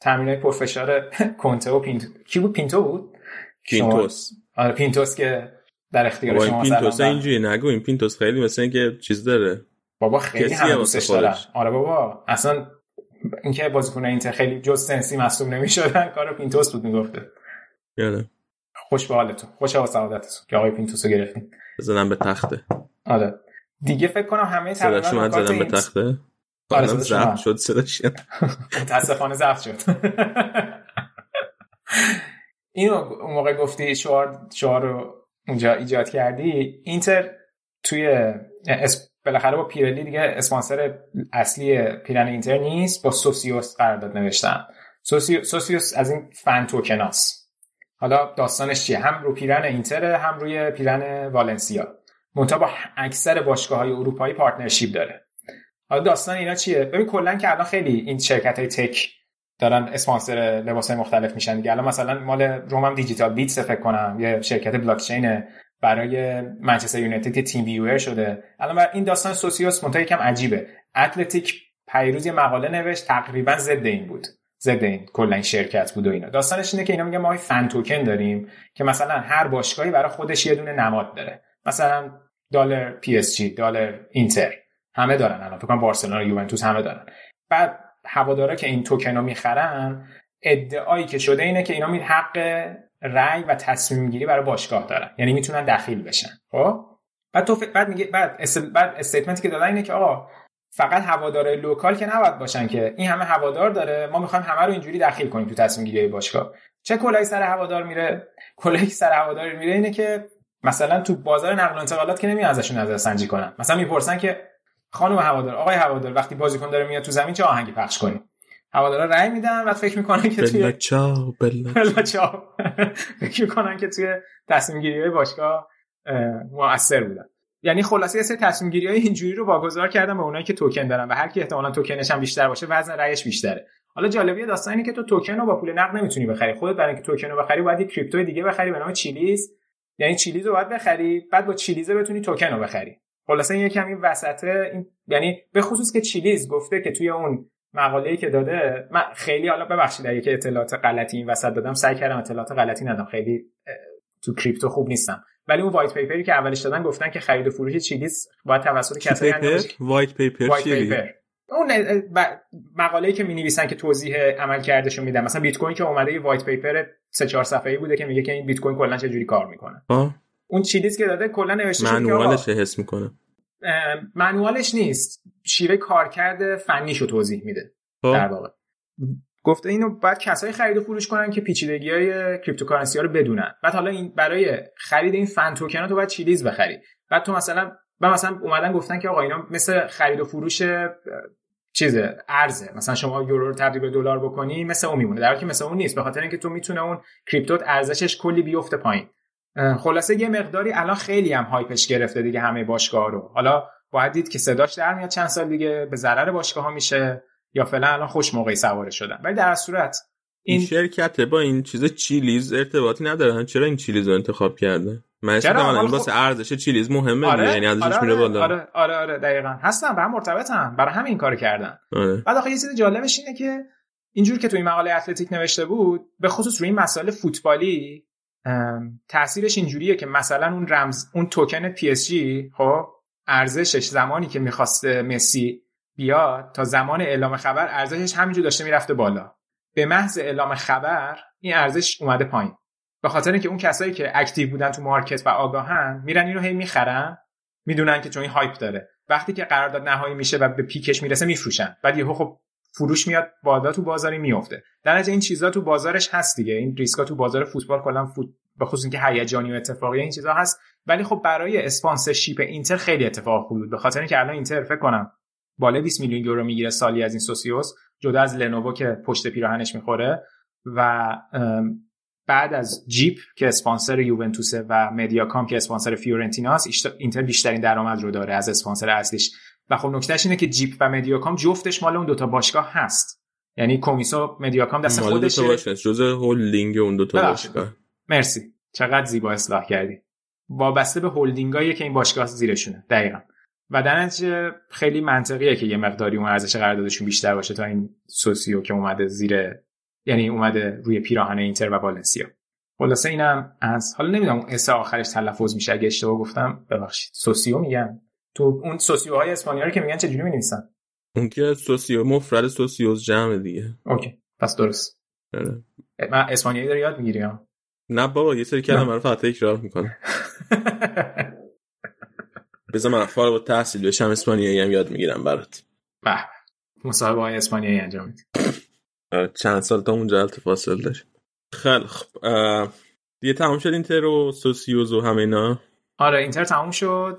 تمرینای پرفشار کنته و پینتو. کی بود؟ پینتو بود؟ پینتوس. آره پینتوس که در اختیار شما پینتوس اینجوری نگو. این پینتوس خیلی مثل اینکه چیز داره. بابا خیلی هم دوستش دارم آره بابا. اصلا اینکه بازیکن اینتر خیلی جز سنسی مصدوم نمی‌شدن کار پینتوس بود می‌گفته. یاده. خوش به حالتون. خوش به سعادتتون که آقای پینتوس رو گرفتین. زدم به تخته. آره. دیگه فکر کنم همه صداش زدم به تخته. آره ضبط شد صداش متاسفانه ضبط شد. اینو اون موقع گفتی شعار شعار رو اونجا ایجاد کردی. اینتر توی بالاخره با پیرلی دیگه اسپانسر اصلی پیرهن اینتر نیست با Socios قرارداد نوشتن. Socios از این fan token هاس. حالا داستانش چیه؟ هم رو پیرهن اینتر هم روی پیرهن والنسیا. منتها با اکثر باشگاه های اروپایی partnership داره. حالا داستان اینا چیه؟ ببین کلا که الان خیلی این شرکت های tech دارن اسپانسر لباس های مختلف میشن دیگه. الان مثلا مال رمم Digitalbits فکر کنم یه شرکت بلاک برای منچستر یونایتد که TeamViewer شده. الان این داستان Socios منتها یکم عجیبه. Athletic پریروز یه مقاله نوشت تقریبا ضد این بود. ضد این کلا شرکت بود و اینا. داستانش اینه که اینا میگن ما fan token داریم که مثلا هر باشگاهی برای خودش یه دونه نماد داره. مثلا دلار پی اس جی دلار اینتر. همه دارن الان. فکر کنم بارسلونا یوونتوس همه دارن. بعد هوادارا که این توکن رو می‌خرن ادعایی که شده اینه که اینا می حق رأی و تصمیم گیری برای باشگاه دارن. یعنی می‌تونن دخیل بشن. خب؟ بعد تو بعد میگه بعد اس... بعد statement ی که دادن اینه که آقا فقط هوادار local که نباید باشن که این همه هوادار داره ما می‌خوایم همه رو اینجوری دخیل کنیم تو تصمیم گیری باشگاه. چه کلاهی سر هوادار میره؟ کلاهی سر هوادار میره اینه که مثلا تو بازار نقل و انتقالات که نمیان ازشون نظر سنجی کنن. مثلا می‌پرسن که خانم هوادار آقای هوادار وقتی بازیکن داره میاد تو زمین چه آهنگی پخش کنیم هوادارا رأی میدن و فکر می‌کنن که توی بچا بچا فکر می‌کنن که توی تصمیم گیری های باشگاه مؤثر بودن. یعنی خلاصه سری تصمیم گیری های اینجوری رو واگذار کردن به اونایی که توکن دارن و هر کی احتمالاً توکنش هم بیشتر باشه وزن رأیش بیشتره. حالا جالبیه داستان اینه که تو توکن رو با پول نقد نمی‌تونی بخری. خودت برای اینکه توکن رو بخری باید یه کریپتو دیگه بخری به نام چیلیز. یعنی Chiliz رو باید بخری بعد با Chiliz بتونی توکن رو بخری. خلاصه این یه کمی وسطه. این یعنی به خصوص که Chiliz گفته که توی اون مقاله‌ای که داده من خیلی حالا ببخشید اگه که اطلاعات غلطی این وسط دادم سعی کردم اطلاعات غلطی ندم خیلی تو crypto خوب نیستم. ولی اون white paper ی که اولش دادن گفتن که خرید و فروش Chiliz باید توسط کسایی white paper white paper اون مقاله‌ای که می‌نویسن که توضیح عملکردشون میدن. مثلا بیت کوین که اومده یه white paper سه چهار صفحه‌ای بوده که میگه که این بیت کوین کلا چه جوری کار می‌کنه. آه. اون Chiliz که داده کلا نوشته شده که حس می‌کنه منوالش نیست. شیوه کارکرد فنیشو توضیح میده. در واقع. گفته اینو باید کسایی خرید و فروش کنن که پیچیدگی های cryptocurrency ها رو بدونن. بعد حالا این برای خرید این fan token تو باید Chiliz بخری. بعد تو مثلا و مثلا اومدن گفتن که آقا اینا مثل خرید و فروش اه، چیزه ارزه. مثلا شما یورو رو تبدیل به دلار بکنی مثل اون میمونه. در حالی که مثل اون نیست. به خاطر اینکه تو می‌تونه اون کریپتوت ارزشش کلی بیفته پایین. خلاصه یه مقداری الان خیلی هم هایپش گرفته دیگه همه باشگاه رو. حالا باید دید که صداش در میاد چند سال دیگه به ضرر باشگاه ها میشه یا فعلا الان خوش موقعی سوار شدن. ولی در صورت این این شرکت با این چیز چیلیز ارتباطی ندارن چرا این چیلیز رو انتخاب کرده؟ من این واسه خب- ارزش چیلیز مهمه آره یعنی ارزشش آره میره آره, بالا. آره آره آره دقیقا. هستن به هم مرتبطن برای همین این کارو کردن. آره. بعد آخه یه چیز جالبش اینه که اینجور که تو این مقاله Athletic نوشته بود به خصوص روی این مسائل فوتبالی تاثیرش اینجوریه که مثلا اون رمز اون توکن پی اس جی خب ارزشش زمانی که می‌خواسته مسی بیاد تا زمان اعلام خبر ارزشش همینجور داشته می‌رفته بالا. به محض اعلام خبر این ارزش اومده پایین. به خاطر اینکه اون کسایی که active بودن تو market و آگاهن میرن اینو هی می‌خرن می‌دونن که چون این hype داره. وقتی که قرارداد نهایی میشه و به peak ش می‌رسه میفروشن. بعد یهو خب فروش میاد بالا تو بازاری میفته در نتیجه این چیزا تو بازارش هست دیگه. این ریسکا تو بازار فوتبال کلا فوت به خصوص اینکه هیجانی و اتفاقی این چیزا هست. ولی خب برای sponsorship اینتر خیلی اتفاق خوبی بود. به خاطر اینکه الان اینتر فکر کنم بالا 20 میلیون یورو می‌گیره سالی از این سوسیوس جدا از لنوو که پشت پیراهنش می‌خوره و بعد از جیپ که اسپانسر یوونتوسه و مدیاکام که اسپانسر فیورنتیناست اینتر بیشترین درآمد رو داره از اسپانسر اصلیش. و خب نکتهش اینه که جیپ و مدیاکام جفتش مال اون دوتا باشگاه هست. یعنی کومیسو مدیاکام دست مال خودشه. باشه جز هولدینگ اون دوتا. باشگاه. مرسی. چقدر زیبا اصلاح کردی. وابسته به هلدینگایی که این باشگاه زیرشونه. دقیقا. و در خیلی منطقیه که یه مقداری اون ارزش قراردادشون بیشتر باشه تا این سوسیو که اومده زیر یعنی اومده روی پیراهن اینتر و والنسیا. خلاصه اینم از حالا نمی‌دونم اون اس آخرش تلفظ میشه. اگه اشتباه گفتم ببخشید. سوسیو میگن. تو اون socio های اسپانیایی که میگن چجوری می‌نویسن؟ اون که socio مفرد socios جمع دیگه. OK پس درست. آره. من اسپانیایی داری یاد می‌گیری نه بابا یه سری کلمه رو فقط تکرار می‌کنه. بذار من فارغ التحصیل بشم اسپانیایی هم یاد می‌گیرم برات. به مصاحبه های اسپانیایی انجام میدی. آره، چند سال تا اونجا البته فاصله داریم خیلی خب دیگه تمام شد اینتر و سوسیوز و همه اینا؟ آره اینتر تموم شد.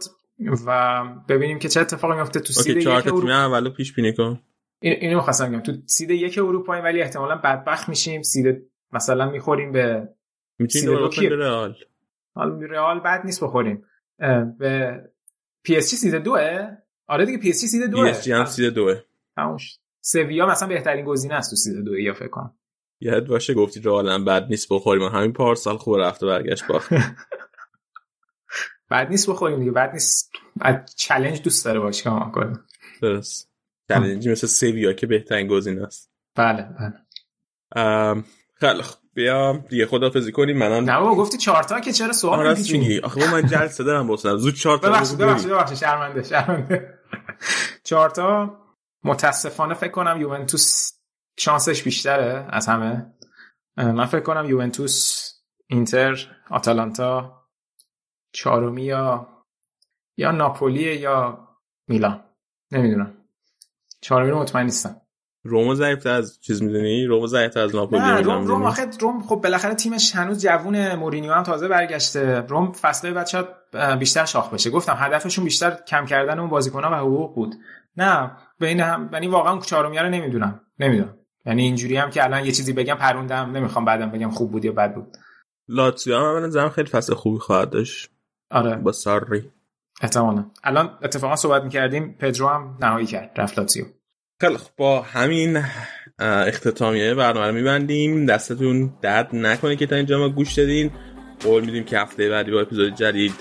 و ببینیم که چه اتفاقی میفته تو seed OK یک اروپا اولو پیش بینی کن. این اینو می‌خواستم بگم. تو seed یک اروپایی ولی احتمالا بدبخت میشیم. seed مثلا می‌خوریم به می‌تونی سید دو؟ به رئال. حالا رئال بد نیست بخوریم. به پی اس جی seed دوه؟ آره دیگه پی اس جی seed پی دوه اس جی هم seed دوه. تموم شد. سویا مثلا بهترین گزینه است تو seed دوه یا فکر کنم. یاد باشه گفتی رئال هم بد نیست بخوریم. همین پارسال خوب رفته برگشت باخت. بد نیست بخوریم دیگه بد نیست. بعد چالش دوست داره باشه ما کنه. درست. چالنجی مثل سویا که بهترین گزینه است. بله بله. خیلی خب بیا دیگه خدافظی کنیم. منم نه بابا گفتی چهار تا که چرا سوال؟ میگی. آخه من جلسه دارم بسنم زود چهار تا ببخشید ببخشید. ببخشید. شرمنده شرمنده. چهار تا متاسفانه فکر کنم یوونتوس شانسش بیشتره از همه. من فکر کنم یوونتوس اینتر آتالانتا چهارمی یا یا ناپولی یا میلان. نمی‌دونم. چهارمی رو مطمئن نیستم. رومو ضعیف از چیز می‌دونی؟ رومو ضعیف از ناپولی نه. روم روم آخه روم خب بالاخره تیمش هنوز جوون مورینیو هم تازه برگشته. روم فصل بعد شاید بیشتر شاخ بشه. گفتم هدفشون بیشتر کم کردن اون بازیکن‌ها و حقوق بود. نه بین هم یعنی واقعا اون چهارمیه رو نمی‌دونم. نمی‌دونم. یعنی اینجوری هم که الان یه چیزی بگم پروندم نمی‌خوام بعدم بگم خوب بود یا بد بود. لاتزیو هم من نظرم خیلی فصل خوبی خواهد داشت. آره. با ساری. احتمالا. الان اتفاقا صحبت می‌کردیم پدرو هم نهایی کرد رفت لاتزیو. خیلی با همین اختتامیه برنامه رو میبندیم. دستتون درد نکنه که تا اینجا ما گوش دادین. قول میدیم که هفته بعدی با اپیزود جدید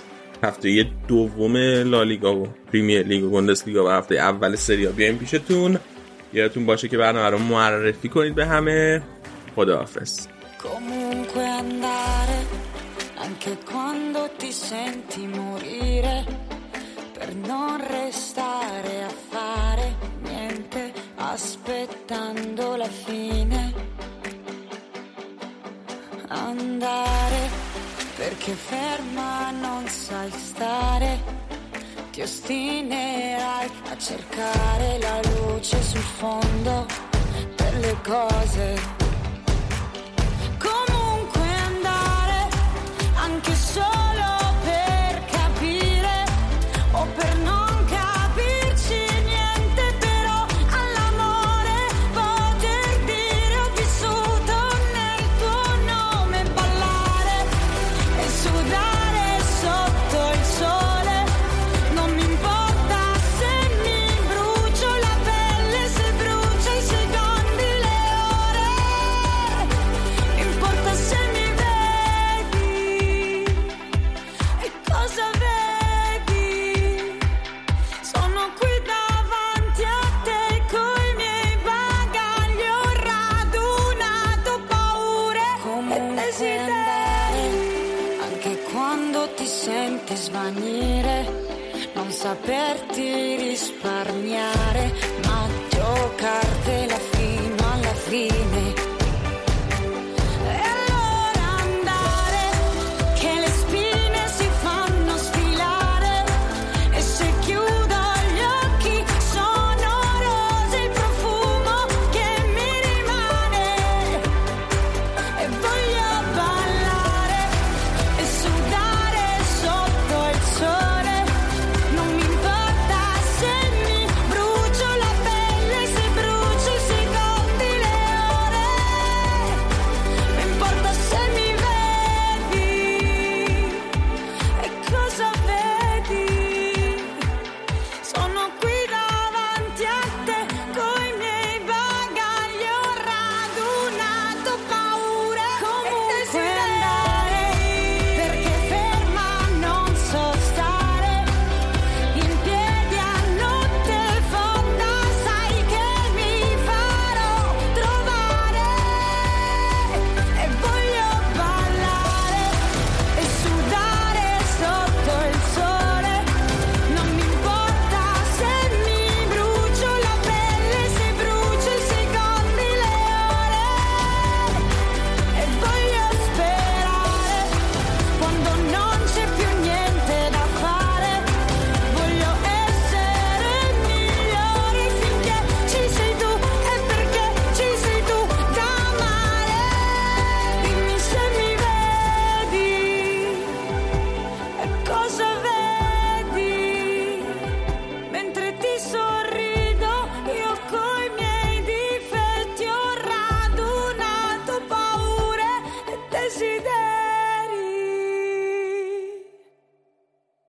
هفته دوم لالیگا و پریمیر لیگ و گندس لیگا و هفته اول سریا بیایم پیشتون. یادتون باشه که برنامه رو معرفی کنید به همه. خداحافظ. ti senti morire per non restare a fare niente aspettando la fine. Andare perché ferma non sai stare, ti ostinerai a cercare la luce sul fondo delle cose